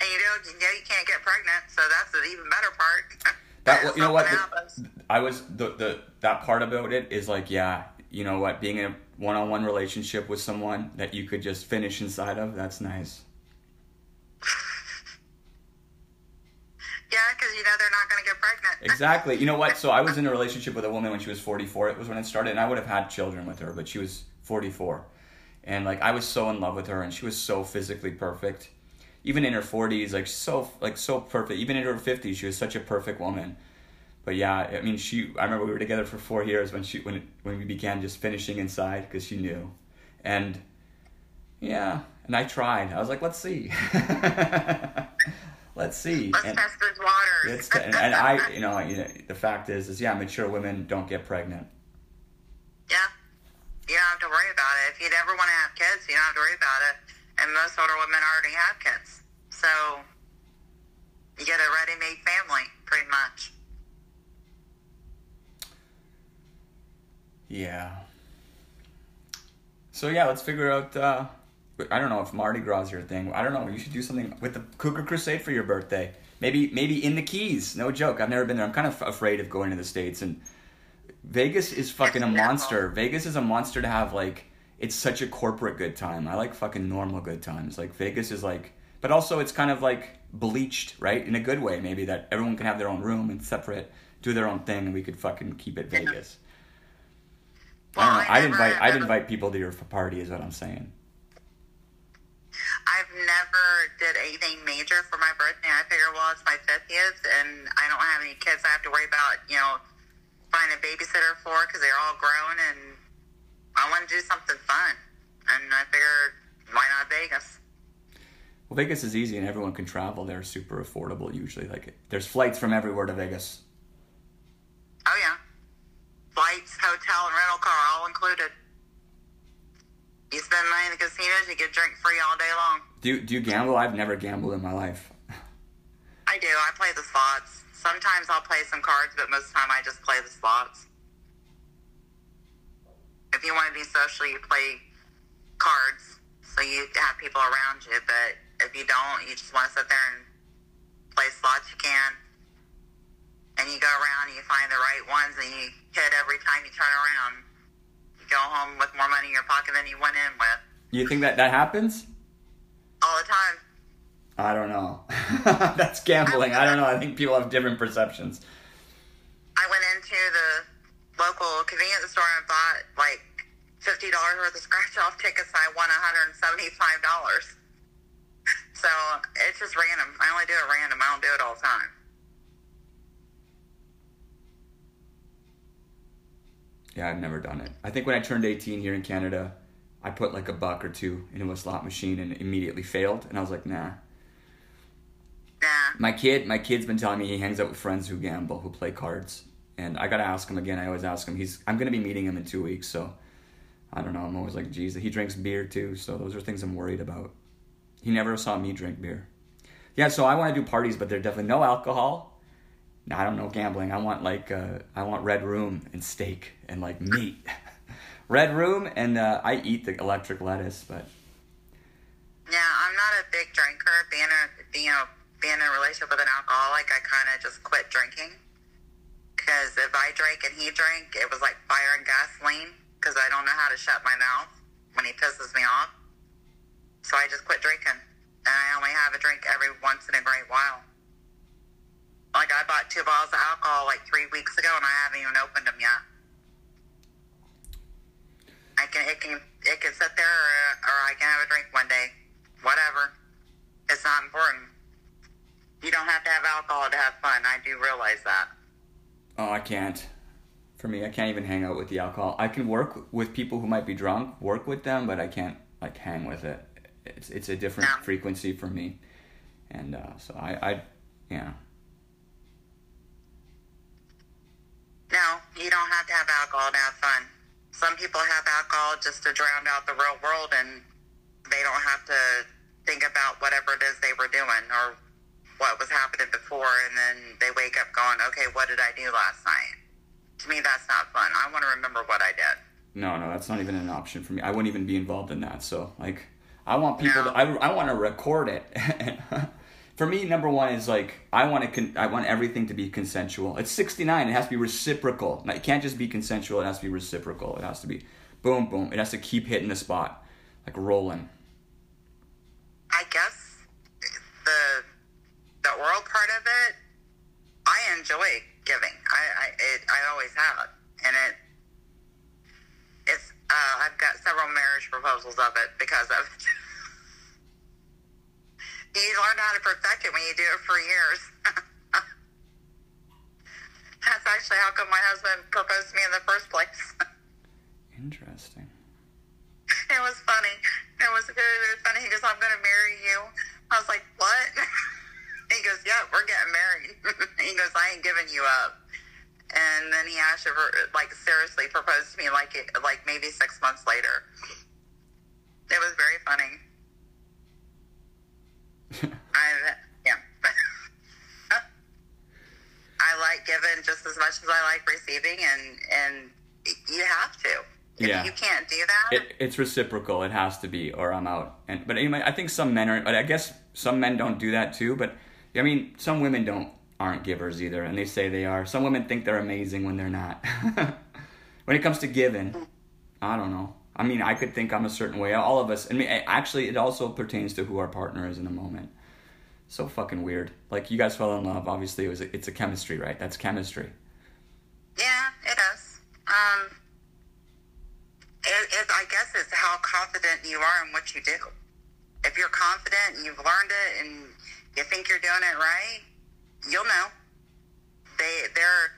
And you know, you know you can't get pregnant, so that's the even better part. that. You know what? I was the the that part about it is like yeah. You know what? Being in a one-on-one relationship with someone that you could just finish inside of. That's nice. Yeah, because you know they're not going to get pregnant. Exactly. You know what? So I was in a relationship with a woman when she was 44. It was when it started, and I would have had children with her, but she was 44. And like I was so in love with her, and she was so physically perfect. Even in her 40s, like so like so perfect. Even in her 50s, she was such a perfect woman. But yeah, I mean, she. I remember we were together for four years when she when when we began just finishing inside because she knew, and Yeah, and I tried. I was like, let's see. let's see. Let's And- test these waters. It's t- and, and I, you know, you know, the fact is, is yeah, mature women don't get pregnant. yeah. You don't have to worry about it. If you never want to have kids, you don't have to worry about it. And most older women already have kids. So you get a ready made family, pretty much. Yeah. So yeah, let's figure out. Uh, I don't know if Mardi Gras is your thing. I don't know. You should do something with the Cougar Crusade for your birthday. Maybe, maybe in the Keys. No joke. I've never been there. I'm kind of afraid of going to the states. And Vegas is fucking a monster. Vegas is a monster to have. Like, it's such a corporate good time. I like fucking normal good times. Like Vegas is like, but also it's kind of like bleached, right? In a good way, maybe that everyone can have their own room and separate, do their own thing, and we could fucking keep it Vegas. I don't know. Well, I'd invite I'd invite people to your party. Is what I'm saying. I've never did anything major for my birthday. I figure, well, it's my 50th, and I don't have any kids I have to worry about, you know, find a babysitter for because they're all grown, and I want to do something fun. And I figured, why not Vegas? Well, Vegas is easy and everyone can travel. They're super affordable usually. Like there's flights from everywhere to Vegas. Oh, yeah. Flights, hotel, and rental car all included. You spend money in the casinos, you get drink free all day long. Do you, do you gamble? I've never gambled in my life. I do. I play the slots. Sometimes I'll play some cards, but most of the time I just play the slots. If you want to be social, you play cards, so you have people around you. But if you don't, you just want to sit there and play slots, you can. And you go around and you find the right ones, and you hit every time you turn around. You go home with more money in your pocket than you went in with You think that that happens? all the time. I don't know. That's gambling. I don't know. I think people have different perceptions. I went into the local convenience store and bought like fifty dollars worth of scratch off tickets. and I won one hundred and seventy five dollars. So it's just random. I only do it random. I don't do it all the time. Yeah, I've never done it. I think when I turned 18 here in Canada, I put like a buck or two into a slot machine and immediately failed. And I was like, nah. Nah. My kid, my kid's been telling me he hangs out with friends who gamble, who play cards, and I gotta ask him again. I always ask him. He's, I'm gonna be meeting him in two weeks, so I don't know. I'm always like, geez, he drinks beer too, so those are things I'm worried about. He never saw me drink beer. Yeah, so I want to do parties, but they're definitely no alcohol. I don't know gambling. I want like uh, I want red room and steak and like meat. red room and uh, I eat the electric lettuce, but Yeah, I'm not a big drinker. Being a being a being in a relationship with an alcoholic, I kind of just quit drinking. Because if I drank and he drank, it was like fire and gasoline. Because I don't know how to shut my mouth when he pisses me off. So I just quit drinking, and I only have a drink every once in a great while. Like I bought two bottles of alcohol like three weeks ago, and I haven't even opened them yet. I can it can it can sit there, or, or I can have a drink one day, whatever. It's not important. You don't have to have alcohol to have fun. I do realize that. Oh, I can't. For me, I can't even hang out with the alcohol. I can work with people who might be drunk, work with them, but I can't like hang with it. It's it's a different Yeah. frequency for me, and uh, so I I yeah. No, you don't have to have alcohol to have fun. Some people have alcohol just to drown out the real world and they don't have to think about whatever it is they were doing or what was happening before and then they wake up going, okay, what did I do last night? To me, that's not fun. I want to remember what I did. No, no, that's not even an option for me. I wouldn't even be involved in that. So, like, I want people No. to. I, I want to record it. for me, number one is like I want to. Con- I want everything to be consensual. It's sixty nine. It has to be reciprocal. It can't just be consensual. It has to be reciprocal. It has to be boom, boom. It has to keep hitting the spot, like rolling. I guess the the oral part of it, I enjoy giving. I I, it, I always have, and it it's uh, I've got several marriage proposals of it because of it. you learn how to perfect it when you do it for years. That's actually how come my husband proposed to me in the first place. Interesting. it was funny. It was very funny. He goes, "I'm going to marry you." I was like, "What?" he goes, "Yeah, we're getting married." he goes, "I ain't giving you up." And then he actually, like, seriously proposed to me, like, it, like maybe six months later. It was very funny. I yeah. I like giving just as much as I like receiving, and and you have to. If Yeah. you can't do that. It, it's reciprocal. It has to be, or I'm out. And but anyway, I think some men are. But I guess some men don't do that too. But I mean, some women don't aren't givers either, and they say they are. Some women think they're amazing when they're not. when it comes to giving, I don't know. I mean, I could think I'm a certain way. All of us. I mean, actually, it also pertains to who our partner is in the moment. So fucking weird. Like you guys fell in love. Obviously, it was. A, it's a chemistry, right? That's chemistry. Yeah, it is. Um, it, it, I guess it's how confident you are in what you do. If you're confident and you've learned it and you think you're doing it right, you'll know. They there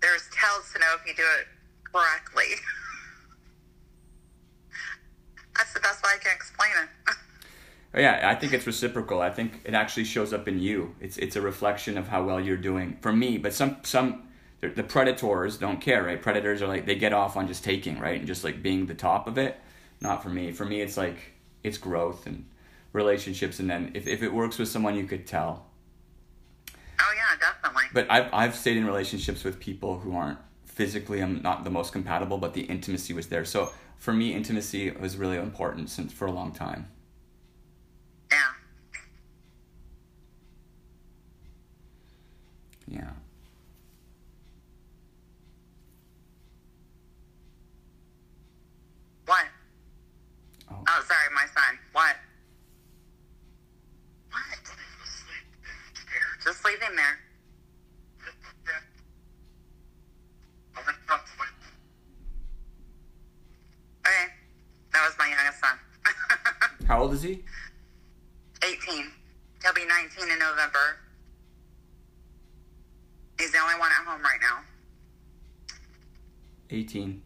there's tells to know if you do it correctly. That's the best way I can explain it. Oh, Yeah, I think it's reciprocal. I think it actually shows up in you. It's it's a reflection of how well you're doing for me. But some some the the predators don't care, right? Predators are like they get off on just taking, right, and just like being the top of it. Not for me. For me, it's like it's growth and relationships, and then if if it works with someone, you could tell. Oh yeah, definitely. But I've I've stayed in relationships with people who aren't physically I'm not the most compatible, but the intimacy was there. So for me, intimacy was really important since for a long time. yeah. Yeah. What? Oh. Oh, sorry, my son. What? What? Just leave him there. Okay. That was my youngest son. How old is he? 18. He'll be 19 in November. He's the only one at home right now. 18.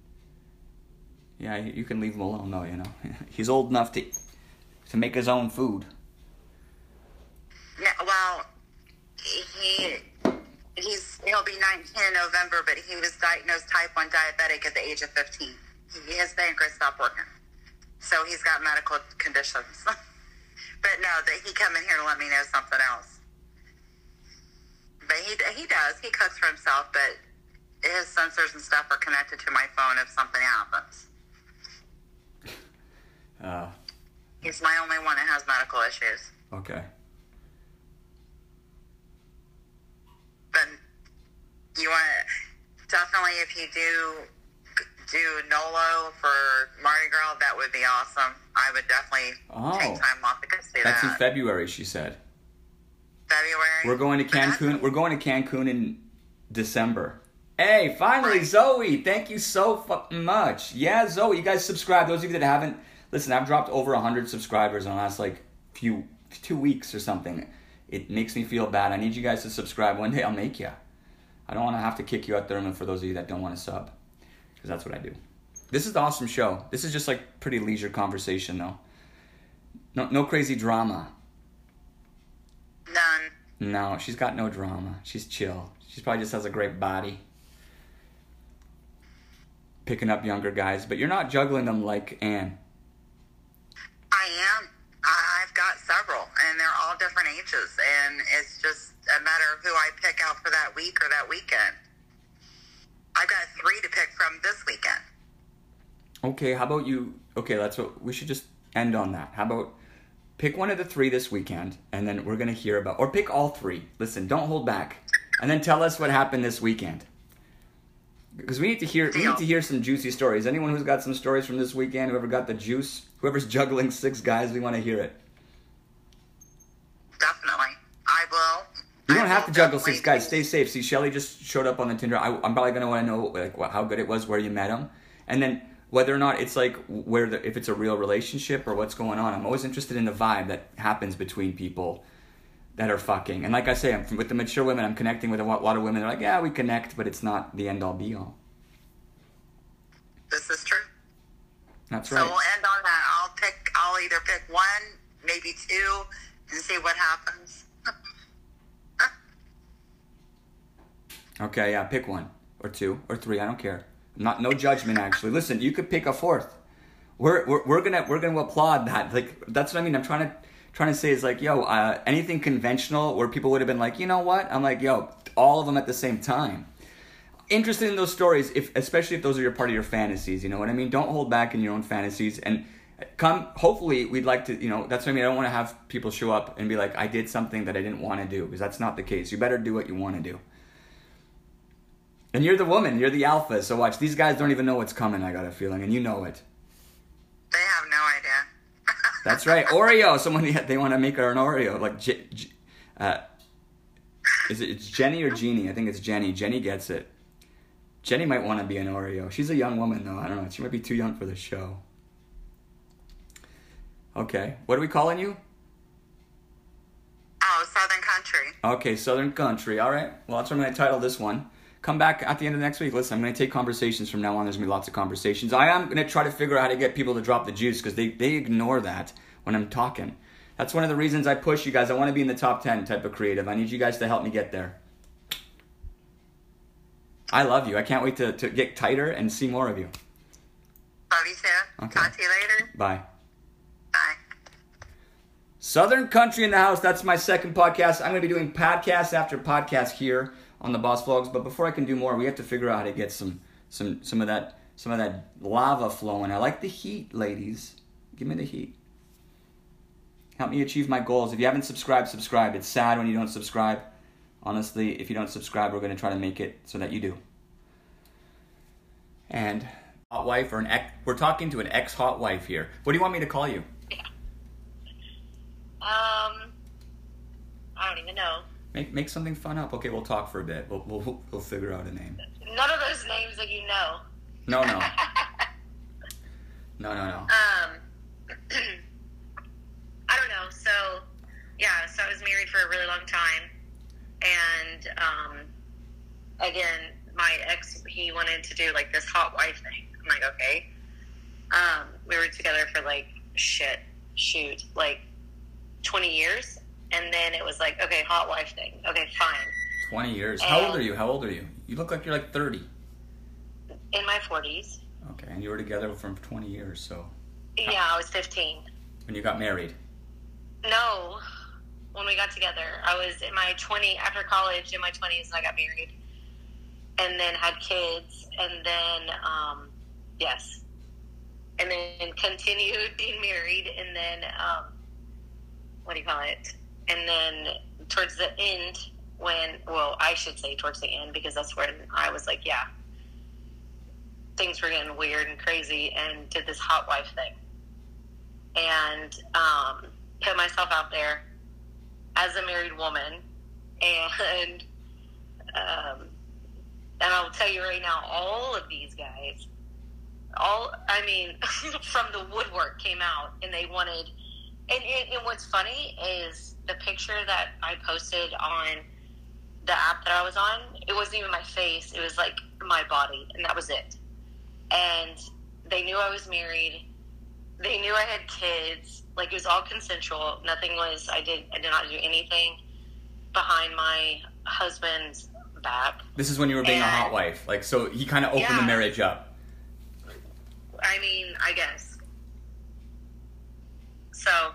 Yeah, you can leave him alone though, you know. He's old enough to to make his own food. Well, he he's he'll be 19 in November, but he was diagnosed type 1 diabetic at the age of 15. He, his pancreas stopped working, so he's got medical conditions. but no, that he come in here to let me know something else. But he he does. He cooks for himself, but his sensors and stuff are connected to my phone if something happens. Uh, He's my only one that has medical issues. okay. but you want definitely if you do do NOLA for Mardi Gras, that would be awesome. I would definitely Oh. take time off to go see That's in. February, she said. February. We're going to Cancun. We're going to Cancun in December. Hey, finally. Zoe! Thank you so fucking much. Yeah, Zoe, you guys subscribe. Those of you that haven't, listen, I've dropped over hundred subscribers in the last like few two weeks or something. It makes me feel bad. I need you guys to subscribe. One day I'll make you. I don't want to have to kick you out there. And for those of you that don't want to sub, because that's what I do. This is the awesome show. This is just like pretty leisure conversation though. No, no crazy drama. None. No, she's got no drama. She's chill. She probably just has a great body. Picking up younger guys, but you're not juggling them like Anne. I am. I've got several, and they're all different ages, and it's just a matter of who I pick out for that week or that weekend. I've got three to pick from this weekend. Okay, how about you? Okay, that's what we should just end on that. How about pick one of the three this weekend, and then we're gonna hear about, or pick all three. Listen, don't hold back, and then tell us what happened this weekend. Because we need to hear, we need to hear some juicy stories. Anyone who's got some stories from this weekend, whoever got the juice, whoever's juggling six guys, we want to hear it. Definitely. I will. You don't have to juggle six guys. Stay safe. See, Shelly just showed up on the Tinder. I, I'm probably gonna want to know like what, how good it was, where you met him, and then whether or not it's like where the, if it's a real relationship or what's going on. I'm always interested in the vibe that happens between people that are fucking. And like I say, I'm, with the mature women, I'm connecting with a lot of women. They're like, yeah, we connect, but it's not the end all be all. This is true. That's right. So we'll end on that. I'll pick. I'll either pick one, maybe two, and see what happens. Okay, yeah, pick one or two or three. I don't care. Not no judgment actually. Listen, you could pick a fourth. We're, we're, we're gonna we're gonna applaud that. Like that's what I mean. I'm trying to trying to say is like, yo, uh, anything conventional where people would have been like, you know what? I'm like, yo, all of them at the same time. Interested in those stories, if especially if those are your part of your fantasies. You know what I mean? Don't hold back in your own fantasies and come. Hopefully, we'd like to. You know, that's what I mean. I don't want to have people show up and be like, I did something that I didn't want to do because that's not the case. You better do what you want to do. And you're the woman, you're the alpha. So watch, these guys don't even know what's coming. I got a feeling, and you know it. They have no idea. That's right, Oreo. Someone they want to make her an Oreo, like J, J- uh, is it it's Jenny or Jeannie? I think it's Jenny. Jenny gets it. Jenny might want to be an Oreo. She's a young woman though. I don't know. She might be too young for the show. Okay, what are we calling you? Oh, Southern Country. Okay, Southern Country. All right. Well, that's what I'm going to title this one. Come back at the end of next week. Listen, I'm going to take conversations from now on. There's going to be lots of conversations. I am going to try to figure out how to get people to drop the juice because they, they ignore that when I'm talking. That's one of the reasons I push you guys. I want to be in the top 10 type of creative. I need you guys to help me get there. I love you. I can't wait to, to get tighter and see more of you. Love you too. Okay. Talk to you later. Bye. Bye. Southern Country in the House. That's my second podcast. I'm going to be doing podcast after podcast here on the Boss Vlogs. But before I can do more, we have to figure out how to get some some some of that some of that lava flowing. I like the heat, ladies. Give me the heat. Help me achieve my goals. If you haven't subscribed, subscribe. It's sad when you don't subscribe. Honestly, if you don't subscribe, we're going to try to make it so that you do. And hot wife or an ex, we're talking to an ex hot wife here. What do you want me to call you? Um, I don't even know. Make make something fun up. Okay, we'll talk for a bit. We'll we'll, we'll figure out a name. None of those names that you know. No, no, no, no, no. Um, I don't know. So, yeah, so I was married for a really long time, and um, again, my ex he wanted to do like this hot wife thing. I'm like, okay. Um, we were together for like shit, shoot, like 20 years, and then it was like, okay, hot wife thing. Okay, fine. Twenty years. How old are you? How old are you? You look like you're like thirty. In my 40s. Okay, and you were together for twenty years. So Yeah, I was 15. when you got married, No, when we got together, I was in my 20 after college in my 20s, and I got married, and then had kids, and then um, yes, and then continued being married, and then um, what do you call it? And then towards the end, when well, I should say towards the end because that's when I was like, yeah, things were getting weird and crazy, and did this hot wife thing, and um, put myself out there as a married woman, and um, and I'll tell you right now, all of these guys, all I mean, from the woodwork came out, and they wanted. And, and, and what's funny is the picture that I posted on the app that I was on. It wasn't even my face; it was like my body, and that was it. And they knew I was married. They knew I had kids. Like it was all consensual. Nothing was. I did. I did not do anything behind my husband's back. this is when you were being a hot wife. Like so, he kind of opened the marriage up. I mean, I guess. So,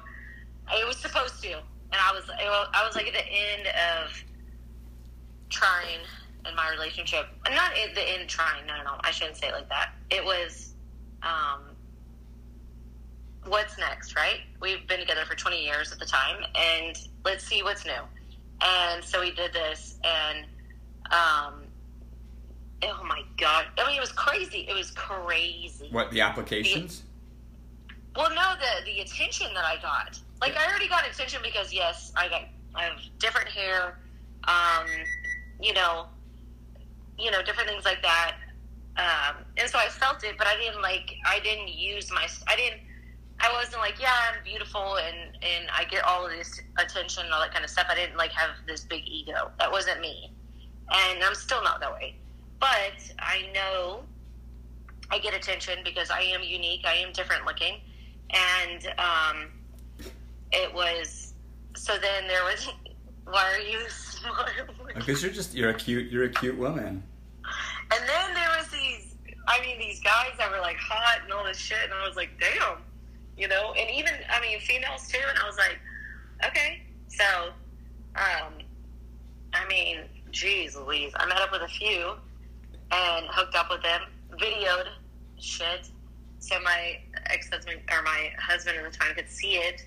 it was supposed to, and I was, I was like at the end of trying in my relationship. Not at the end trying. No, no, no. I shouldn't say it like that. It was, um, what's next, right? We've been together for 20 years at the time, and let's see what's new. And so we did this, and um, oh my god! I mean, it was crazy. It was crazy. What the applications? Well, no, the the attention that I got, like I already got attention because yes, I got I have different hair, um, you know, you know, different things like that, um, and so I felt it, but I didn't like I didn't use my I didn't I wasn't like yeah I'm beautiful and and I get all of this attention and all that kind of stuff. I didn't like have this big ego. That wasn't me, and I'm still not that way. But I know I get attention because I am unique. I am different looking, and um, it was. So then there was. Why are you smiling? Because you're just you're a cute you're a cute woman. And then there was these, I mean, these guys that were like hot and all this shit, and I was like, damn, you know. And even, I mean, females too. And I was like, okay. So, um, I mean, geez, Louise, I met up with a few and hooked up with them, videoed shit, so my ex-husband or my husband at the time could see it,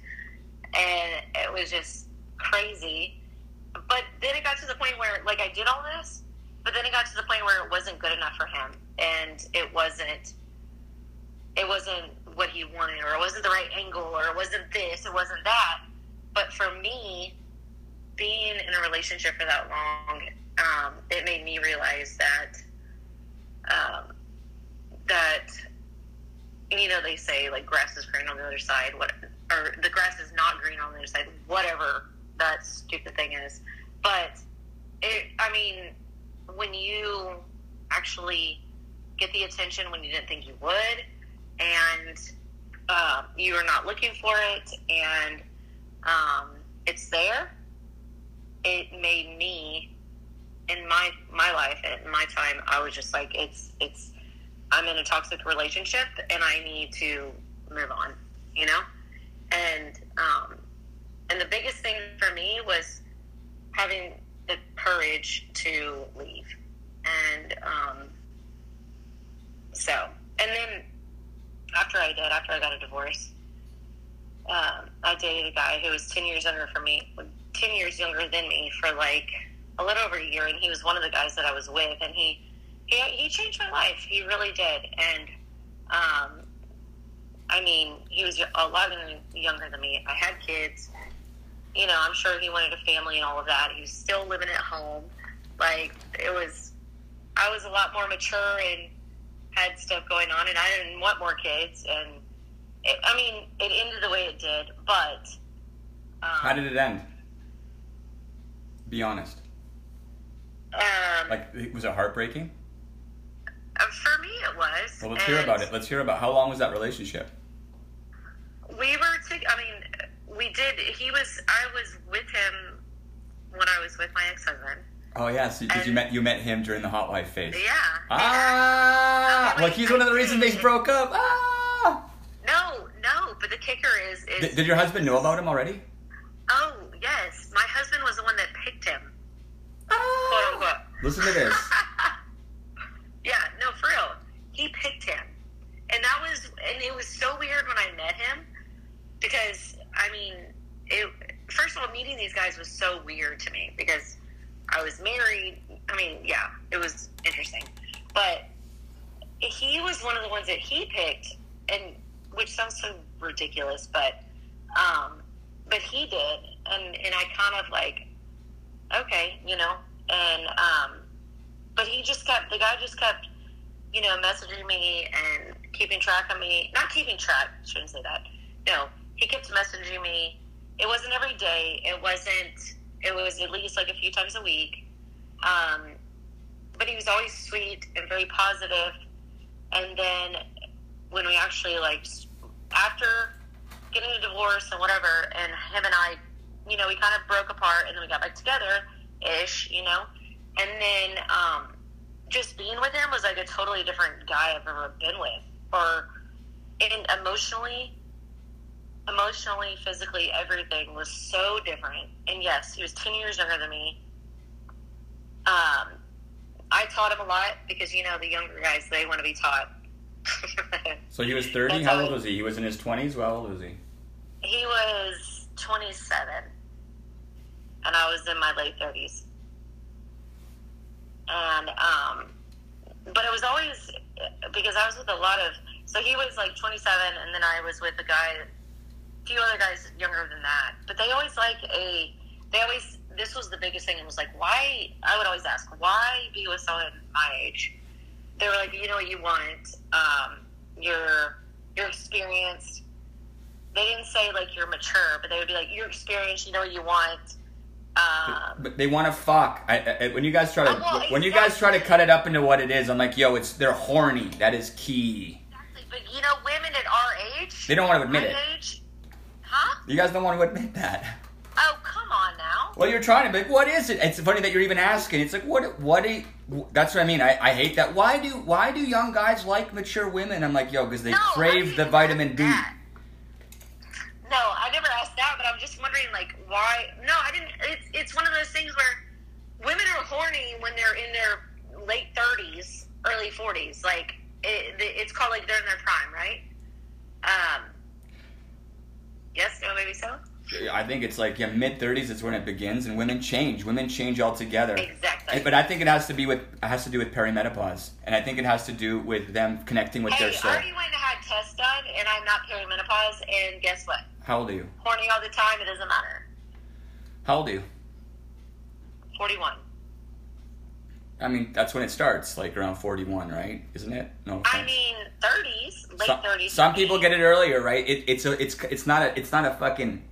and it was just crazy. But then it got to the point where, like, I did all this, but then it got to the point where it wasn't good enough for him, and it wasn't, it wasn't what he wanted, or it wasn't the right angle, or it wasn't this, it wasn't that. But for me, being in a relationship for that long, um, it made me realize that, um, that, you know, they say like grass is green on the other side, what, or the grass is not green on the other side, whatever that stupid thing is. But it, I mean, when you actually get the attention when you didn't think you would, and uh, you are not looking for it, and um, it's there, it made me in my my life in my time. I was just like, it's it's. I'm in a toxic relationship, and I need to move on. You know, and um, and the biggest thing for me was having the courage to leave. And um, so, and then after I did, after I got a divorce, um, I dated a guy who was 10 years younger for me, 10 years younger than me for like a little over a year. And he was one of the guys that I was with. And he, he, he changed my life. He really did. And, um, I mean, he was a lot younger than me. I had kids you know, I'm sure he wanted a family and all of that. He was still living at home. Like it was, I was a lot more mature and had stuff going on, and I didn't want more kids. And it, I mean, it ended the way it did. But um, how did it end? Be honest. Um, like, was it heartbreaking? Uh, for me, it was. Well, let's hear about it. Let's hear about how long was that relationship. We were. To, I mean we did. He was. I was with him when I was with my ex husband. Oh yeah, so did you met you met him during the hot wife phase? Yeah. Ah, like he's one of the reasons they broke up. Ah. No, no, but the kicker is. is did, did your husband know about him already? Oh yes, my husband was the one that picked him. Ah. Listen to this. He picked him, and that was, and it was so weird when I met him because I mean, it. First of all, meeting these guys was so weird to me because I was married. I mean, yeah, it was interesting, but he was one of the ones that he picked, and which sounds so ridiculous, but um, but he did, and and I kind of like, okay, you know, and um, but he just kept the guy just kept, you know, messaging me and keeping track of me. Not keeping track, shouldn't say that. No, he kept messaging me. It wasn't every day. It wasn't. It was at least like a few times a week. Um, but he was always sweet and very positive. And then when we actually like after getting a divorce and whatever, and him and I, you know, we kind of broke apart, and then we got back together, ish, you know. And then um, just being with him was like a totally different guy I've ever been with, or and emotionally emotionally, physically, everything was so different. And yes, he was 10 years younger than me. Um, I taught him a lot because, you know, the younger guys, they want to be taught. so he was 30? How old was he? He was in his 20s? Well, how old was he? He was 27. And I was in my late 30s. And, um, but it was always because I was with a lot of, so he was like 27, and then I was with a guy few other guys younger than that, but they always like a. They always. This was the biggest thing. It was like, why? I would always ask, why be with someone my age? They were like, you know what you want. Um, you're you're experienced. They didn't say like you're mature, but they would be like, you're experienced. You know what you want. Um, but they want to fuck. I, I, when you guys try to Oh, well, when you guys try to cut it up into what it is, I'm like, yo, it's they're horny. That is key. Exactly. but you know, women at our age, They don't want to admit it. age, huh? You guys don't want to admit that. Oh, come on now. Well, you're trying to be like, what is it? It's funny that you're even asking. It's like, what? What? Do you, that's what I mean. I, I hate that. Why do Why do young guys like mature women? I'm like, yo, because they No, crave the vitamin D. that. No, I never asked that, but I'm just wondering, like, why? No, I didn't. It's it's one of those things where women are horny when they're in their late 30s, early 40s. Like, it, it's called like they're in their prime, right? Um. Yes, no, maybe so. I think it's like yeah, mid 30s is when it begins, and women change. Women change altogether. Exactly. But I think it has to be with has to do with perimenopause, and I think it has to do with them connecting with Hey, their I already went and had tests done, and I'm not perimenopause. And guess what? How old are you? Horny all the time. It doesn't matter. How old are you? 41. I mean, that's when it starts, like around 41, right? Isn't it? No. I mean, 30s, late some, 30s. some people get it earlier, right? It, it's a, it's it's not a it's not a fucking.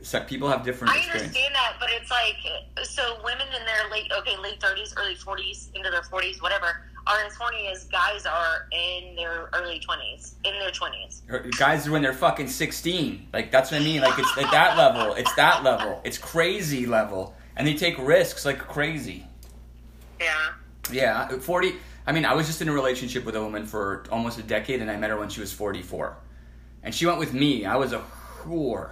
So people have different I experience. understand that, but it's like so women in their late okay late thirties, early forties, into their forties, whatever, are as horny as guys are in their early twenties, in their twenties. Guys are when they're fucking 16. Like that's what I mean. Like it's at that level. It's that level. It's crazy level, and they take risks like crazy. Yeah. Yeah, uh, 40. I mean, I was just in a relationship with a woman for almost a decade, and I met her when she was 44. And she went with me. I was a whore.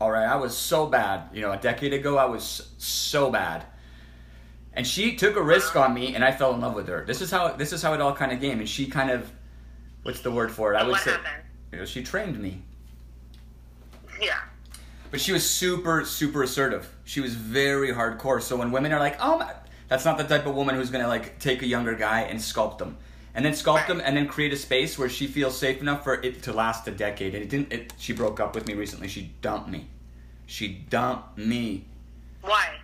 All right, I was so bad. You know, a decade ago, I was so bad. And she took a risk on me, and I fell in love with her. This is how this is how it all kind of came. And she kind of, what's the word for it? I would what say, happened? you know, she trained me. Yeah. But she was super, super assertive. She was very hardcore. So when women are like, "Oh, my, that's not the type of woman who's gonna like take a younger guy and sculpt them, and then sculpt them, and then create a space where she feels safe enough for it to last a decade." And it didn't. It, she broke up with me recently. She dumped me. She dumped me Why?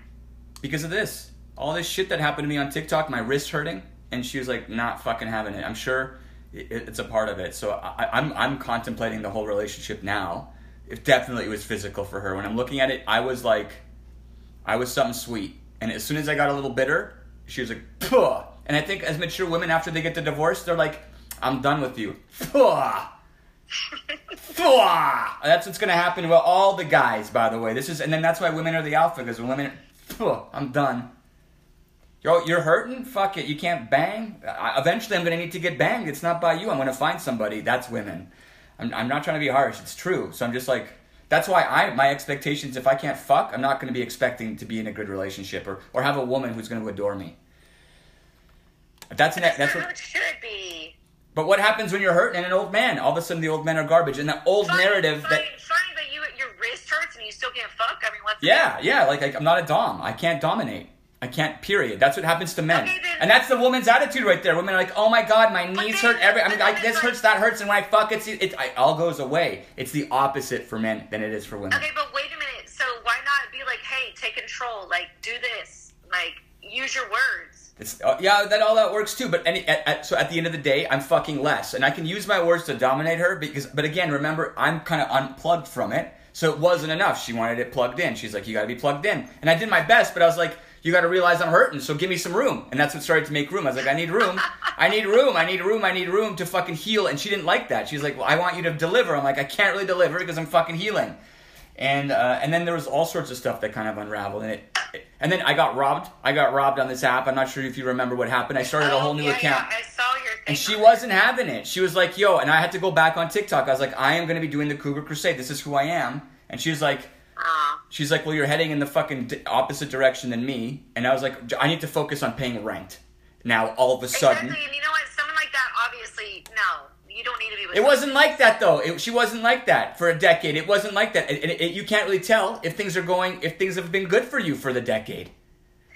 because of this. All this shit that happened to me on TikTok, my wrist hurting, and she was like, not fucking having it. I'm sure it's a part of it. So I, I'm I'm contemplating the whole relationship now. It definitely it was physical for her. When I'm looking at it, I was like, I was something sweet. And as soon as I got a little bitter, she was like, Puh. And I think as mature women, after they get the divorce, they're like, I'm done with you. Puh. Puh. That's what's gonna happen with all the guys, by the way. This is, and then that's why women are the alpha because when women, Puh, I'm done. Yo, you're hurting? Fuck it. You can't bang? I, eventually, I'm going to need to get banged. It's not by you. I'm going to find somebody. That's women. I'm, I'm not trying to be harsh. It's true. So I'm just like, that's why I my expectations, if I can't fuck, I'm not going to be expecting to be in a good relationship or, or have a woman who's going to adore me. That's, an, that's That's what, how it should be. but what happens when you're hurting and an old man? All of a sudden, the old men are garbage. And that old Fine, narrative fine, that. fine, but you your wrist hurts and you still can't fuck. I mean, what's Yeah, yeah. Like, like I'm not a dom. I can't dominate. I can't. Period. That's what happens to men, Okay, and that's the woman's attitude right there. Women are like, "Oh my god, my knees hurt. Every I mean, like this hurts, that hurts, and when I fuck, it's it, it all goes away. It's the opposite for men than it is for women. Okay, but wait a minute. So why not be like, hey, take control. Like, do this. Like, use your words. It's uh, yeah, that all that works too. But any, at, at, so at the end of the day, I'm fucking less, and I can use my words to dominate her because. But again, remember, I'm kind of unplugged from it, so it wasn't enough. She wanted it plugged in. She's like, you got to be plugged in, and I did my best, but I was like. You got to realize I'm hurting, so give me some room, and that's what started to make room. I was like, I need room, I need room, I need room, I need room to fucking heal, and she didn't like that. She's like, well, I want you to deliver. I'm like, I can't really deliver because I'm fucking healing, and uh, and then there was all sorts of stuff that kind of unraveled, and it, and then I got robbed. I got robbed on this app. I'm not sure if you remember what happened. I started a whole Oh, new yeah, account. Yeah, I saw your thing. And she wasn't having it. She was like, yo, and I had to go back on TikTok. I was like, I am going to be doing the Cougar Crusade. This is who I am. And she was like. Ah. she's like, well, you're heading in the fucking di- opposite direction than me. And I was like, I need to focus on paying rent. Now, all of a sudden. Exactly, and you know what? Someone like that, obviously, no, you don't need to be with. It wasn't like that though. It, she wasn't like that for a decade. It wasn't like that. And it, it, you can't really tell if things are going, if things have been good for you for the decade.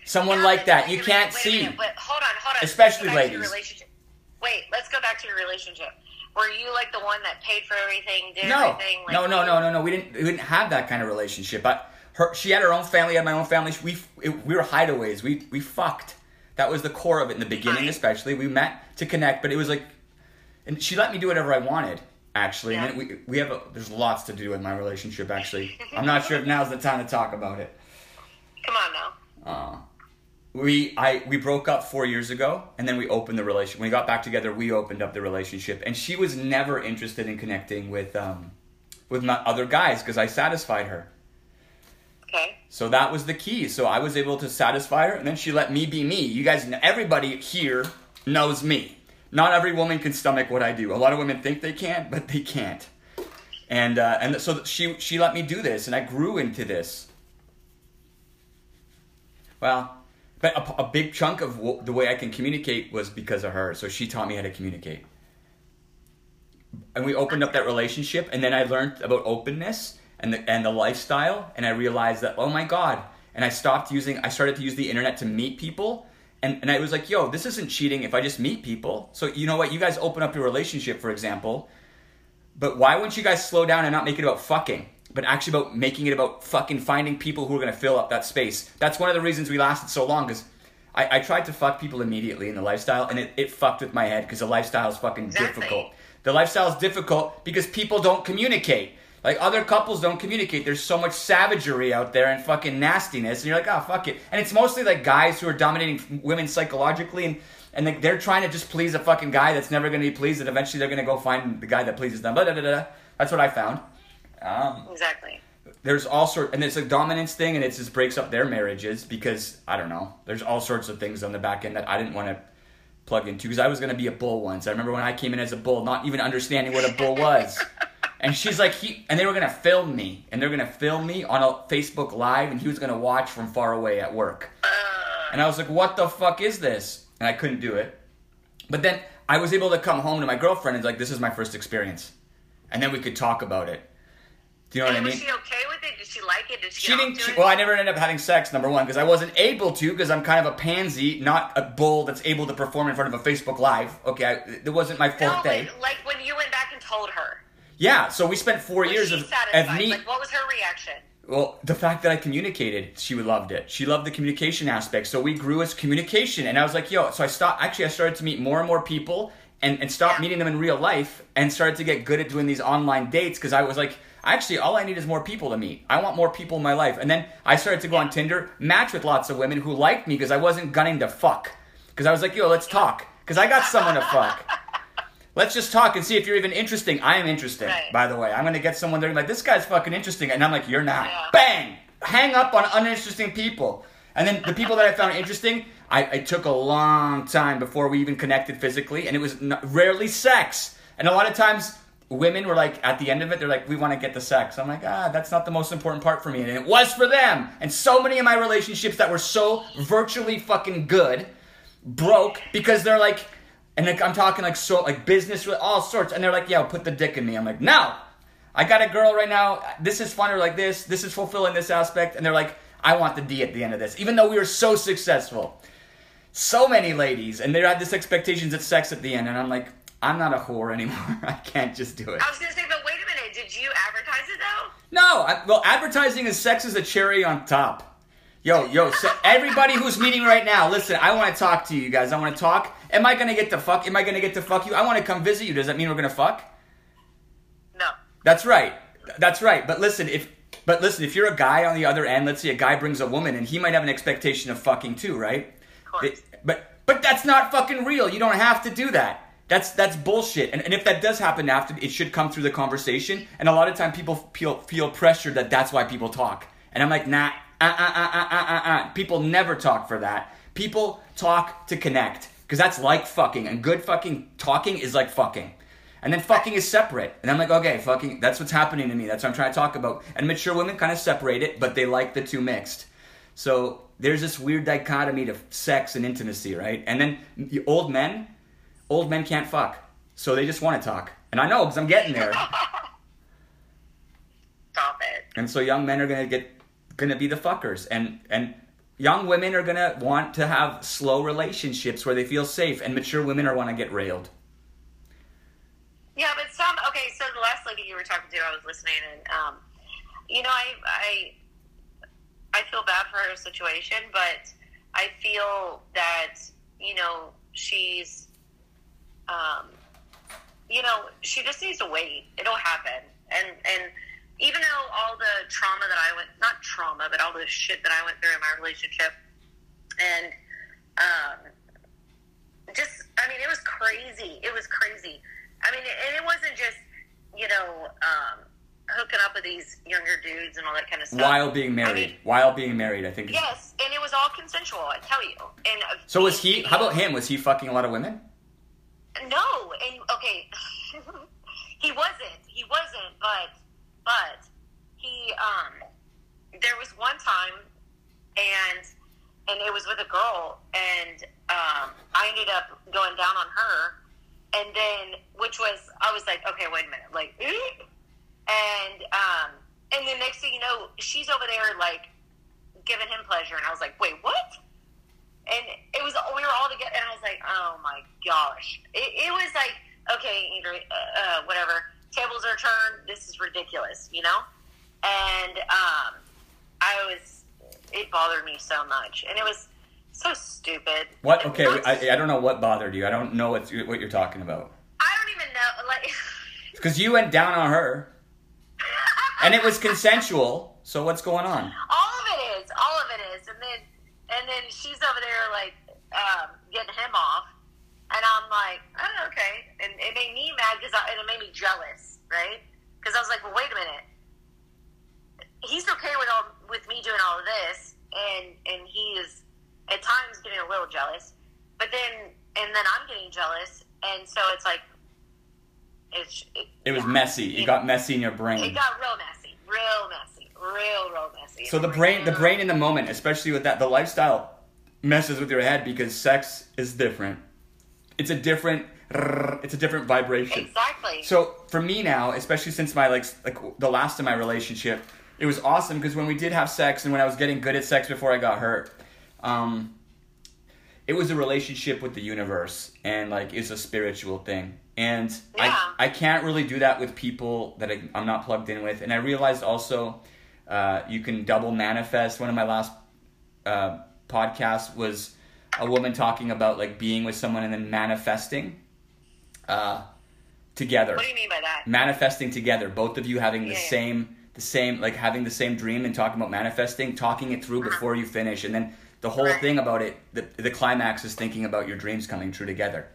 Someone Yeah, like that, you can't minute, see. minute, But hold on, hold on. Especially Let's go back to your ladies. relationship. Wait, let's go back to your relationship. Were you like the one that paid for everything, did No, everything? Like, no, no, no, no, no. We didn't. We didn't have that kind of relationship. But her, she had her own family. I had my own family. We it, we were hideaways. We we fucked. That was the core of it in the beginning, Fine. especially. We met to connect, but it was like, and she let me do whatever I wanted. Actually, Yeah. and we we have a, there's lots to do in my relationship. Actually, I'm not sure if now's the time to talk about it. Come on now. Uh, we I we broke up four years ago, and then we opened the relation. When we got back together, we opened up the relationship, and she was never interested in connecting with um with my other guys because I satisfied her. Okay. So that was the key. So I was able to satisfy her, and then she let me be me. You guys, everybody here knows me. Not every woman can stomach what I do. A lot of women think they can, but they can't. And uh, and so she she let me do this, and I grew into this. Well, but a, a big chunk of w- the way I can communicate was because of her. So she taught me how to communicate. And we opened up that relationship, and then I learned about openness and the and the lifestyle, and I realized that oh my god! And I stopped using. I started to use the internet to meet people, and and I was like, yo, this isn't cheating if I just meet people. So you know what? You guys open up your relationship, for example, but why wouldn't you guys slow down and not make it about fucking? But actually about making it about fucking finding people who are gonna fill up that space. That's one of the reasons we lasted so long, because I, I tried to fuck people immediately in the lifestyle, and it, it fucked with my head because the lifestyle is fucking Exactly. difficult. The lifestyle is difficult because people don't communicate. Like other couples don't communicate. There's so much savagery out there and fucking nastiness, and you're like, oh fuck it. And it's mostly like guys who are dominating women psychologically, and and like they're trying to just please a fucking guy that's never gonna be pleased, and eventually they're gonna go find the guy that pleases them. Blah, blah, blah. That's what I found. Um, Exactly. there's all sort, and it's a dominance thing, and it just breaks up their marriages because I don't know. There's all sorts of things on the back end that I didn't want to plug into because I was gonna be a bull once. I remember when I came in as a bull, not even understanding what a bull was. And she's like, he, and they were gonna film me, and they're gonna film me on a Facebook Live, and he was gonna watch from far away at work. And I was like, what the fuck is this? And I couldn't do it. But then I was able to come home to my girlfriend and like, this is my first experience, and then we could talk about it. Do you know what I mean? was she okay with it? Did she like it? Did she? She didn't. She, it? well, I never ended up having sex. Number one, because I wasn't able to, because I'm kind of a pansy, not a bull that's able to perform in front of a Facebook Live. Okay, I, it wasn't my no, forte. but like when you went back and told her, yeah, so we spent four was years she of, of me. Like, what was her reaction? Well, the fact that I communicated, she loved it. She loved the communication aspect. So we grew as communication, and I was like, yo. So I stopped. Actually, I started to meet more and more people, and and stopped Yeah. meeting them in real life, and started to get good at doing these online dates because I was like, actually, all I need is more people to meet. I want more people in my life, and then I started to go on Tinder, match with lots of women who liked me because I wasn't gunning to fuck. Because I was like, yo, let's talk. Because I got someone to fuck. Let's just talk and see if you're even interesting. I am interesting, Right. by the way. I'm gonna get someone there like, this guy's fucking interesting, and I'm like, you're not. Yeah. Bang! Hang up on uninteresting people. And then the people that I found interesting, I, it took a long time before we even connected physically, and it was n- rarely sex. And a lot of times, women were like, at the end of it, they're like, we want to get the sex. I'm like, ah, that's not the most important part for me. And it was for them. And so many of my relationships that were so virtually fucking good broke because they're like, and like, I'm talking like so like business with all sorts, and they're like, "Yo, put the dick in me." I'm like, "No, I got a girl right now. This is funner like this. This is fulfilling this aspect." And they're like, "I want the D at the end of this," even though we were so successful. So many ladies, and they had this expectations of sex at the end, and I'm like, "I'm not a whore anymore. I can't just do it." I was gonna say, but wait a minute. Did you advertise it though? No, I, well, advertising is sex is a cherry on top. Yo, yo, so everybody who's meeting right now, listen, I want to talk to you guys. I want to talk. Am I gonna get to fuck? Am I gonna get to fuck you? I want to come visit you. Does that mean we're gonna fuck? No. That's right. That's right. But listen, if but listen, if you're a guy on the other end, let's say a guy brings a woman, and he might have an expectation of fucking too, right? Of course. But but that's not fucking real. You don't have to do that. That's that's bullshit. And, and if that does happen after, it should come through the conversation. And a lot of time people feel feel pressured that that's why people talk. And I'm like, nah, uh, uh, uh, uh, uh, uh, uh. People never talk for that. People talk to connect because that's like fucking. And good fucking talking is like fucking. And then fucking is separate. And I'm like, okay, fucking, that's what's happening to me. That's what I'm trying to talk about. And mature women kind of separate it, but they like the two mixed. So there's this weird dichotomy to sex and intimacy, right? And then the old men, old men can't fuck. So they just want to talk. And I know because I'm getting there. Stop it. And so young men are gonna get gonna be the fuckers, and and young women are gonna want to have slow relationships where they feel safe, and mature women are want to get railed. Yeah, but some okay. So the last lady you were talking to, I was listening, and um, you know, I I I feel bad for her situation, but I feel that you know she's, um, you know, she just needs to wait. It'll happen, and and even though all the trauma that I went, not trauma, but all the shit that I went through in my relationship, and um, just I mean, it was crazy. It was crazy. I mean, and it wasn't just you know um, hooking up with these younger dudes and all that kind of stuff. While being married, I mean, while being married, I think. yes, and it was all consensual. I tell you. And So was he? How about him? Was he fucking a lot of women? No, and okay, he wasn't. He wasn't, but but he um, there was one time, and and it was with a girl, and um, I ended up going down on her, and then which was I was like, okay, wait a minute, like, and um, and the next thing you know, she's over there like giving him pleasure, and I was like, wait, what? And it was we were all together, and I was like, oh my gosh, it, it was like, okay, Ingrid, uh, uh, whatever, tables are turned. This is ridiculous, you know, and um, I was, it bothered me so much, and it was so stupid. What? Okay, I, I don't know what bothered you. I don't know what you- what you're talking about. I don't even know, like. Because you went down on her, and it was consensual. So what's going on? all of it is all of it is and then and then she's over there like um, getting him off. And i'm like oh, okay. And it made me mad because and it made me jealous right? Because i was like well wait a minute. He's okay with all with me doing all of this and and he is at times getting a little jealous. But then and then i'm getting jealous. And so it's like it's it, It was yeah. messy. It It- got messy in your brain. it got real messy. Real messy real real messy So the brain, the brain in the moment, especially with that, the lifestyle messes with your head because sex is different. It's a different, it's a different vibration. Exactly. So for me now, especially since my like like the last of my relationship, it was awesome because when we did have sex and when I was getting good at sex before I got hurt, um, it was a relationship with the universe and like it's a spiritual thing. And Yeah. I I can't really do that with people that I, I'm not plugged in with. And I realized also uh, you can double manifest. One of my last uh, podcasts was a woman talking about like being with someone and then manifesting uh, together what do you mean by that? manifesting together both of you having the Yeah. same the same like having the same dream and talking about manifesting talking it through before you finish and then the whole Right. thing about it the, the climax is thinking about your dreams coming true together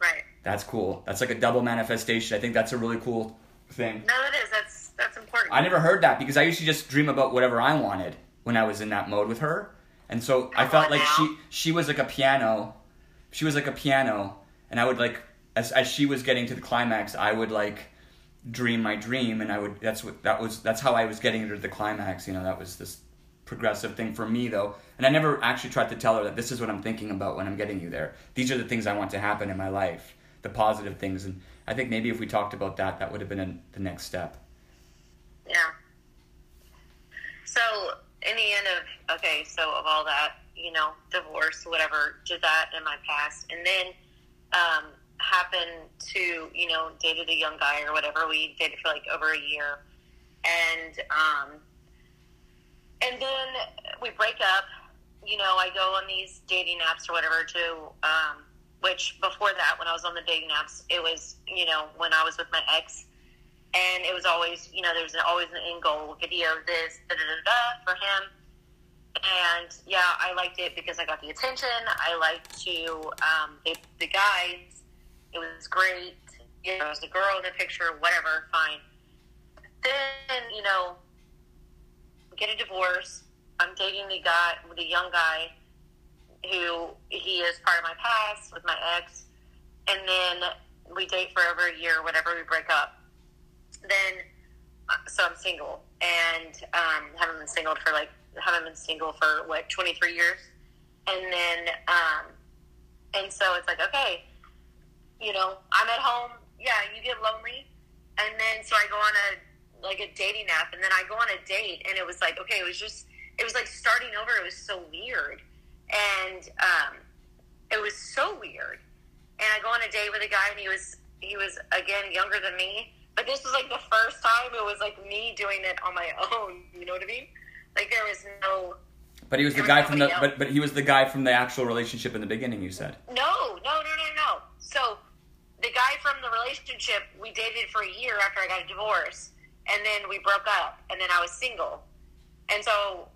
Right. that's cool that's like a double manifestation i think that's a really cool thing No, it is. That's that's important. i never heard that because i used to just dream about whatever i wanted when i was in that mode with her. And so i felt like now. she she was like a piano she was like a piano. And i would like as, as she was getting to the climax i would like dream my dream and i would that's what that was that's how i was getting to the climax you know that was this progressive thing for me though. And i never actually tried to tell her that this is what i'm thinking about when i'm getting you there. These are the things i want to happen in my life the positive things. And i think maybe if we talked about that that would have been a, the next step Yeah. So in the end of okay, so of all that, you know, divorce, whatever, did that in my past, and then um, happened to you know dated a young guy or whatever. We dated for like over a year, and um, and then we break up. You know, I go on these dating apps or whatever to. Um, which before that, when I was on the dating apps, it was you know when I was with my ex, and it was always you know there was always an end goal video this da da da da for him. And yeah i liked it because i got the attention. I liked to um, the, the guys. It was great. You know it was a girl in the picture whatever fine. Then you know get a divorce. I'm dating the guy the young guy who he is part of my past with my ex. And then we date for over a year whatever we break up then uh, so I'm single and um, haven't been single for like haven't been single for what 23 years, and then um, and so it's like okay, you know I'm at home. Yeah, you get lonely, and then so I go on a like a dating app, and then I go on a date, and it was like okay, it was just it was like starting over. It was so weird, and um, it was so weird. And I go on a date with a guy, and he was he was again younger than me. But this was like the first time it was like me doing it on my own. You know what I mean? Like there was no but he was the There was guy from the but, but he was the guy from the actual relationship in the beginning you said no no no no no. So the guy from the relationship we dated for a year after I got a divorce, and then we broke up, and then I was single, and so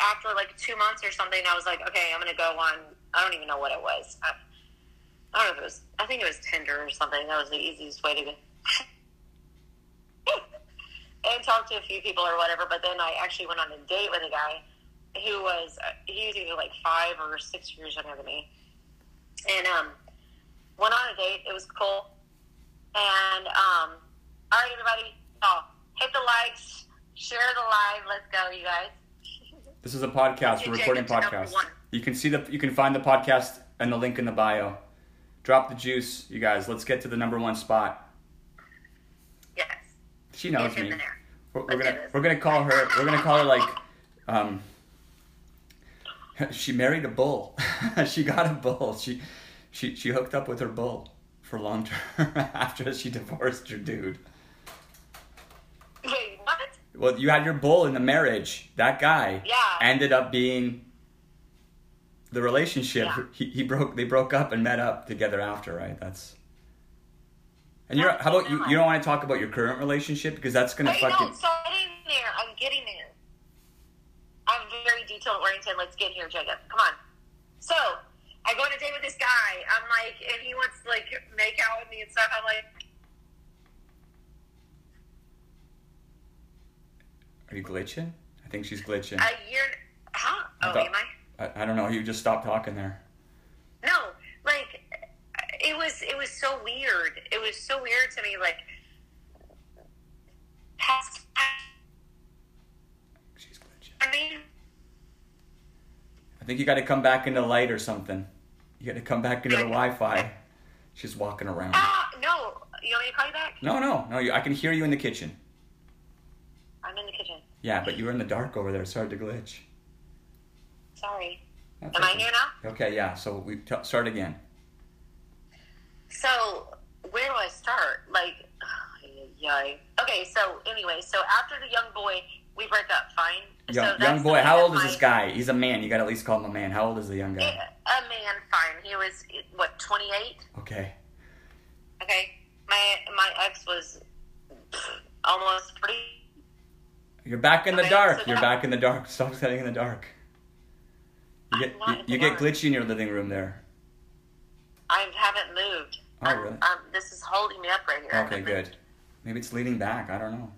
after like two months or something, I was like, okay, I'm gonna go on I don't even know what it was. I, I don't know if it was. I think it was Tinder or something. That was the easiest way to get. And talk to a few people or whatever. But then I actually went on a date with a guy who was uh, he was either like five or six years younger than me, and um, went on a date. It was cool, and um, all right, everybody, oh, hit the likes, share the live. Let's go, you guys. This is a podcast. We're recording podcast. You can see the you can find the podcast and the link in the bio. Drop the juice, you guys. Let's get to the number one spot. She knows me. We're, we're gonna we're gonna call her. We're gonna call her like, um. She married a bull. she got a bull. She, she she hooked up with her bull for long term after she divorced her dude. Wait, what? Well, you had your bull in the marriage. That guy Yeah. ended up being the relationship. Yeah. He, he broke. They broke up and met up together after, right? That's. And you're. How about you? You don't want to talk about your current relationship because that's gonna Wait, fucking. no, it's getting there. I'm getting there. I'm very detail oriented. Let's get here, Jacob. Come on. So, I go on a date with this guy. I'm like, and he wants to like make out with me and stuff. I'm like, Are you glitching? I think she's glitching. a year. Huh? I Oh, thought- am I? I, I don't know. You just stopped talking there. No, like it was. It was so weird. It was so weird to me. Like, past. She's glitching. I mean, I think you got to come back into light or something. You got to come back into the Wi-Fi. She's walking around. ah, no. You want me to call you back? No, no, no. You, I can hear you in the kitchen. I'm in the kitchen. Yeah, but you were in the dark over there. It's hard to glitch. Sorry. That's Am I okay. here now? Okay, yeah. So we t- start again. So where do I start? Like, yay. Okay, so anyway, so after the young boy, we break up. Fine. Young, so young boy, how old is this guy? He's a man. You got to at least call him a man. How old is the young guy? A man, fine. He was what, twenty eight? Okay. Okay. My my ex was almost forty. You're back in the Okay, dark. so You're back in the dark. Stop sitting in the dark. You get you, you get glitchy in your living room there. I haven't moved. Oh, I'm, really? I'm, this is holding me up right here. Okay, good. Maybe it's leaning back. I don't know.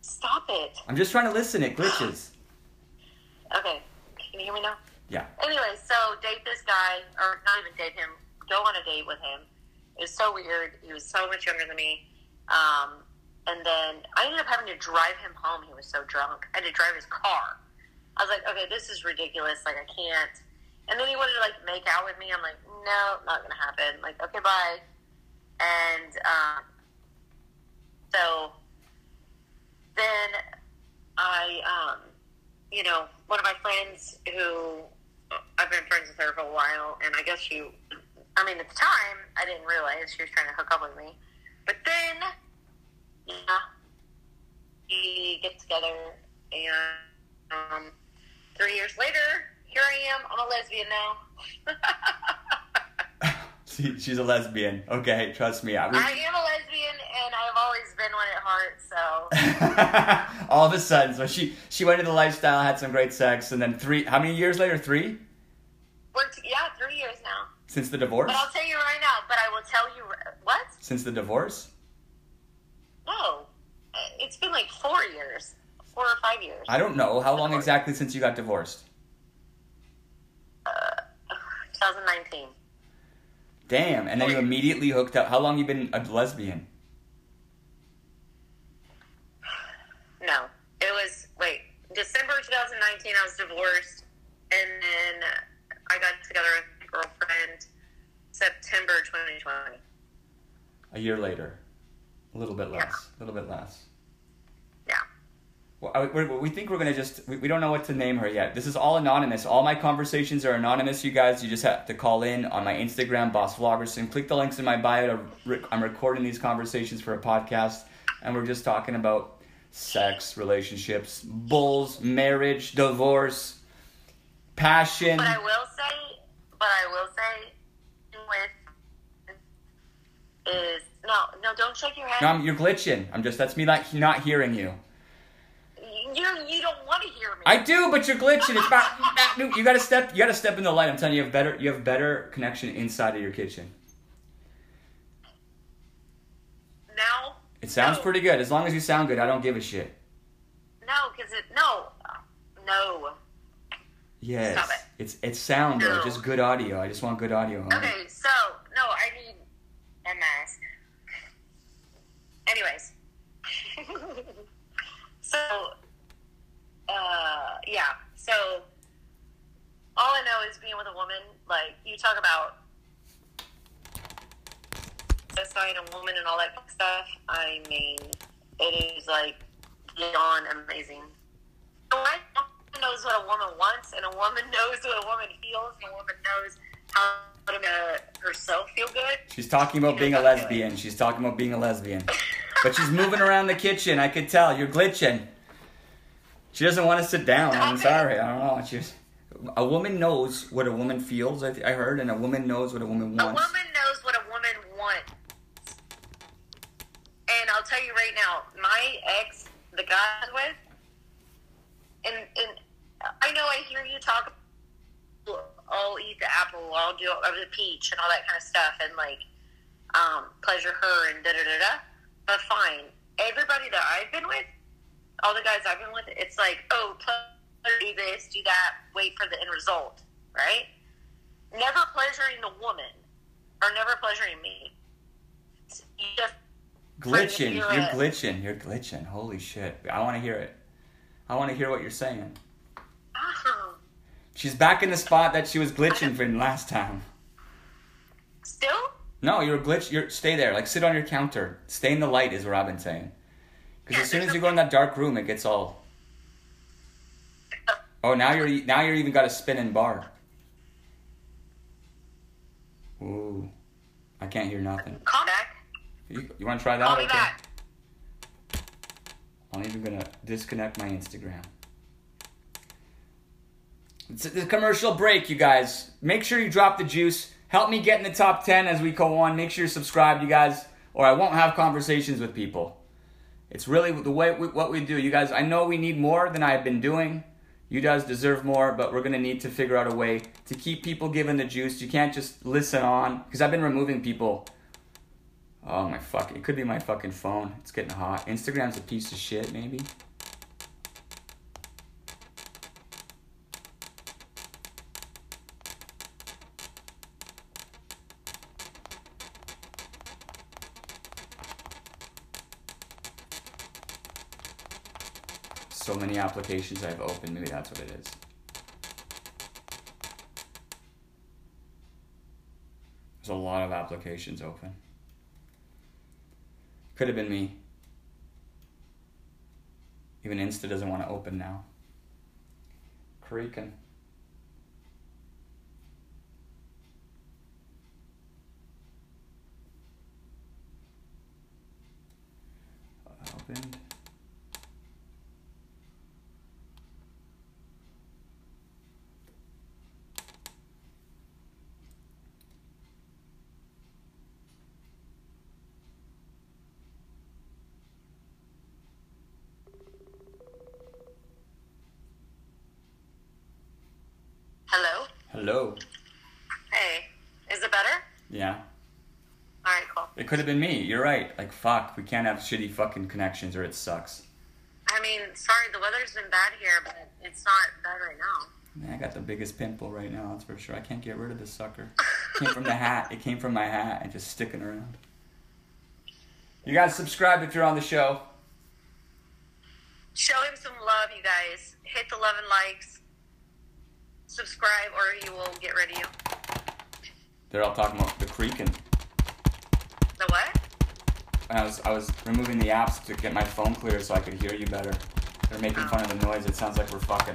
Stop it. I'm just trying to listen. It glitches. Okay. Can you hear me now? Yeah. Anyway, so date this guy, or not even date him, go on a date with him. It was so weird. He was so much younger than me. Um, and then I ended up having to drive him home. He was so drunk. I had to drive his car. I was like, okay, this is ridiculous. Like, I can't. And then he wanted to, like, make out with me. I'm like, no, not to happen. Like, okay, bye. And um, so then I, um, you know, one of my friends who I've been friends with her for a while, and I guess she, I mean, at the time, I didn't realize she was trying to hook up with me. But then, yeah, we get together, and um, three years later, here I am. I'm a lesbian now. She, she's a lesbian. Okay, trust me. I was, I am a lesbian, and I've always been one at heart, so. all of a sudden, so she she went into the lifestyle, had some great sex, and then three. How many years later? Three We're t- yeah, three years now. since the divorce. But I'll tell you right now. But I will tell you what? Since the divorce, No, it's been like four years, four or five years. I don't know how long exactly since you got divorced. Uh, 2019. Damn, and then you immediately hooked up. How long you been a lesbian? No, it was wait December 2019. I was divorced, and then I got together with my girlfriend September 2020. A year later, a little bit less. Yeah. A little bit less. Yeah. Well, I, we think we're gonna just we, don't know what to name her yet. This is all anonymous. All my conversations are anonymous. You guys, you just have to call in on my Instagram, Boss Vloggerson. Click the links in my bio. To I'm recording these conversations for a podcast, and we're just talking about sex, relationships, bulls, marriage, divorce, passion. But I will say, but I will say, with is no, no, don't shake your head. No, I'm- you're glitching. I'm just that's me like not hearing you. You you don't want to hear me. I do, but you're glitching. It's about you gotta step you gotta step in the light. I'm telling you, you have better you have better connection inside of your kitchen. now. It sounds No. pretty good. As long as you sound good, I don't give a shit. No, because it no, no. Yes. Stop it. It's it's sound though, No. just good audio. I just want good audio. Okay, so no, I need a mask. Anyways, so uh, yeah, so all I know is being with a woman. Like you talk about satisfying a woman and all that stuff. I mean, it is like beyond amazing. A woman knows what a woman wants, and a woman knows what a woman feels, and a woman knows how to make herself feel good. She's talking about being a lesbian. She's talking about being a lesbian. But she's moving around the kitchen. I could tell. You're glitching. She doesn't want to sit down. I'm sorry. I don't know. She's, a woman knows what a woman feels, I, I heard, and a woman knows what a woman wants. A woman knows what a woman wants. And I'll tell you right now, my ex, the guy I was with, and, and I know I hear you talk, I'll eat the apple, I'll do or the peach and all that kind of stuff, and like, um, pleasure her and da da da da. But fine. Everybody that I've been with, all the guys I've been with, it's like, oh, pleasure, do this, do that, wait for the end result, right? Never pleasuring the woman or never pleasuring me. You just Glitching. You're You're glitching. You're glitching. Holy shit. I want to hear it. I want to hear what you're saying. She's back in the spot that she was glitching from last time. still. No, you're glitch. You're stay there. Like sit on your counter. Stay in the light is what I've been saying. Because as soon as you go in that dark room, it gets all. Oh, now you're now you're even got a spinning bar. Ooh, I can't hear nothing. Call back. You, you want to try that? Call me Okay. back. I'm even gonna disconnect my Instagram. It's the commercial break, you guys. Make sure you drop the juice. Help me get in the top 10 as we go on. Make sure you're subscribed, you guys, or I won't have conversations with people. It's really the way we, what we do. You guys, I know we need more than I've been doing. You guys deserve more, but we're gonna need to figure out a way to keep people giving the juice. You can't just listen on because I've been removing people. Oh my fuck! It could be my fucking phone. It's getting hot. Instagram's a piece of shit, maybe. Applications I've opened. Maybe that's what it is. There's a lot of applications open. Could have been me. Even Insta doesn't want to open now. Creaking. Opened. Hello. Hello. Hey, is it better? Yeah. All right, cool. It could have been me. You're right. Like, fuck. We can't have shitty fucking connections or it sucks. I mean, sorry, the weather's been bad here, but it's not bad right now. Man, I got the biggest pimple right now, that's for sure. I can't get rid of this sucker. It came from the hat. It came from my hat and just sticking around. You guys subscribe if you're on the show. Show him some love, you guys. Hit the 11 likes. Subscribe, or he will get rid of you. They're all talking about the creaking. The what? And I was I was removing the apps to get my phone clear so I could hear you better. They're making fun of the noise. It sounds like we're fucking.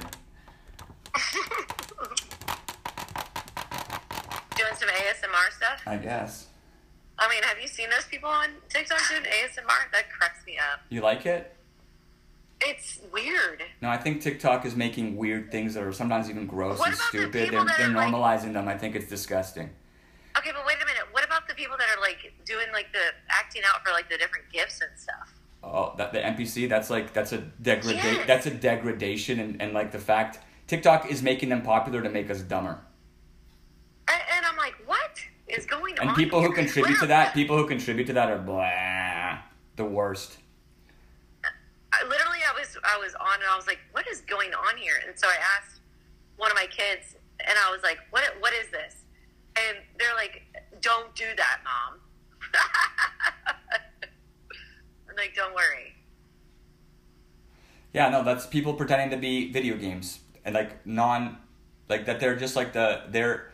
Doing some ASMR stuff. I guess. I mean, have you seen those people on TikTok doing ASMR? That cracks me up. You like it? It's weird. No, I think TikTok is making weird things that are sometimes even gross What and about the stupid. They're, they're are, like- normalizing them. I think it's disgusting. Okay, but wait a minute. What about the people that are doing like the acting out for like the different gifts and stuff? Oh, that the NPC. That's like that's a degrada- Yes. That's a degradation, and, and like the fact TikTok is making them popular to make us dumber. And, and I'm like, what is going on? And people who here? contribute to that, people who contribute to that are blah, the worst. I, literally, I was I was on and I was like, what is going on here? And so I asked one of my kids, and I was like, what what is this? And they're like, don't do that, mom. I'm like, don't worry. Yeah, no, that's people pretending to be video games and like non, like that they're just like the they're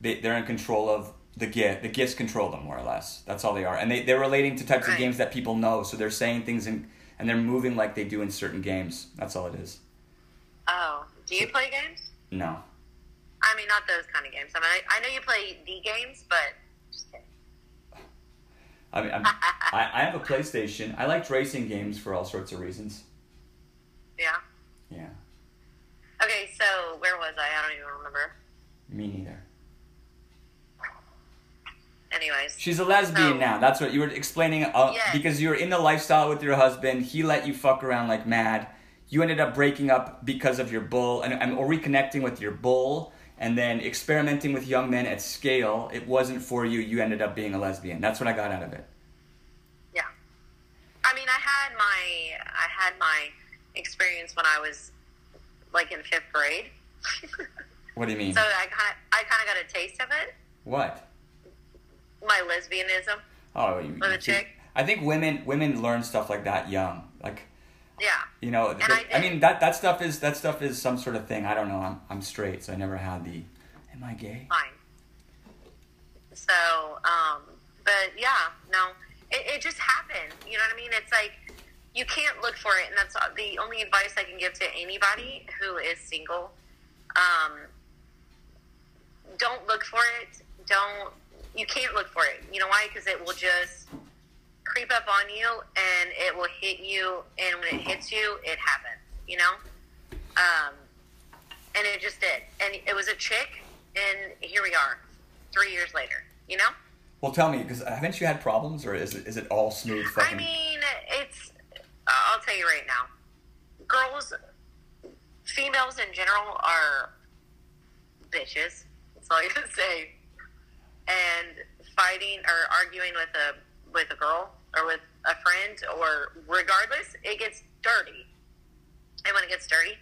they, they're in control of the gift. The gifts control them more or less. That's all they are, and they they're relating to types of games that people know. So they're saying things in, and they're moving like they do in certain games. That's all it is. Oh, do you play games? No, I mean, not those kind of games. I mean, I, I know you play the games, but just kidding. I mean I I have a PlayStation. I liked racing games for all sorts of reasons. Yeah. Yeah, Okay, so where was I? I don't even remember. me neither. Anyways, She's a lesbian So- now. That's what you were explaining. Uh, Yes. Because you were in the lifestyle with your husband. He let you fuck around like mad. You ended up breaking up because of your bull, and, and or reconnecting with your bull, and then experimenting with young men at scale. It wasn't for you. You ended up being a lesbian. That's what I got out of it. yeah. I mean, I had my I had my experience when I was like in fifth grade. What do you mean? so I kind of I kind of got a taste of it. what? My lesbianism. Oh, you, With you a chick? I think women women learn stuff like that young. Like Yeah. you know, I I mean that that stuff is that stuff is some sort of thing. I don't know. I'm I'm straight, so I never had the. Am I gay? fine. So, um, but yeah, no, it, it just happened. You know what I mean? It's like you can't look for it, and that's the only advice I can give to anybody who is single. Um, don't look for it. Don't. You can't look for it. You know why? Because it will just creep up on you, and it will hit you. And when it hits you, it happens. You know. Um, and it just did. And it was a chick, and here we are, three years later. You know? Well, tell me, because haven't you had problems, or is it is it all smooth I mean, it's. I'll tell you right now, girls, females in general are bitches. That's all you can say. And fighting or arguing with a with a girl or with a friend or regardless, it gets dirty. And when it gets dirty,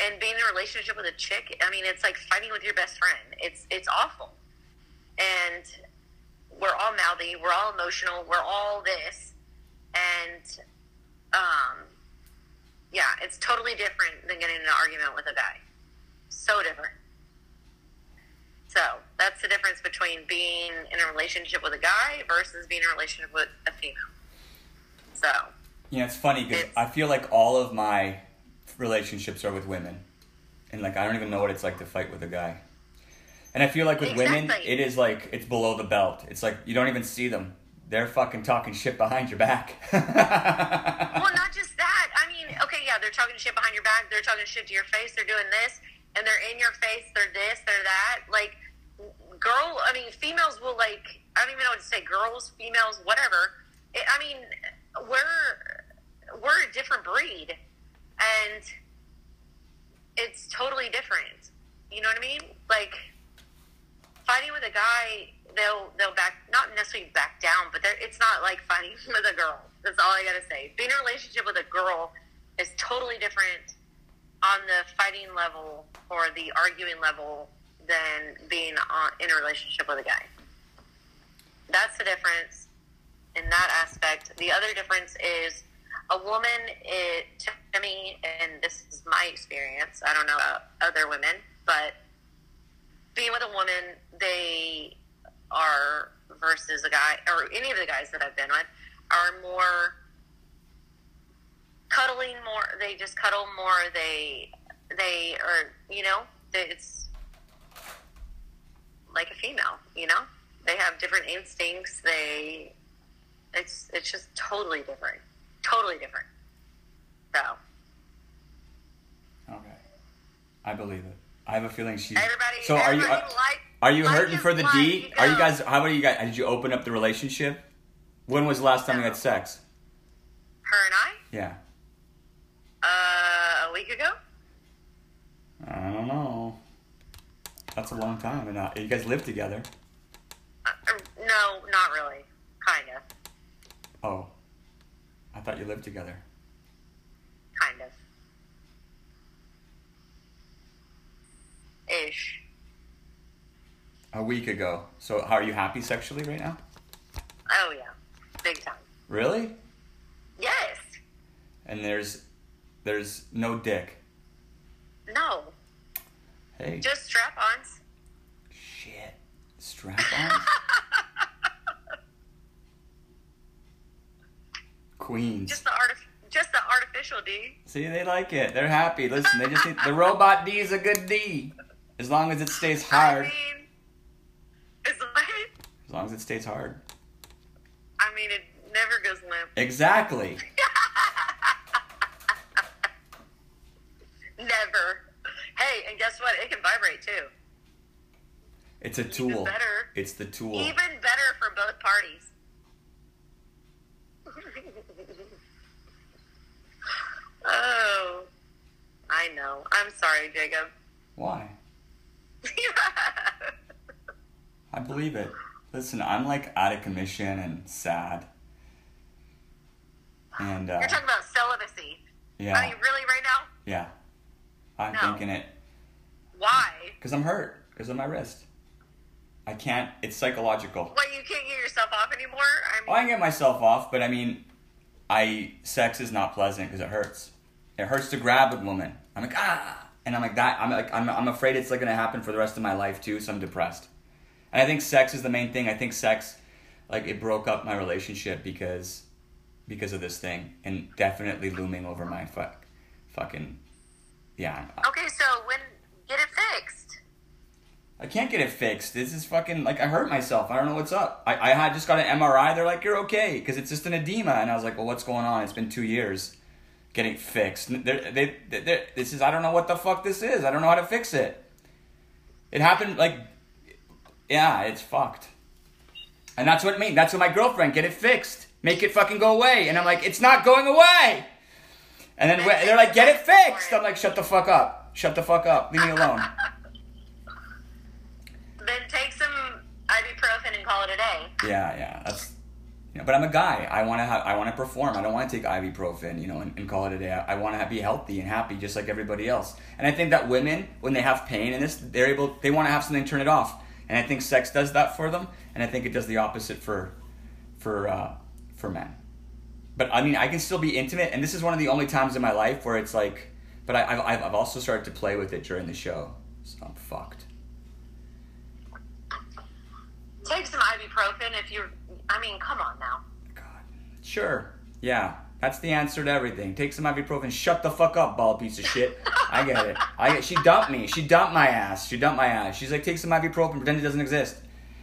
and being in a relationship with a chick, I mean, it's like fighting with your best friend. It's it's awful. And we're all mouthy, we're all emotional, we're all this, and um, yeah, it's totally different than getting in an argument with a guy. So different. So that's the difference between being in a relationship with a guy versus being in a relationship with a female. So know, it's funny because I feel like all of my relationships are with women, and like I don't even know what it's like to fight with a guy. And I feel like with women, it is like it's below the belt. It's like you don't even see them. They're fucking talking shit behind your back. Well, not just that. I mean, okay, yeah, they're talking shit behind your back. They're talking shit to your face. They're doing this, and they're in your face. They're this. They're that. Like, girl. I mean, females will like. I don't even know what to say. Girls, females, whatever. It, I mean, we're we're a different breed, and it's totally different. You know what I mean? Like fighting with a guy, they'll they'll back not necessarily back down, but it's not like fighting with a girl. That's all I gotta say. Being in a relationship with a girl is totally different on the fighting level or the arguing level than being on, in a relationship with a guy. That's the difference in that aspect. The other difference is a woman, it, to me, and this is my experience, I don't know about other women, but being with a woman, they are versus a guy or any of the guys that I've been with are more cuddling more. They just cuddle more. They they are you know it's like a female. You know they have different instincts. They it's it's just totally different. Totally different. So okay, I believe it. I have a feeling she. everybody, So are you are, like are you hurting for the D? you Are you guys? How about you guys? Did you open up the relationship? When was the last time you had sex? her and I. Yeah. Uh, a week ago. I don't know. That's a long time. And uh, you guys live together. Uh, no, not really. Kind of. Oh. I thought you lived together. Kind of. Ish. A week ago. So how are you happy sexually right now? Oh yeah, big time. Really? Yes. And there's there's no dick. No. Hey. Just strap-ons. Shit. Strap ons? Queens. Just the. Just the artificial D. See, they like it. They're happy. Listen, they just need the robot D is a good D. As long as it stays hard. I mean. As long as it stays hard. I mean, it never goes limp. Exactly. Never. Hey, and guess what? It can vibrate too. It's a tool. better. It's the tool. Even better for both parties. oh, I know. I'm sorry, Jacob. Why? I believe it. Listen, I'm like out of commission and sad. And uh, You're talking about celibacy. Yeah. Are you really right now? yeah. I'm No. thinking it Why? because I'm hurt because of my wrist. I can't. It's psychological. What, you can't get yourself off anymore? I mean, Well, I can get myself off, but I mean, I sex is not pleasant because it hurts. It hurts to grab a woman. I'm like ah, and I'm like that. I'm like I'm, I'm afraid it's like gonna happen for the rest of my life too. So I'm depressed. And I think sex is the main thing. I think sex, like it broke up my relationship because, because of this thing, and definitely looming over my fuck, fucking, yeah. okay, so when get it fixed? I can't get it fixed. This is fucking like I hurt myself. I don't know what's up. I, I had just got an MRI. They're like, you're okay because it's just an edema, and I was like, well, what's going on? It's been two years getting fixed. They're, they they this is I don't know what the fuck this is. I don't know how to fix it. It happened like, yeah, it's fucked. And that's what I mean. That's what my girlfriend get it fixed, make it fucking go away, and I'm like, it's not going away. And then they're like, get it fixed. I'm like, shut the fuck up. Shut the fuck up. Leave me alone. Then take some ibuprofen and call it a day. Yeah, yeah, that's. You know, but I'm a guy. I want to have. I want to perform. I don't want to take ibuprofen, you know, and, and call it a day. I, I want to be healthy and happy, just like everybody else. And I think that women, when they have pain in this, they're able. They want to have something turn it off. And I think sex does that for them. And I think it does the opposite for, for, uh, for men. But I mean, I can still be intimate, and this is one of the only times in my life where it's like. But I, I've, I've also started to play with it during the show, so I'm fucked. Take some ibuprofen if you're. I mean, come on now. God. Sure. Yeah. That's the answer to everything. Take some ibuprofen. Shut the fuck up, bald piece of shit. I get it. I get. She dumped me. She dumped my ass. She dumped my ass. She's like, take some ibuprofen. Pretend it doesn't exist.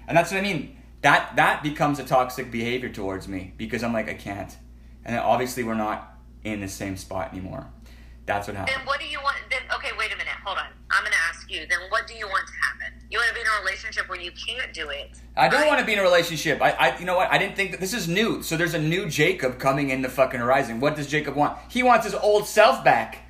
And that's what I mean. That that becomes a toxic behavior towards me because I'm like, I can't. And obviously we're not in the same spot anymore. That's what happened. Then what do you want? Then okay, wait a minute. Hold on. I'm gonna ask you. Then what do you want to happen? You want to be in a relationship where you can't do it. I don't want to be in a relationship. I, I, you know what? I didn't think that this is new. So there's a new Jacob coming in the fucking horizon. What does Jacob want? He wants his old self back.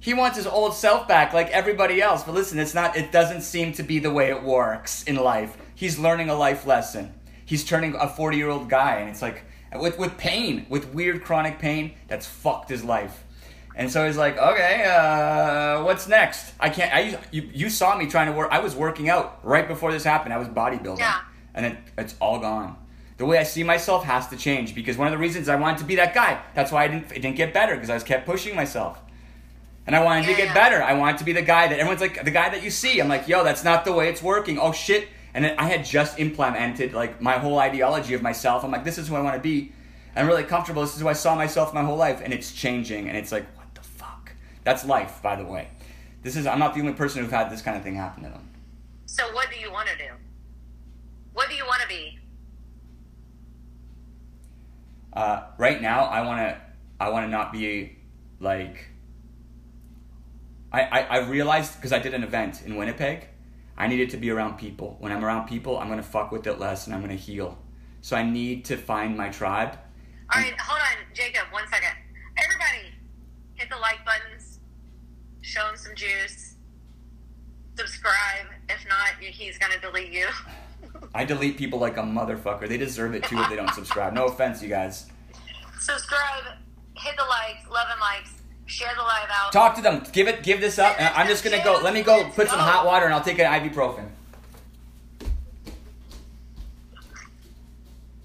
He wants his old self back, like everybody else. But listen, it's not. It doesn't seem to be the way it works in life. He's learning a life lesson. He's turning a 40 year old guy, and it's like with with pain, with weird chronic pain that's fucked his life. And so he's like, okay, uh, what's next? I can't. I you, you saw me trying to work. I was working out right before this happened. I was bodybuilding, Yeah. and it, it's all gone. The way I see myself has to change because one of the reasons I wanted to be that guy. That's why I didn't. It didn't get better because I was kept pushing myself, and I wanted to get Yeah. better. I wanted to be the guy that everyone's like the guy that you see. I'm like, yo, that's not the way it's working. Oh shit! And then I had just implemented like my whole ideology of myself. I'm like, this is who I want to be. I'm really comfortable. This is who I saw myself my whole life, and it's changing. And it's like, what the fuck? That's life, by the way. This is. I'm not the only person who've had this kind of thing happen to them. So what do you want to do? What do you want to be? Uh, right now, I want to. I want to not be like. I I, I realized because I did an event in Winnipeg, I needed to be around people. When I'm around people, I'm gonna fuck with it less and I'm gonna heal. So I need to find my tribe. All right, hold on, Jacob. One second. Show him some juice. Subscribe. If not, he's gonna delete you. I delete people like a motherfucker. They deserve it too if they don't subscribe. No offense, you guys. Subscribe. Hit the likes. 11 likes. Share the live out. Talk to them. Give it. Give this up. I'm just gonna go. Let me go put some hot water and I'll take an ibuprofen.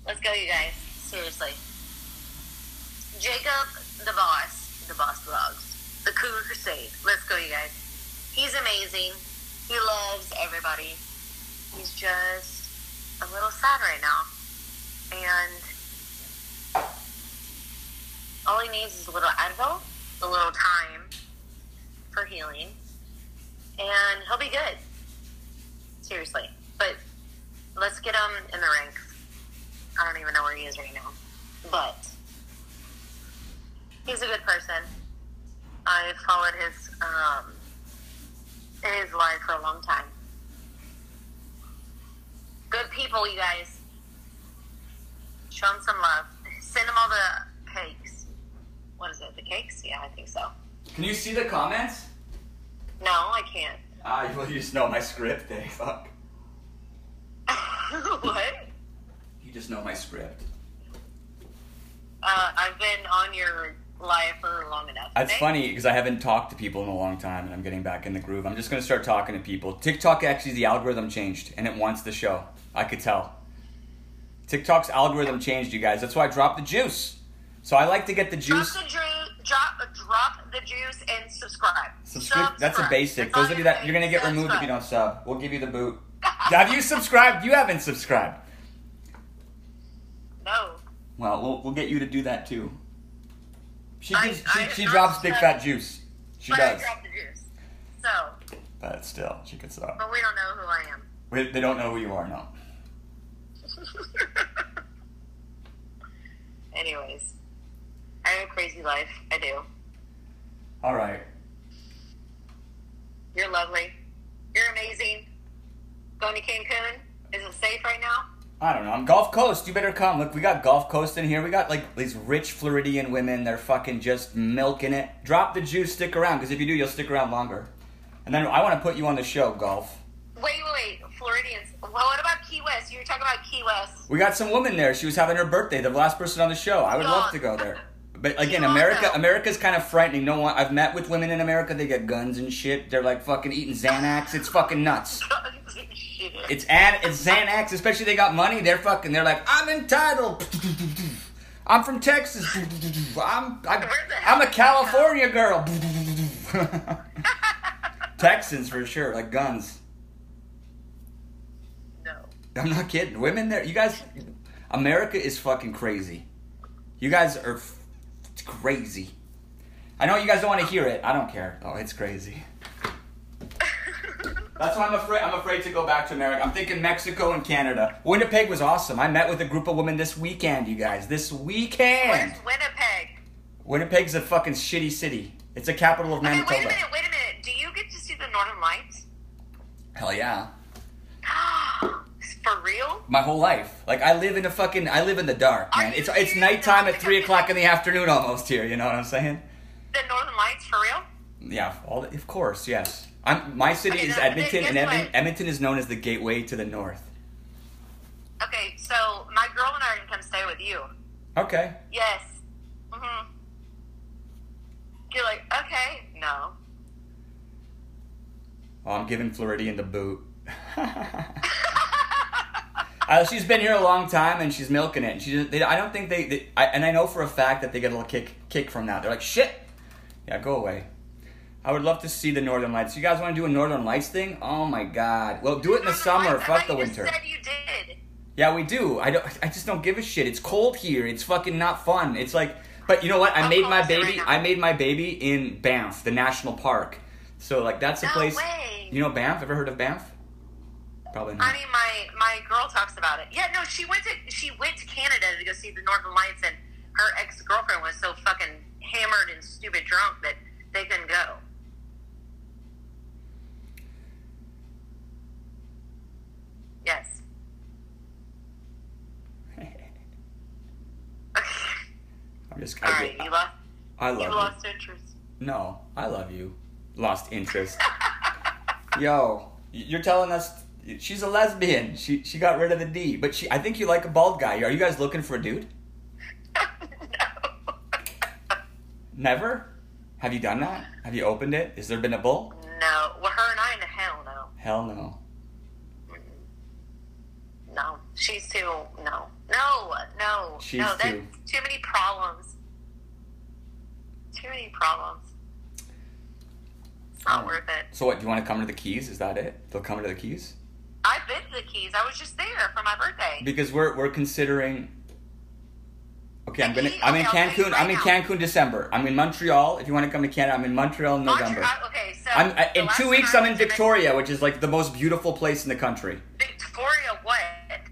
Let's go, you guys. Seriously. Jacob, the boss, the boss vlogs, the Cougar Crusade. Let's go, you guys. He's amazing. He loves everybody. He's just a little sad right now. And all he needs is a little Advil, a little time for healing, and he'll be good. Seriously. But let's get him in the ranks. I don't even know where he is right now. But he's a good person. I've followed his um, his life for a long time. Good people, you guys. Show them some love. Send them all the cakes. What is it? The cakes? Yeah, I think so. Can you see the comments? No, I can't. Ah, well, you just know my script, eh? Fuck. what? You just know my script. Uh, I've been on your live for long enough. That's funny because I haven't talked to people in a long time and I'm getting back in the groove. I'm just going to start talking to people. TikTok actually, the algorithm changed and it wants the show. I could tell. TikTok's algorithm changed, you guys. That's why I dropped the juice. So I like to get the juice. Drop the juice. Drop, drop the juice and subscribe. Subscribe. That's a basic. That's Those of you that you're gonna get removed if you don't sub. We'll give you the boot. Have you subscribed? You haven't subscribed. No. Well, we'll we'll get you to do that too. She I- gives, I- she, she drops big fat juice. She but does. I the juice. So, But still, she could stop. but we don't know who I am. Wait, they don't know who you are, no. Anyways, I have a crazy life. I do. All right. You're lovely. You're amazing. Going to Cancun? Is it safe right now? I don't know. I'm Gulf Coast. You better come. Look, we got Gulf Coast in here. We got like these rich Floridian women. They're fucking just milking it. Drop the juice. Stick around, because if you do, you'll stick around longer. And then I want to put you on the show, Gulf. Wait, wait, wait. Floridians. Well, what about Key West? You were talking about Key West. We got some woman there. She was having her birthday. The last person on the show. I would love to go there. But again, America, America's kind of frightening. No one. I've met with women in America. They get guns and shit. They're like fucking eating Xanax. It's fucking nuts. It's ad, it's Xanax. Especially they got money. They're fucking. They're like, I'm entitled. I'm from Texas. I'm I, am i am a did that come? California girl. Texans for sure, like guns. no. I'm not kidding. Women there, you guys, America is fucking crazy. You guys are f- crazy. I know you guys don't want to hear it. I don't care. Oh, it's crazy. That's why I'm afraid. I'm afraid to go back to America. I'm thinking Mexico and Canada. Winnipeg was awesome. I met with a group of women this weekend. You guys, this weekend. Where's Winnipeg? Winnipeg's a fucking shitty city. It's the capital of Okay, Manitoba. wait a minute, wait a minute. Do you get to see the Northern Lights? Hell yeah. For real? My whole life. Like I live in a fucking. I live in the dark, man. It's it's serious? nighttime at three o'clock in the afternoon almost here. You know what I'm saying? The Northern Lights for real? Yeah, all of course, yes. I'm, my city Okay, is now, Edmonton, and Edmon- what? Edmonton is known as the gateway to the north. Okay, so my girl and I are gonna come stay with you. Okay. Yes. Mhm. You're like, okay, no. Well, I'm giving Floridian the boot. Uh, she's been here a long time and she's milking it. And she, they, I don't think they, they I, and I know for a fact that they get a little kick, kick from that. They're like, shit, yeah, go away. I would love to see the Northern Lights. You guys want to do a Northern Lights thing? Oh my god. Well, do it in the Northern summer. Lights, Fuck the winter. said you did. Yeah, we do. I don't. I just don't give a shit. It's cold here. It's fucking not fun. It's like, but you know what? I made my it right baby. I made my baby in Banff, the national park. So like that's a No place. way. You know Banff? Ever heard of Banff? Probably not. I mean, my my girl talks about it. Yeah, no, she went to she went to Canada to go see the Northern Lights, and her ex girlfriend was so fucking hammered and stupid drunk that they couldn't go. Yes. I'm just. All right, you lost. I love You you. lost interest. No, I love you. lost interest. Yo, you're telling us she's a lesbian. She she got rid of the D, but she. I think you like a bald guy. Are you guys looking for a dude? no. Never. Have you done that? Have you opened it? Has there been a bull? No. Well, her and I, in hell no. Hell no. She's too. No. No. No. She's no. That's too- too many problems. Too many problems. It's not Oh. worth it. So what? Do you want to come to the Keys? Is that it? They'll come to the Keys I've been to the Keys. I was just there for my birthday. because we're we're considering. Okay, I'm gonna. I'm in Okay, you Cancun. I'm right in now. Cancun December. I'm in Montreal. If you want to come to Canada, I'm in Montreal in November. Montreal- okay, so I'm in two weeks. I'm in Victoria, which is like the most beautiful place in the country. Victoria, what?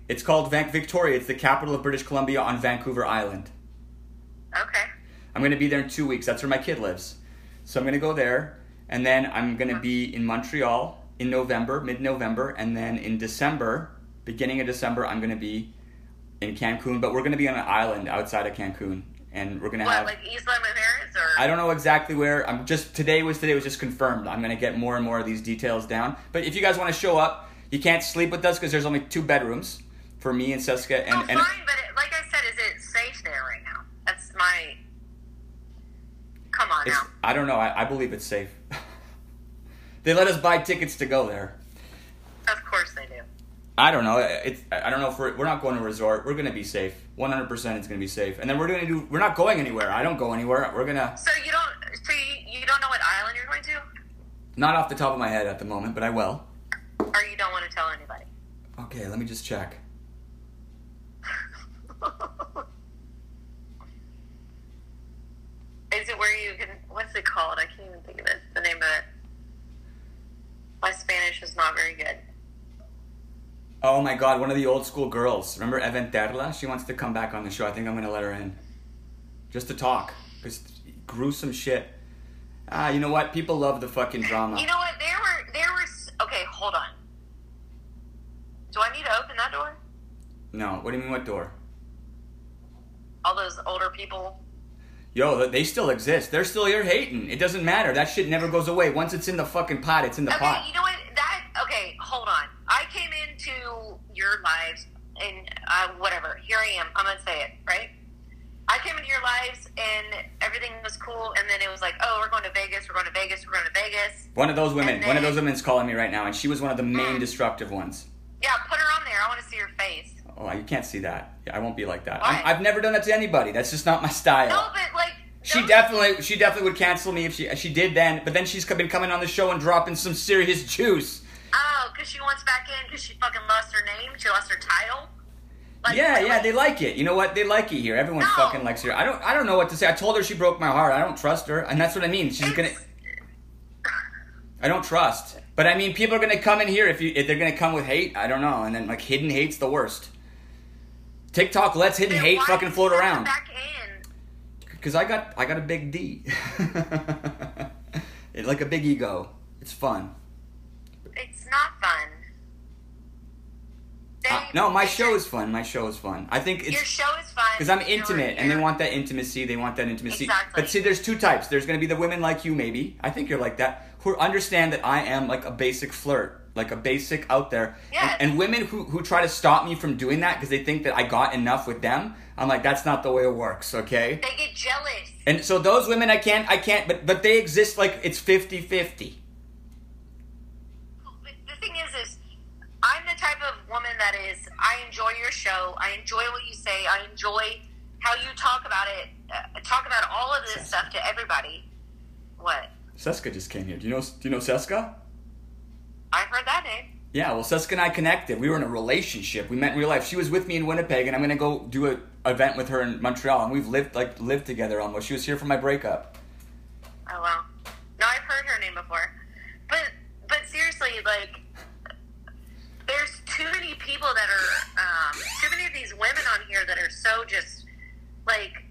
It's called Van- Victoria. It's the capital of British Columbia on Vancouver Island. Okay. I'm gonna be there in two weeks. That's where my kid lives. So I'm gonna go there, and then I'm gonna be in Montreal in November, mid-November, and then in December, beginning of December, I'm gonna be in Cancun. But we're gonna be on an island outside of Cancun, and we're gonna have. What, have. like Isla Mujeres or? I don't know exactly where. I'm just today was today was just confirmed. I'm gonna get more and more of these details down. But if you guys want to show up, you can't sleep with us because there's only two bedrooms for me and Seska. And, oh, and fine, but it, like I said, is it safe there right now? That's my. Come on now. I don't know. I, I believe it's safe. they let us buy tickets to go there. Of course they do. I don't know. It's I don't know if we're we're not going to a resort. We're gonna be safe. One hundred percent, it's gonna be safe. And then we're gonna do. We're not going anywhere. I don't go anywhere. We're gonna So you don't. So you, you don't know what island you're going to, not off the top of my head at the moment, but I will. or you don't want to tell anybody. Okay, let me just check. Is it where you can? What's it called? I can't even think of it. The name of it. My Spanish is not very good. Oh my god, one of the old school girls. Remember Eventerla? She wants to come back on the show. I think I'm gonna let her in. Just to talk. Because gruesome shit. Ah, you know what? People love the fucking drama. You know what? There were there were. Okay, hold on. Do I need to open that door? no, what do you mean what door? All those older people. Yo, they still exist. They're still here hating. It doesn't matter. That shit never goes away. Once it's in the fucking pot, it's in the Okay, pot. you know what? That okay. Hold on. I came into your lives and uh, whatever. Here I am. I'm gonna say it right. I came into your lives and everything was cool, and then it was like, oh, we're going to Vegas. We're going to Vegas. We're going to Vegas. One of those women, And one of those women's calling me right now, and she was one of the main Mm. destructive ones. Yeah, put her on there. I want to see her face. Oh, you can't see that. Yeah, I won't be like that. I'm, I've never done that to anybody. That's just not my style. No, but like She definitely, she definitely would cancel me if she she did then. But then she's been coming on the show and dropping some serious juice. Oh, because she wants back in because she fucking lost her name. She lost her title. Like, yeah, yeah, they like it. You know what? They like it here. Everyone No. fucking likes her. I don't, I don't know what to say. I told her she broke my heart. I don't trust her, and that's what I mean. She's gonna. I don't trust. But I mean, people are gonna come in here if you if they're gonna come with hate. I don't know, and then like hidden hate's the worst. TikTok lets hidden hate fucking float you let her around. Because I got I got a big D, It- like a big ego. It's fun. It's not fun. They- Uh, no, my show is fun. My show is fun. I think Your show is fun because I'm intimate, and they want that intimacy. They want that intimacy. Exactly. But see, there's two types. There's gonna be the women like you, maybe. I think you're like that, who understand that I am like a basic flirt, like a basic out there. Yes. And, and women who who try to stop me from doing that because they think that I got enough with them. I'm like, that's not the way it works. Okay. They get jealous. And so those women, I can't, I can't, but but they exist like it's 50-50. The thing is, is I'm the type of woman that is. I enjoy your show. I enjoy what you say. I enjoy how you talk about it. Uh, talk about all of this stuff to everybody. What? Seska just came here. Do you know? Do you know Seska? I've heard that name. Yeah, well, Seska and I connected. We were in a relationship. We met in real life. She was with me in Winnipeg, and I'm gonna go do a event with her in Montreal, and we've lived like lived together almost. She was here for my breakup. Oh wow. No, I've heard her name before. But but seriously, like there's too many people that are um, too many of these women on here that are so just like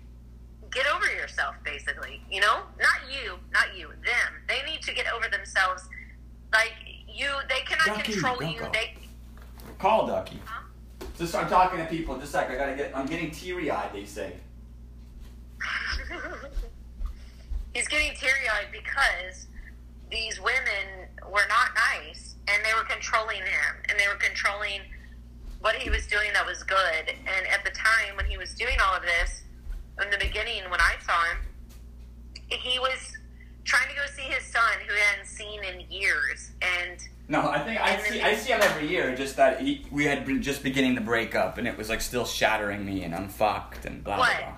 get over yourself basically, you know? Not you, not you, them. They need to get over themselves. Like you they cannot Ducky, control you. go. They Call Ducky. Huh? Just start talking to people. Just a sec. I gotta get. I'm getting teary eyed. They say. He's getting teary eyed because these women were not nice, and they were controlling him, and they were controlling what he was doing that was good. And at the time when he was doing all of this, in the beginning when I saw him, he was trying to go see his son who he hadn't seen in years, and No, I think I see. I see him every year. Just that he, we had been just beginning to break up, and it was like still shattering me, and I'm fucked, and blah What? blah blah.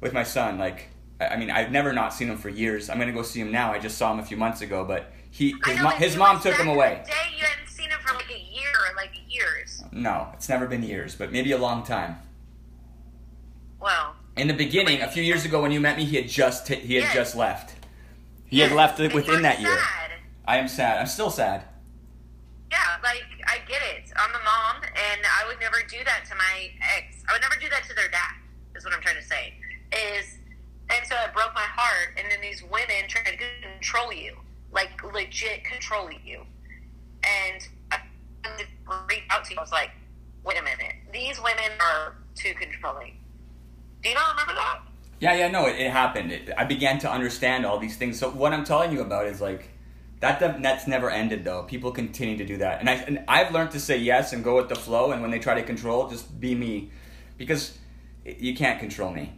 With my son, like, I I mean, I've never not seen him for years. I'm gonna go see him now. I just saw him a few months ago, but he his, know mo- his mom took him away. Day you hadn't seen him for like a year or like years. No, it's never been years, but maybe a long time. Well, In the beginning, a few years ago when you met me, he had just t- he had just left. He had left it within that year. sad. I am sad. I'm still sad. Yeah, like I get it. I'm a mom, and I would never do that to my ex. I would never do that to their dad. Is what I'm trying to say. Is and so it broke my heart. And then these women trying to control you, like legit control you. And I reached out to you. I was like, wait a minute, these women are too controlling. Do you not remember that? Yeah, yeah, no, it, it happened. It, I began to understand all these things. So what I'm telling you about is like that. That's never ended though. People continue to do that, and I and I've learned to say yes and go with the flow. And when they try to control, just be me, because you can't control me.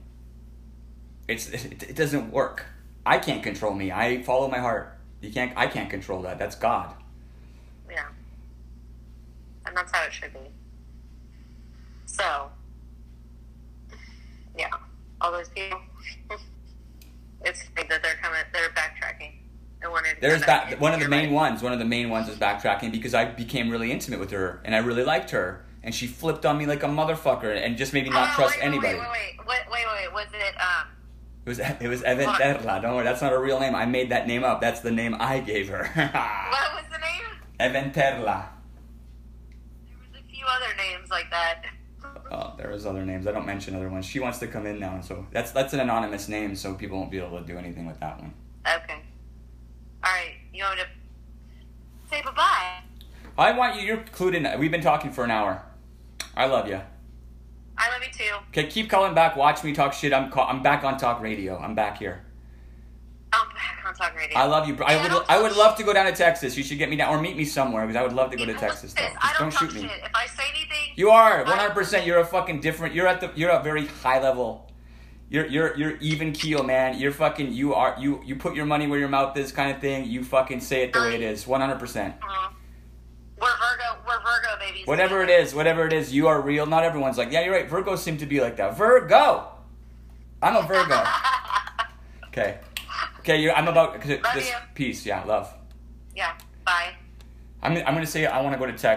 It's it, it doesn't work. I can't control me. I follow my heart. You can't. I can't control that. That's God. Yeah. And that's how it should be. So, all those people. it's like that they're coming, they're backtracking. There's back that one of the main ones. One of the main ones is backtracking because I became really intimate with her and I really liked her, and she flipped on me like a motherfucker and just made me not Oh, trust wait, anybody. Wait, wait, wait, wait, wait, wait. Was it, um, It was it was Evan What? Terla. Don't worry, that's not a real name. I made that name up. That's the name I gave her. what was the name? Evan Terla. There was a few other names like that. Oh, there was other names. I don't mention other ones. She wants to come in now, so that's that's an anonymous name, so people won't be able to do anything with that one. Okay. All right, you want me to say bye-bye? I want you. You're clued in. We've been talking for an hour. I love you. I love you too. Okay, keep calling back. Watch me talk shit. I'm call, I'm back on talk radio. I'm back here. On Talk Radio. I love you. bro. I would I would love to go down to Texas. You should get me down or meet me somewhere because I would love to go to Texas. Though. Just don't, don't shoot me. shit. If I say anything, You are 100. percent You're a fucking different. You're at the. You're a very high level. You're you're you're even keel, man. You're fucking. You are you you put your money where your mouth is, kind of thing. You fucking say it the way it is. 100. percent Uh, we're Virgo. We're Virgo babies. Whatever it is, whatever it is, you are real. Not everyone's like, yeah, you're right. Virgos seem to be like that. Virgo. I'm a Virgo. Okay. Okay. You're, I'm about Love this you. peace. Yeah, love. yeah. Bye. I'm, I'm gonna say I want to go to Texas.